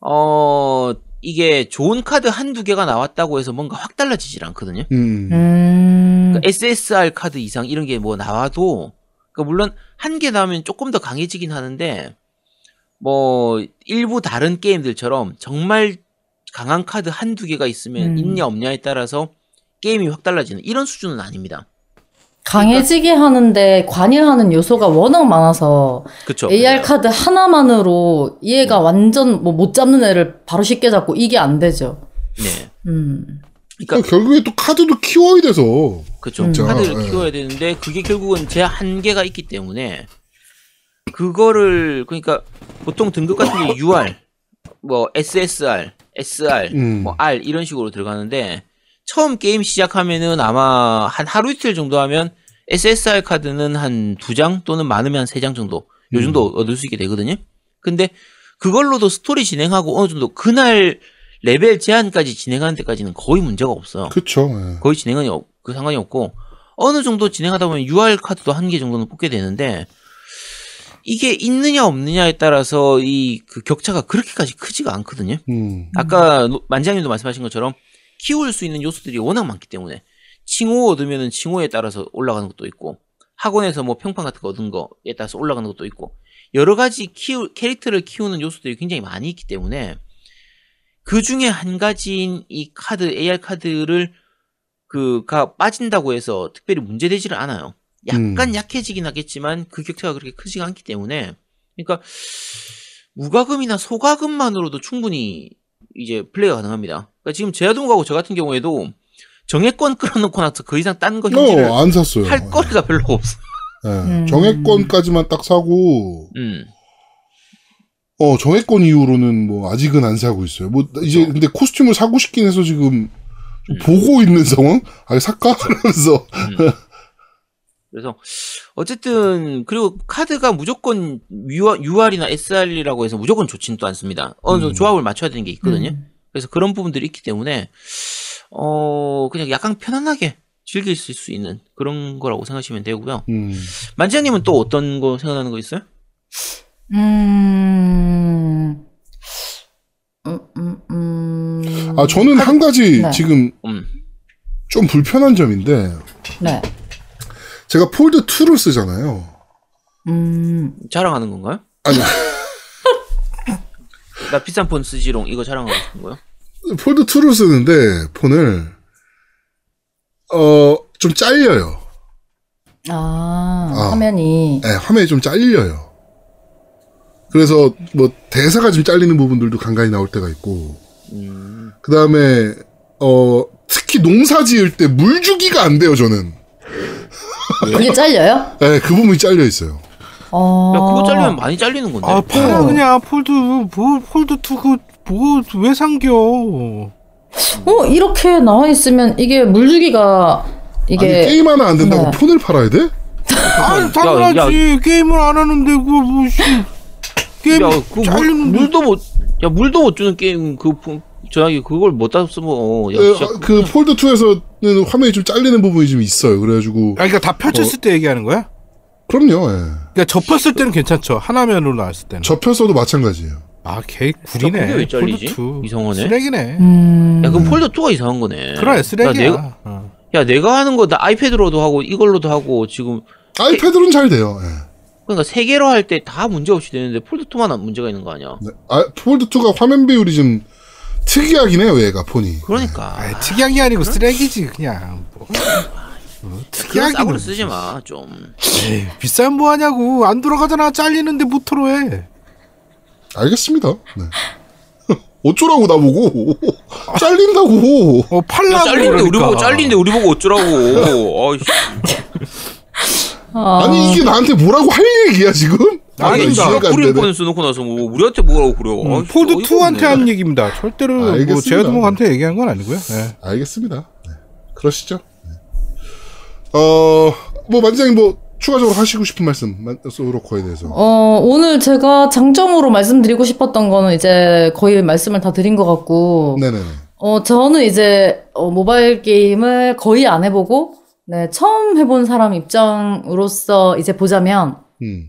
Speaker 4: 어 이게 좋은 카드 한두 개가 나왔다고 해서 뭔가 확 달라지질 않거든요.
Speaker 2: 음,
Speaker 3: 음.
Speaker 4: 그러니까 SSR 카드 이상 이런 게 뭐 나와도 그러니까 물론 한 개 나오면 조금 더 강해지긴 하는데 뭐 일부 다른 게임들처럼 정말 강한 카드 한두 개가 있으면
Speaker 3: 음.
Speaker 4: 있냐 없냐에 따라서 게임이 확 달라지는 이런 수준은 아닙니다.
Speaker 3: 강해지게 하는데 관여하는 요소가 워낙 많아서
Speaker 4: 그렇죠.
Speaker 3: AR 카드 하나만으로 얘가 완전 뭐 못 잡는 애를 바로 쉽게 잡고 이게 안 되죠.
Speaker 4: 네.
Speaker 3: 음.
Speaker 4: 그러니까
Speaker 2: 결국에 또 카드도 키워야 돼서.
Speaker 4: 그렇죠.
Speaker 3: 음.
Speaker 4: 카드를
Speaker 2: 예.
Speaker 4: 키워야 되는데 그게 결국은 제 한계가 있기 때문에 그거를 그러니까 보통 등급 같은 게 UR, 뭐 SSR, SR,
Speaker 2: 음.
Speaker 4: 뭐 R 이런 식으로 들어가는데 처음 게임 시작하면은 아마 한 하루 이틀 정도 하면 SSR 카드는 한 두 장 또는 많으면 한 세 장 정도 요 정도 얻을 수 있게 되거든요. 근데 그걸로도 스토리 진행하고 어느 정도 그날 레벨 제한까지 진행하는 데까지는 거의 문제가 없어요.
Speaker 2: 그쵸. 예.
Speaker 4: 거의 진행은 없- 그 상관이 없고 어느 정도 진행하다 보면 UR 카드도 한 개 정도는 뽑게 되는데 이게 있느냐 없느냐에 따라서 이 그 격차가 그렇게까지 크지가 않거든요.
Speaker 2: 음.
Speaker 4: 아까 노- 만장님도 말씀하신 것처럼 키울 수 있는 요소들이 워낙 많기 때문에 칭호 얻으면은 칭호에 따라서 올라가는 것도 있고 학원에서 뭐 평판 같은 거 얻은 거에 따라서 올라가는 것도 있고 여러 가지 키우 캐릭터를 키우는 요소들이 굉장히 많이 있기 때문에 그 중에 한 가지인 이 카드 UR 카드를 그가 빠진다고 해서 특별히 문제되지를 않아요. 약간
Speaker 2: 음.
Speaker 4: 약해지긴 하겠지만 그 격차가 그렇게 크지가 않기 때문에 그러니까 무과금이나 소과금만으로도 충분히 이제 플레이가 가능합니다. 그러니까 지금 제아동하고 저 같은 경우에도 정액권 끌어놓고 나서 그 이상 딴 거 현질을
Speaker 2: 어, 안 샀어요.
Speaker 4: 할 거리가 별로 없어.
Speaker 2: 예.
Speaker 3: 음.
Speaker 2: 정액권까지만 딱 사고,
Speaker 4: 음.
Speaker 2: 어, 정액권 이후로는 뭐, 아직은 안 사고 있어요. 뭐, 이제, 근데 코스튬을 사고 싶긴 해서 지금, 좀
Speaker 4: 음.
Speaker 2: 보고 있는 상황? 아, 살까? 이러면서.
Speaker 4: 음. 그래서 어쨌든 그리고 카드가 무조건 UR, UR이나 SR이라고 해서 무조건 좋지는 또 않습니다. 어느 정도
Speaker 2: 음.
Speaker 4: 조합을 맞춰야 되는 게 있거든요.
Speaker 3: 음.
Speaker 4: 그래서 그런 부분들이 있기 때문에 어 그냥 약간 편안하게 즐길 수 있는 그런 거라고 생각하시면 되고요.
Speaker 2: 음.
Speaker 4: 만지장님은 또 어떤 거 생각나는 거 있어요?
Speaker 3: 음. 음, 음, 음.
Speaker 2: 아, 저는 한 가지
Speaker 3: 네.
Speaker 2: 지금
Speaker 4: 음.
Speaker 2: 좀 불편한 점인데,
Speaker 3: 네.
Speaker 2: 제가 폴드 2를 쓰잖아요.
Speaker 3: 음.
Speaker 4: 자랑하는 건가요?
Speaker 2: 아니,
Speaker 4: 나 비싼 폰 쓰지롱 이거 자랑하고 싶은 거요?
Speaker 2: 폴드 2를 쓰는데, 폰을, 어, 좀 잘려요.
Speaker 3: 아,
Speaker 2: 아.
Speaker 3: 화면이.
Speaker 2: 예, 화면이 좀 잘려요. 그래서 뭐 대사가 좀 잘리는 부분들도 간간히 나올 때가 있고,
Speaker 4: 음.
Speaker 2: 그 다음에 어 특히 농사 지을 때 물 주기가 안 돼요 저는.
Speaker 3: 그게 잘려요?
Speaker 2: 예, 그 부분이 잘려 있어요.
Speaker 3: 어.
Speaker 4: 야 그거 잘리면 많이 잘리는 건데.
Speaker 1: 아 팔아
Speaker 3: 어.
Speaker 1: 그냥 폴드 뭐 폴드 2그뭐왜 상겨?
Speaker 3: 어, 이렇게 나와 있으면 이게 물주기가 이게
Speaker 2: 아니 게임 하나 안 된다고
Speaker 3: 네.
Speaker 2: 폰을 팔아야 돼?
Speaker 1: 아 당연하지 게임을 안 하는데 그거 뭐씨 게임
Speaker 4: 야, 그 물,
Speaker 1: 잘리는데
Speaker 4: 물도 못, 야, 물도 못 주는 게임, 그, 폰- 저기, 그걸 못다 쓰면, 어, 야,
Speaker 2: 예,
Speaker 4: 진짜.
Speaker 2: 그 폴드 2에서는 화면이 좀 잘리는 부분이 좀 있어요. 그래가지고
Speaker 1: 아 그러니까 다 펼쳤을 때 얘기하는 거야?
Speaker 2: 그럼요. 예.
Speaker 1: 그러니까 접혔을 때는 괜찮죠 하나면으로 나왔을 때는
Speaker 2: 접혔어도 마찬가지예요.
Speaker 1: 아개
Speaker 4: 그게 왜
Speaker 1: 구리네
Speaker 4: 잘리지?
Speaker 1: 폴드 2
Speaker 4: 이상하네.
Speaker 1: 쓰레기네
Speaker 3: 음.
Speaker 4: 야, 그럼 폴더2가 이상한 거네.
Speaker 1: 그래 쓰레기야
Speaker 4: 야, 내가,
Speaker 1: 어.
Speaker 4: 야, 내가 하는 거, 나 아이패드로도 하고, 이걸로도 하고, 지금,
Speaker 2: 아이패드는 잘 돼요. 예.
Speaker 4: 그러니까 세 개로 할 때 다 문제 없이 되는데, 폴더2만 문제가 있는 거 아니야?
Speaker 2: 네. 아, 폴드 2가 화면 비율이 좀 특이하긴 해요. 얘가 폰이.
Speaker 4: 그러니까.
Speaker 1: 아 특이한 게 아니고 쓰레기지 그냥 뭐. 뭐
Speaker 4: 그런 싸구려 쓰지 마, 좀.
Speaker 1: 에이, 비싼 뭐 하냐고 안 들어가잖아 잘리는데 모터로 해
Speaker 2: 알겠습니다. 네. 어쩌라고 나보고 잘린다고.
Speaker 1: 어,
Speaker 4: 야,
Speaker 1: 팔라고
Speaker 4: 잘리는데 우리
Speaker 1: 그러니까.
Speaker 4: 보고, 잘리는데 우리 보고 어쩌라고.
Speaker 3: 아,
Speaker 2: 아니 이게 나한테 뭐라고 할 얘기야 지금?
Speaker 1: 아니,
Speaker 2: 이해가
Speaker 4: 지가
Speaker 2: 안
Speaker 4: 뿌린. 폰을 써놓고 나서 뭐, 우리한테 뭐라고 그래요.
Speaker 1: 음, 폴드
Speaker 4: 어이가
Speaker 1: 2한테
Speaker 4: 없네.
Speaker 1: 한 얘기입니다. 절대로 뭐. 제아도목한테 얘기한 건 아니고요. 예.
Speaker 2: 알겠습니다. 네. 그러시죠. 네. 어, 뭐 만장님 뭐 추가적으로 하시고 싶은 말씀 만- 소울워커에 대해서.
Speaker 3: 어, 오늘 제가 장점으로 말씀드리고 싶었던 거는 이제 거의 말씀을 다 드린 것 같고,
Speaker 2: 네네네.
Speaker 3: 어, 저는 이제 어, 모바일 게임을 거의 안 해보고, 네, 처음 해본 사람 입장으로서 이제 보자면,
Speaker 2: 음.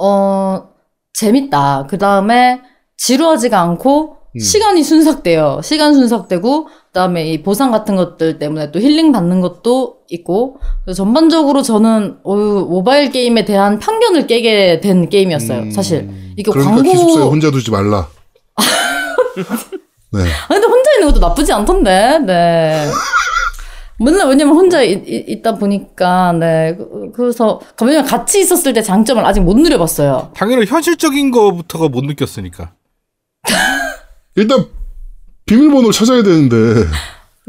Speaker 3: 어, 재밌다. 그 다음에 지루하지가 않고,
Speaker 2: 음.
Speaker 3: 시간이 순삭돼요. 시간 순삭되고, 그 다음에 이 보상 같은 것들 때문에 또 힐링 받는 것도 있고, 그래서 전반적으로 저는, 어, 모바일 게임에 대한 편견을 깨게 된 게임이었어요.
Speaker 2: 음.
Speaker 3: 사실. 이게
Speaker 2: 그러니까
Speaker 3: 광고.
Speaker 2: 기숙사에 혼자 두지 말라. 네.
Speaker 3: 아, 근데 혼자 있는 것도 나쁘지 않던데, 네. 맨날 왜냐면 혼자 이- 이- 있다 보니까, 네. 그- 그래서, 왜냐면 같이 있었을 때 장점을 아직 못 누려봤어요.
Speaker 1: 당연히 현실적인 거부터가 못 느꼈으니까.
Speaker 2: 일단 비밀번호를 찾아야 되는데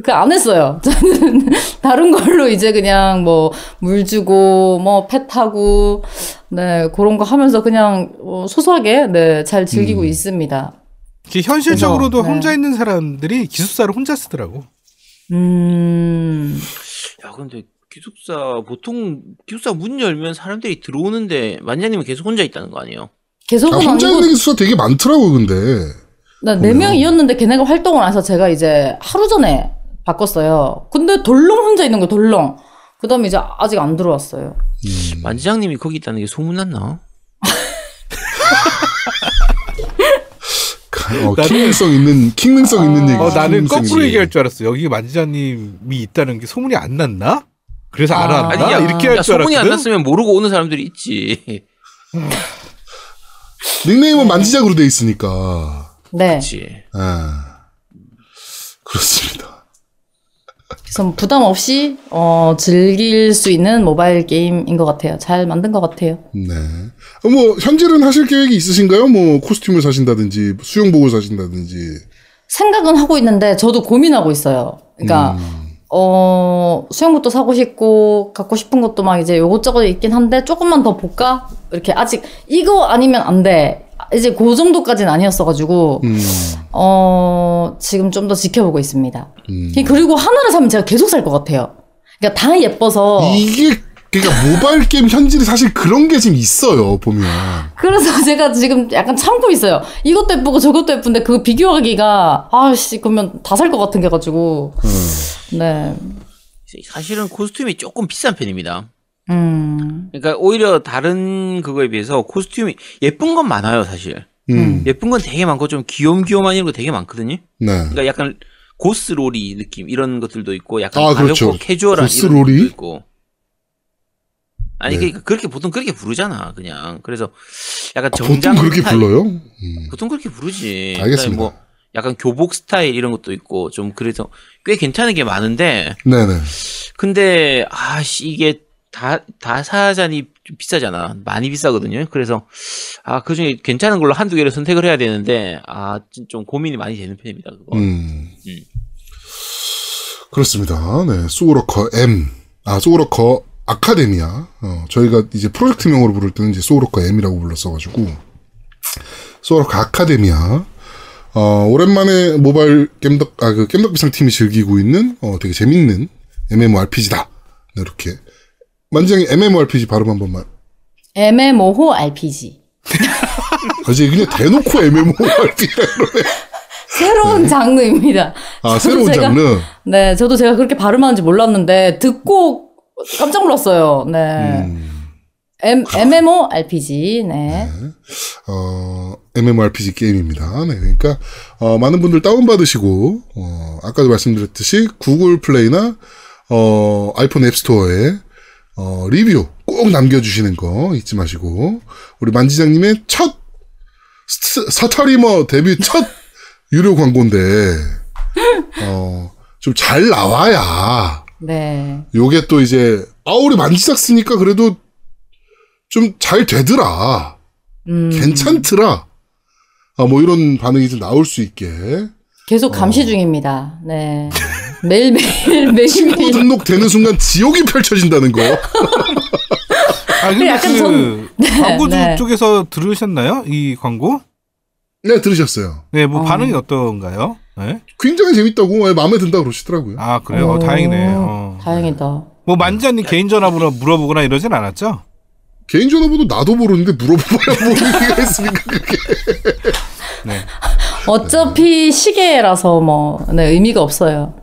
Speaker 3: 그안 했어요. 저는 다른 걸로 이제 그냥 뭐 물 주고 뭐 펫 하고 네 그런 거 하면서 그냥 어, 소소하게 네잘 즐기고
Speaker 2: 음.
Speaker 3: 있습니다.
Speaker 1: 이게 현실적으로도
Speaker 3: 그래서, 네.
Speaker 1: 혼자 있는 사람들이 기숙사를 혼자 쓰더라고.
Speaker 3: 음
Speaker 4: 야 근데 기숙사 보통 기숙사 문 열면 사람들이 들어오는데 만장님은 계속 혼자 있다는 거 아니에요?
Speaker 3: 계속은
Speaker 2: 아, 혼자
Speaker 3: 아니고
Speaker 2: 있는 기숙사 되게 많더라고 근데.
Speaker 3: 나네 명이었는데 걔네가 활동을 안 해서 제가 이제 하루 전에 바꿨어요. 근데 덜렁 혼자 있는 거 덜렁. 그다음에 이제 아직 안 들어왔어요.
Speaker 2: 음.
Speaker 4: 만지장님이 거기 있다는 게 소문났나?
Speaker 2: 어,
Speaker 1: 나는-
Speaker 2: 킹능성 있는 킹능성 있는 얘기.
Speaker 1: 어, 나는 거꾸로 얘기할 줄 알았어. 여기 만지자님이 있다는 게 소문이 안 났나? 그래서
Speaker 3: 아.
Speaker 1: 알았나?
Speaker 3: 아니,
Speaker 4: 야,
Speaker 1: 이렇게 할
Speaker 4: 야,
Speaker 1: 줄
Speaker 4: 소문이 안
Speaker 1: 알았거든.
Speaker 4: 났으면 모르고 오는 사람들이 있지.
Speaker 2: 닉네임은 만지작으로 돼 있으니까.
Speaker 3: 네.
Speaker 4: 그렇지.
Speaker 2: 아, 그렇습니다.
Speaker 3: 그래서 뭐 부담 없이 어, 즐길 수 있는 모바일 게임인 것 같아요. 잘 만든 것 같아요.
Speaker 2: 네. 어, 뭐 현질은 하실 계획이 있으신가요? 뭐 코스튬을 사신다든지 수영복을 사신다든지.
Speaker 3: 생각은 하고 있는데 저도 고민하고 있어요. 그러니까
Speaker 2: 음,
Speaker 3: 어, 수영복도 사고 싶고 갖고 싶은 것도 막 이제 요것저것 있긴 한데 조금만 더 볼까? 이렇게 아직 이거 아니면 안 돼. 이제 그 정도까지는 아니었어가지고
Speaker 2: 음,
Speaker 3: 어, 지금 좀 더 지켜보고 있습니다.
Speaker 2: 음.
Speaker 3: 그리고 하나를 사면 제가 계속 살 것 같아요. 그러니까 다 예뻐서
Speaker 2: 이게 그러니까 모바일 게임 현질이 사실 그런 게 지금 있어요 보면.
Speaker 3: 그래서 제가 지금 약간 참고 있어요. 이것도 예쁘고 저것도 예쁜데 그 비교하기가 아씨 그러면 다 살 것 같은 게 가지고
Speaker 2: 음.
Speaker 3: 네.
Speaker 4: 사실은 코스튬이 조금 비싼 편입니다.
Speaker 3: 음.
Speaker 4: 그러니까 오히려 다른 그거에 비해서 코스튬이 예쁜 건 많아요, 사실.
Speaker 2: 음.
Speaker 4: 예쁜 건 되게 많고 좀 귀염귀염한 이런 거 되게 많거든요.
Speaker 2: 네.
Speaker 4: 그러니까 약간 고스로리 느낌 이런 것들도 있고 약간
Speaker 2: 아,
Speaker 4: 가볍고
Speaker 2: 그렇죠.
Speaker 4: 캐주얼한
Speaker 2: 고스로리?
Speaker 4: 이런 것도 있고. 아니
Speaker 2: 네.
Speaker 4: 그러니까 그렇게 보통 그렇게 부르잖아, 그냥. 그래서 약간
Speaker 2: 아,
Speaker 4: 정장
Speaker 2: 보통 그렇게
Speaker 4: 스타일.
Speaker 2: 불러요? 음.
Speaker 4: 보통 그렇게 부르지.
Speaker 2: 알겠습니다.
Speaker 4: 뭐 약간 교복 스타일 이런 것도 있고 좀 그래서 꽤 괜찮은 게 많은데
Speaker 2: 네네.
Speaker 4: 근데 아씨 이게 다 다 사자니 좀 비싸잖아. 많이 비싸거든요. 그래서 아 그 중에 괜찮은 걸로 한두 개를 선택을 해야 되는데 아 좀 고민이 많이 되는 편입니다. 그거.
Speaker 2: 음.
Speaker 4: 음.
Speaker 2: 그렇습니다. 네. 소울워커 M. 아, 소울워커 아카데미아. 어, 저희가 이제 프로젝트명으로 부를 때는 이제 소울워커 M이라고 불렀어가지고. 소울워커 아카데미아. 어, 오랜만에 모바일 겜덕, 아, 그 겜덕비상 팀이 즐기고 있는, 어, 되게 재밌는 MMORPG다. 네, 이렇게. 만지장이 MMORPG 발음 한 번만.
Speaker 3: MMO호 RPG.
Speaker 2: 아, 이제 그냥 대놓고 MMORPG라 그러네.
Speaker 3: 새로운 장르입니다.
Speaker 2: 아, 새로운
Speaker 3: 제가-
Speaker 2: 장르.
Speaker 3: 네, 저도 제가 그렇게 발음하는지 몰랐는데 듣고 깜짝 놀랐어요. 네.
Speaker 2: 음.
Speaker 3: M, MMORPG. 네.
Speaker 2: 어, MMORPG 게임입니다. 네, 그러니까 어, 많은 분들 다운 받으시고 어, 아까도 말씀드렸듯이 구글 플레이나 어, 아이폰 앱스토어에 어, 리뷰 꼭 남겨주시는 거 잊지 마시고 우리 만지작님의 첫 스- 스트리머 데뷔 첫 유료 광고인데 어, 좀 잘 나와야
Speaker 3: 네.
Speaker 2: 요게 또 이제 아 우리 만지작 쓰니까 그래도 좀 잘 되더라.
Speaker 3: 음,
Speaker 2: 괜찮더라. 아, 뭐 이런 반응이 좀 나올 수 있게.
Speaker 3: 계속 감시
Speaker 2: 어.
Speaker 3: 중입니다. 네. 매일 매일,
Speaker 2: 친구
Speaker 3: 매일매일.
Speaker 2: 등록되는 순간 지옥이 펼쳐진다는 거.
Speaker 1: 아 근데
Speaker 3: 약간
Speaker 1: 그
Speaker 3: 전-
Speaker 1: 광고주
Speaker 3: 네.
Speaker 1: 쪽에서 들으셨나요? 이 광고?
Speaker 2: 네, 들으셨어요.
Speaker 1: 네, 뭐
Speaker 3: 어.
Speaker 1: 반응이 어떤가요? 네?
Speaker 2: 굉장히 재밌다고 예, 마음에 든다 그러시더라고요.
Speaker 1: 아 그래요? 어,
Speaker 3: 오,
Speaker 1: 다행이네. 어.
Speaker 3: 다행이다.
Speaker 1: 뭐 만지자님 개인 전화번호 물어보거나 이러진 않았죠?
Speaker 2: 개인 전화번호 나도 모르는데 물어봐야 뭐 의미가 있습니까 그게?
Speaker 1: 네.
Speaker 3: 어차피 시계라서 뭐 네, 의미가 없어요.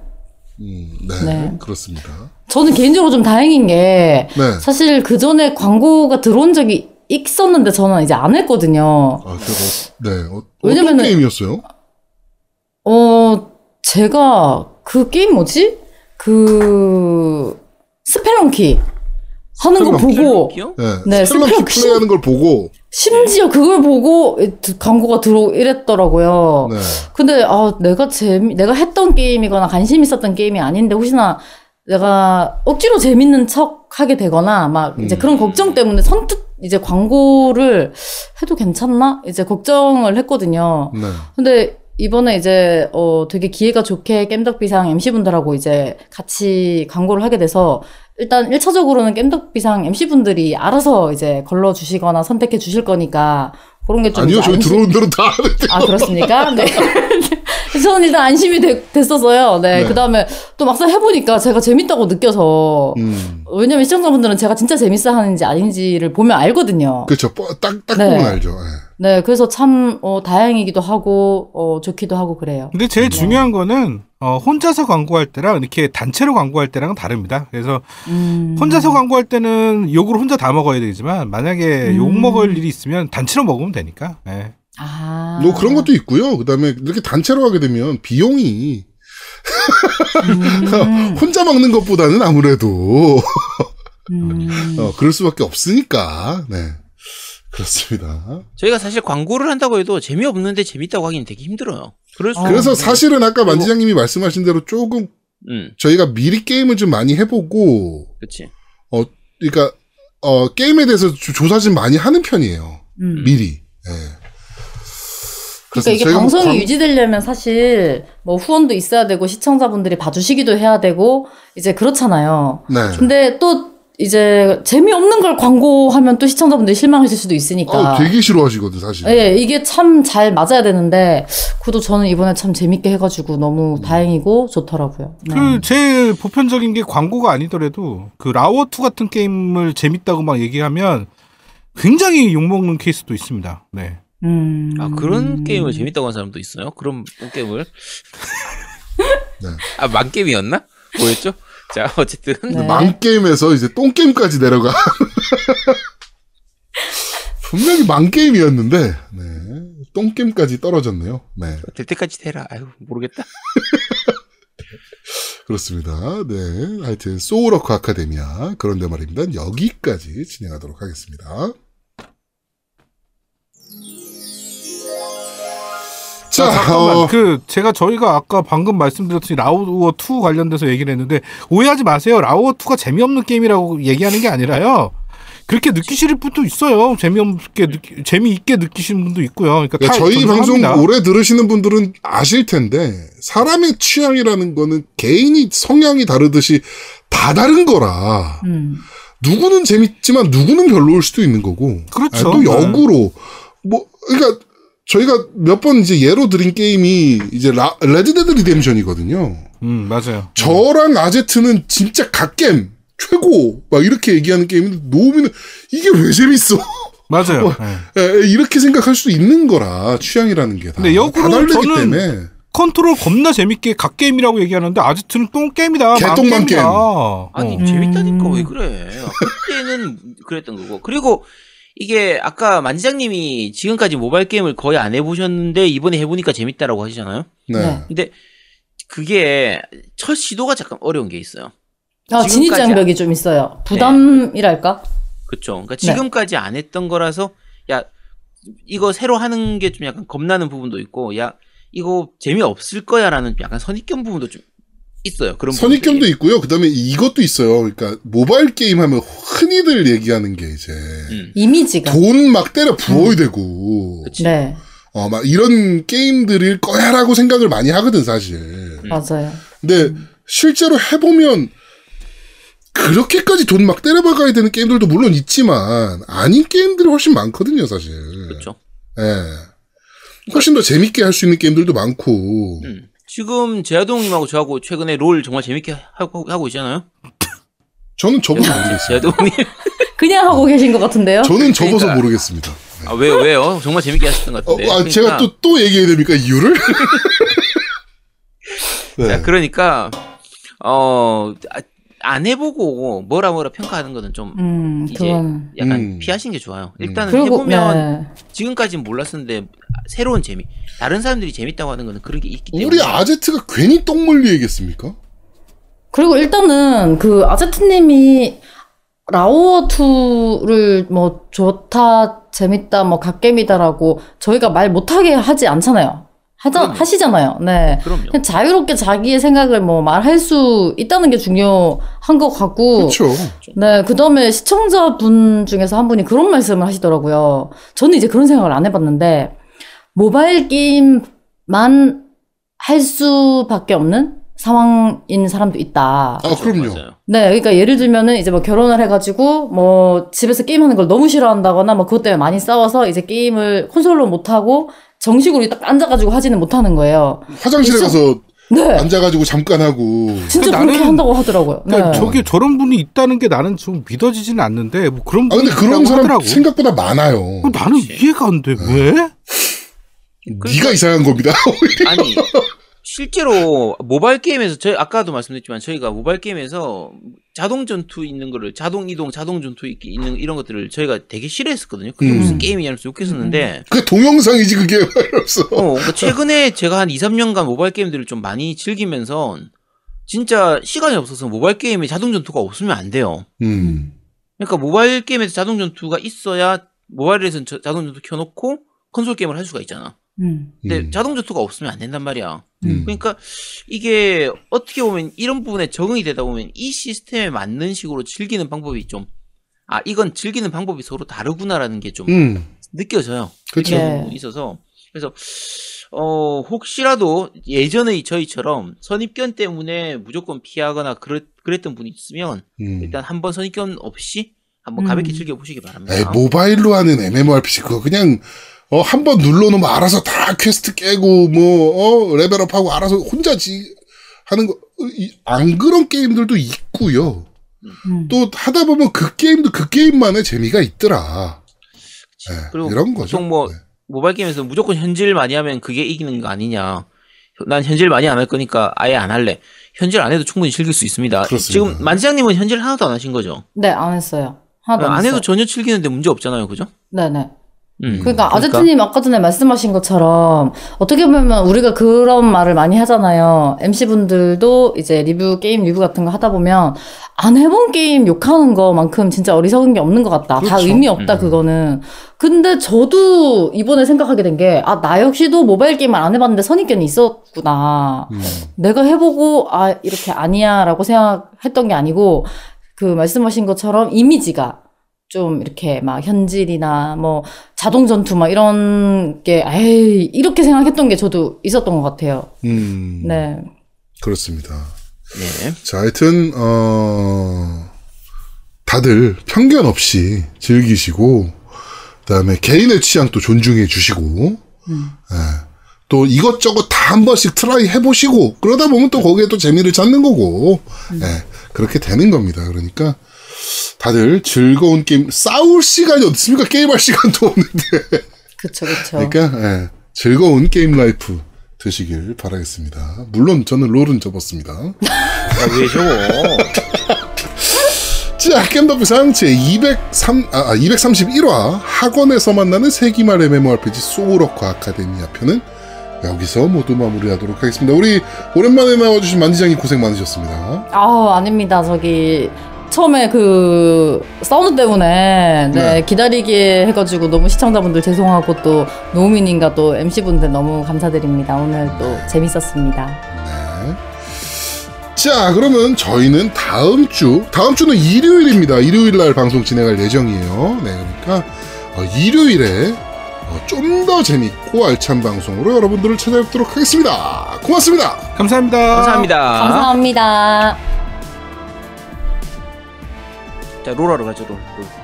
Speaker 2: 음, 네,
Speaker 3: 네.
Speaker 2: 그렇습니다.
Speaker 3: 저는 개인적으로 좀 다행인 게
Speaker 2: 네.
Speaker 3: 사실 그 전에 광고가 들어온 적이 있었는데 저는 이제 안 했거든요.
Speaker 2: 아, 그 어, 네. 어, 어떤 게임이었어요?
Speaker 3: 어, 제가 그 게임 뭐지? 그 스펠런키 하는 거? 보고
Speaker 4: 기억?
Speaker 2: 네.
Speaker 3: 네,
Speaker 2: 스펠런키
Speaker 3: 스펠런키
Speaker 2: 플레이하는 걸 보고
Speaker 3: 심지어 그걸 보고 광고가 들어 이랬더라고요.
Speaker 2: 네.
Speaker 3: 근데 아 내가 재미 내가 했던 게임이거나 관심 있었던 게임이 아닌데 혹시나 내가 억지로 재밌는 척 하게 되거나 막 이제
Speaker 2: 음.
Speaker 3: 그런 걱정 때문에 선뜻 이제 광고를 해도 괜찮나 이제 걱정을 했거든요.
Speaker 2: 네.
Speaker 3: 근데 이번에 이제 어 되게 기회가 좋게 겜덕비상 MC분들하고 이제 같이 광고를 하게 돼서 일단 1차적으로는 겜덕비상 MC분들이 알아서 이제 걸러 주시거나 선택해 주실 거니까 그런 게 좀
Speaker 2: 아니요, 저희 들어오는 대로 다.
Speaker 3: 아 그렇습니까? 네. 저는 일단 안심이 되- 됐었어요. 네.
Speaker 2: 네.
Speaker 3: 그 다음에 또 막상 해보니까 제가 재밌다고 느껴서
Speaker 2: 음.
Speaker 3: 왜냐면 시청자분들은 제가 진짜 재밌어 하는지 아닌지를 보면 알거든요.
Speaker 2: 그렇죠. 뻐- 딱, 딱
Speaker 3: 네.
Speaker 2: 보면 알죠. 네.
Speaker 3: 네. 그래서 참 어, 다행이기도 하고 어, 좋기도 하고 그래요.
Speaker 1: 근데 제일
Speaker 3: 네.
Speaker 1: 중요한 거는 어, 혼자서 광고할 때랑 이렇게 단체로 광고할 때랑은 다릅니다. 그래서
Speaker 3: 음.
Speaker 1: 혼자서 광고할 때는 욕을 혼자 다 먹어야 되지만 만약에
Speaker 3: 음.
Speaker 1: 욕 먹을 일이 있으면 단체로 먹으면 되니까. 네.
Speaker 3: 아.
Speaker 2: 뭐 그런 것도 있고요. 그 다음에 이렇게 단체로 하게 되면 비용이
Speaker 3: 음.
Speaker 2: 혼자 먹는 것보다는 아무래도
Speaker 3: 음.
Speaker 2: 어, 그럴 수밖에 없으니까. 네. 그렇습니다.
Speaker 4: 저희가 사실 광고를 한다고 해도 재미없는데 재밌다고 하기는 되게 힘들어요. 수.
Speaker 3: 어.
Speaker 2: 그래서
Speaker 3: 네.
Speaker 2: 사실은 아까 만지장님이 말씀하신 대로 조금
Speaker 4: 음,
Speaker 2: 저희가 미리 게임을 좀 많이 해보고,
Speaker 4: 그렇지.
Speaker 2: 그러니까 어, 게임에 대해서 조- 조사 좀 많이 하는 편이에요.
Speaker 3: 음.
Speaker 2: 미리. 예.
Speaker 3: 그러니까 이게 방송이
Speaker 2: 광-
Speaker 3: 유지되려면 사실 뭐 후원도 있어야 되고 시청자분들이 봐주시기도 해야 되고 이제 그렇잖아요.
Speaker 2: 네.
Speaker 3: 근데 또 이제 재미없는 걸 광고하면 또 시청자분들이 실망하실 수도 있으니까.
Speaker 2: 아, 되게 싫어하시거든 사실.
Speaker 3: 예, 이게 참 잘 맞아야 되는데 그래도 저는 이번에 참 재밌게 해가지고 너무 다행이고 좋더라고요. 네.
Speaker 1: 그 제일 보편적인 게 광고가 아니더라도 그 라워 2 같은 게임을 재밌다고 막 얘기하면 굉장히 욕 먹는 케이스도 있습니다. 네.
Speaker 3: 음.
Speaker 4: 아 그런 게임을 재밌다고 하는 사람도 있어요. 그런 게임을.
Speaker 2: 네.
Speaker 4: 아 만 게임이었나? 뭐였죠? 자 어쨌든
Speaker 3: 네.
Speaker 2: 망 게임에서 이제 똥 게임까지 내려가. 분명히 망 게임이었는데, 네. 똥 게임까지 떨어졌네요. 네.
Speaker 4: 될 때까지 되라. 아유 모르겠다.
Speaker 2: 그렇습니다. 네. 하여튼, 소울워커 아카데미아. 그런데 말입니다. 여기까지 진행하도록 하겠습니다. 자,
Speaker 1: 잠깐만.
Speaker 2: 어,
Speaker 1: 그 제가 저희가 아까 방금 말씀드렸듯이 라우어 2 관련돼서 얘기를 했는데 오해하지 마세요. 라우어 2가 재미없는 게임이라고 얘기하는 게 아니라요. 그렇게 느끼실 분도 있어요. 재미없게 느끼, 재미있게 느끼시는 분도 있고요. 그러니까 다
Speaker 2: 저희 방송
Speaker 1: 존중합니다.
Speaker 2: 오래 들으시는 분들은 아실 텐데, 사람의 취향이라는 거는 개인이 성향이 다르듯이 다 다른 거라.
Speaker 3: 음.
Speaker 2: 누구는 재밌지만 누구는 별로일 수도 있는 거고.
Speaker 1: 그렇죠.
Speaker 2: 아, 또
Speaker 1: 네.
Speaker 2: 역으로 뭐 그러니까 저희가 몇 번 이제 예로 드린 게임이 이제 라, 레드데드 리뎀션이거든요.
Speaker 1: 음, 맞아요.
Speaker 2: 저랑 아지트는 진짜 갓겜 최고 막 이렇게 얘기하는 게임인데 노우미는 이게 왜 재밌어?
Speaker 1: 맞아요.
Speaker 2: 어,
Speaker 1: 네.
Speaker 2: 에, 에, 이렇게 생각할 수도 있는 거라 취향이라는 게 다.
Speaker 1: 근데 역으로
Speaker 2: 다
Speaker 1: 저는
Speaker 2: 때문에
Speaker 1: 컨트롤 겁나 재밌게 갓게임이라고 얘기하는데 아지트는 똥 게임이다.
Speaker 2: 개똥만
Speaker 1: 망게임이다.
Speaker 4: 아니
Speaker 1: 어.
Speaker 4: 재밌다니까
Speaker 3: 음.
Speaker 4: 왜 그래? 그때는 그랬던 거고. 그리고 이게 아까 만지장님이 지금까지 모바일 게임을 거의 안 해보셨는데 이번에 해보니까 재밌다라고 하시잖아요.
Speaker 2: 네.
Speaker 3: 네.
Speaker 4: 근데 그게 첫 시도가 잠깐 어려운 게 있어요.
Speaker 3: 아,
Speaker 4: 지금까지
Speaker 3: 진입 장벽이 좀 있어요. 부담이랄까?
Speaker 4: 그렇죠. 그러니까
Speaker 3: 네.
Speaker 4: 지금까지 안 했던 거라서 야 이거 새로 하는 게 좀 약간 겁나는 부분도 있고 야 이거 재미 없을 거야라는 약간 선입견 부분도 좀 있어요. 그런
Speaker 2: 선입견도
Speaker 4: 부분들이.
Speaker 2: 있고요. 그다음에 이것도 있어요. 그러니까 모바일 게임 하면 흔히들 얘기하는 게 이제
Speaker 4: 음.
Speaker 3: 이미지가.
Speaker 2: 돈 막 때려 부어야 되고
Speaker 4: 그치.
Speaker 3: 네,
Speaker 2: 어, 막 이런 게임들일 거야라고 생각을 많이 하거든, 사실.
Speaker 4: 음.
Speaker 3: 맞아요.
Speaker 2: 근데 실제로 해보면 그렇게까지 돈 막 때려박아야 되는 게임들도 물론 있지만 아닌 게임들이 훨씬 많거든요, 사실.
Speaker 4: 그렇죠.
Speaker 2: 예. 훨씬 더 재밌게 할 수 있는 게임들도 많고.
Speaker 4: 음. 지금 제아동님하고 저하고 최근에 롤 정말 재밌게 하고 하고 있잖아요.
Speaker 2: 저는 접어서 모르겠어요.
Speaker 4: 제동님
Speaker 3: 그냥 하고 계신 것 같은데요?
Speaker 2: 저는 접어서
Speaker 4: 그러니까.
Speaker 2: 모르겠습니다.
Speaker 4: 아, 왜요 왜요? 정말 재밌게 하셨던 것
Speaker 2: 어,
Speaker 4: 같은데.
Speaker 2: 아, 제가
Speaker 4: 그러니까-
Speaker 2: 또, 또 얘기해야 됩니까? 이유를? 네.
Speaker 4: 자, 그러니까 어. 아, 안 해보고 뭐라 뭐라 평가하는 거는 좀
Speaker 3: 음,
Speaker 4: 이제
Speaker 3: 그건.
Speaker 4: 약간
Speaker 2: 음.
Speaker 4: 피하시는 게 좋아요.
Speaker 2: 음.
Speaker 4: 일단은
Speaker 3: 그리고,
Speaker 4: 해보면
Speaker 3: 네.
Speaker 4: 지금까지는 몰랐었는데 새로운 재미. 다른 사람들이 재밌다고 하는 거는 그런 게 있기 때문에.
Speaker 2: 우리 아제트가 괜히 똥물리 얘기했습니까?
Speaker 3: 그리고 일단은 그 아제트님이 라오어 2를 뭐 좋다, 재밌다, 뭐 갓겜이다라고 저희가 말 못하게 하지 않잖아요. 하자,
Speaker 4: 그럼요.
Speaker 3: 하시잖아요. 네.
Speaker 4: 그럼요.
Speaker 3: 그냥 자유롭게 자기의 생각을 뭐 말할 수 있다는 게 중요한 것 같고.
Speaker 2: 그렇죠.
Speaker 3: 네, 그 다음에 시청자분 중에서 한 분이 그런 말씀을 하시더라고요. 저는 이제 그런 생각을 안 해봤는데, 모바일 게임만 할 수밖에 없는 상황인 사람도 있다.
Speaker 2: 아, 그럼요.
Speaker 4: 맞아요.
Speaker 3: 네, 그러니까 예를 들면은 이제 뭐 결혼을 해가지고 뭐 집에서 게임하는 걸 너무 싫어한다거나 뭐 그것 때문에 많이 싸워서 이제 게임을 콘솔로 못 하고 정식으로 딱 앉아가지고 하지는 못하는 거예요.
Speaker 2: 화장실에. 가서
Speaker 3: 네.
Speaker 2: 앉아가지고 잠깐 하고.
Speaker 3: 진짜
Speaker 1: 나는-
Speaker 3: 그렇게 한다고 하더라고요. 네.
Speaker 1: 그러니까 저게 저런 분이 있다는 게 나는 좀 믿어지지는 않는데 뭐 그런
Speaker 2: 아,
Speaker 1: 분이
Speaker 2: 근데 그런 사람
Speaker 1: 하더라고.
Speaker 2: 생각보다 많아요.
Speaker 1: 어, 나는 이해가 안 돼. 왜?
Speaker 2: 네가 이상한 겁니다.
Speaker 4: 아니 실제로 모바일 게임에서 저희 아까도 말씀드렸지만 저희가 모바일 게임에서 자동 전투 있는 거를 자동 이동, 자동 전투 있- 있는 이런 것들을 저희가 되게 싫어했었거든요. 그게
Speaker 2: 음.
Speaker 4: 무슨 게임이냐면서 욕했었는데
Speaker 2: 그게 동영상이지, 그게 말없어.
Speaker 4: 어, 그러니까 최근에 제가 한 2, 3년간 모바일 게임들을 좀 많이 즐기면서 진짜 시간이 없어서 모바일 게임에 자동 전투가 없으면 안 돼요.
Speaker 2: 음.
Speaker 4: 그러니까 모바일 게임에서 자동 전투가 있어야 모바일에서는 저- 자동 전투 켜놓고 콘솔 게임을 할 수가 있잖아.
Speaker 3: 음.
Speaker 4: 근데
Speaker 2: 음.
Speaker 4: 자동 전투가 없으면 안 된단 말이야.
Speaker 2: 음.
Speaker 4: 그러니까 이게 어떻게 보면 이런 부분에 적응이 되다 보면 이 시스템에 맞는 식으로 즐기는 방법이 좀 아, 이건 즐기는 방법이 서로 다르구나라는 게좀
Speaker 2: 음.
Speaker 4: 느껴져요.
Speaker 2: 그쵸.
Speaker 4: 느껴지고
Speaker 3: 네.
Speaker 4: 있어서 그래서 어 혹시라도 예전에 저희처럼 선입견 때문에 무조건 피하거나 그랬, 그랬던 분이 있으면
Speaker 2: 음.
Speaker 4: 일단 한번 선입견 없이 한번
Speaker 3: 음.
Speaker 4: 가볍게 즐겨 보시기 바랍니다.
Speaker 2: 에이, 모바일로 하는 MMORPG 그거 그냥 어, 한 번 눌러놓으면 알아서 다 퀘스트 깨고 뭐 어, 레벨업하고 알아서 혼자 지 하는 거 안 그런 게임들도 있고요.
Speaker 3: 음.
Speaker 2: 또 하다 보면 그 게임도 그 게임만의 재미가 있더라. 네,
Speaker 4: 그리고
Speaker 2: 이런 거죠.
Speaker 4: 보통 뭐
Speaker 2: 네.
Speaker 4: 모바일 게임에서 무조건 현질 많이 하면 그게 이기는 거 아니냐. 난 현질 많이 안 할 거니까 아예 안 할래. 현질 안 해도 충분히 즐길 수 있습니다.
Speaker 2: 그렇습니다.
Speaker 4: 지금 만지장님은 현질 하나도 안 하신 거죠?
Speaker 3: 네, 안 했어요. 하나도 안,
Speaker 4: 안 해도
Speaker 3: 했어요.
Speaker 4: 전혀 즐기는데 문제 없잖아요, 그죠?
Speaker 3: 네네.
Speaker 4: 음,
Speaker 3: 그러니까 아제트님 아까 전에 말씀하신 것처럼 어떻게 보면 우리가 그런 말을 많이 하잖아요. MC분들도 이제 리뷰, 게임 리뷰 같은 거 하다 보면 안 해본 게임 욕하는 거만큼 진짜 어리석은 게 없는 것 같다. 다
Speaker 2: 그렇죠.
Speaker 3: 의미 없다,
Speaker 4: 음.
Speaker 3: 그거는. 근데 저도 이번에 생각하게 된 게, 아, 나 역시도 모바일 게임을 안 해봤는데 선입견이 있었구나.
Speaker 2: 음.
Speaker 3: 내가 해보고, 아, 이렇게 아니야, 라고 생각했던 게 아니고, 그 말씀하신 것처럼 이미지가 좀 이렇게 막 현질이나 뭐 자동 전투 막 이런 게, 에이, 이렇게 생각했던 게 저도 있었던 것 같아요.
Speaker 2: 음.
Speaker 3: 네.
Speaker 2: 그렇습니다.
Speaker 4: 네.
Speaker 2: 자, 하여튼 어 다들 편견 없이 즐기시고 그다음에 개인의 취향도 존중해 주시고 예. 또 이것저것 다 한 번씩 try 해보시고 그러다 보면 또 거기에 또 재미를 찾는 거고 예. 그렇게 되는 겁니다. 그러니까 다들 즐거운 게임 싸울 시간이 어디 있습니까? 게임할 시간도 없는데
Speaker 3: 그쵸, 그쵸.
Speaker 2: 그러니까 예, 즐거운 게임 life 되시길 바라겠습니다. 물론 저는 롤은 접었습니다.
Speaker 4: 아, 왜 저거?
Speaker 2: 자, 겜덕비상 제203, 아, 231화 학원에서 만나는 세기말 MMORPG 소울워커 아카데미아 편은 여기서 모두 마무리하도록 하겠습니다. 우리 오랜만에 나와주신 만지장이 고생 많으셨습니다.
Speaker 3: 아, 아닙니다. 저기, 처음에 그, 사운드 때문에, 네,
Speaker 2: 네.
Speaker 3: 기다리게 해가지고 너무 시청자분들 죄송하고 또, 노우미님과 또 MC분들 너무 감사드립니다. 오늘 또 재밌었습니다.
Speaker 2: 네. 자, 그러면 저희는 다음 주, 다음 주는 일요일입니다. 일요일 날 방송 진행할 예정이에요. 네, 그러니까 어, 일요일에 어, 좀더 재밌고 알찬 방송으로 여러분들을 찾아뵙도록 하겠습니다. 고맙습니다.
Speaker 1: 감사합니다.
Speaker 4: 감사합니다.
Speaker 3: 감사합니다.
Speaker 4: 자, 롤하러 가죠, 롤. 롤. 자.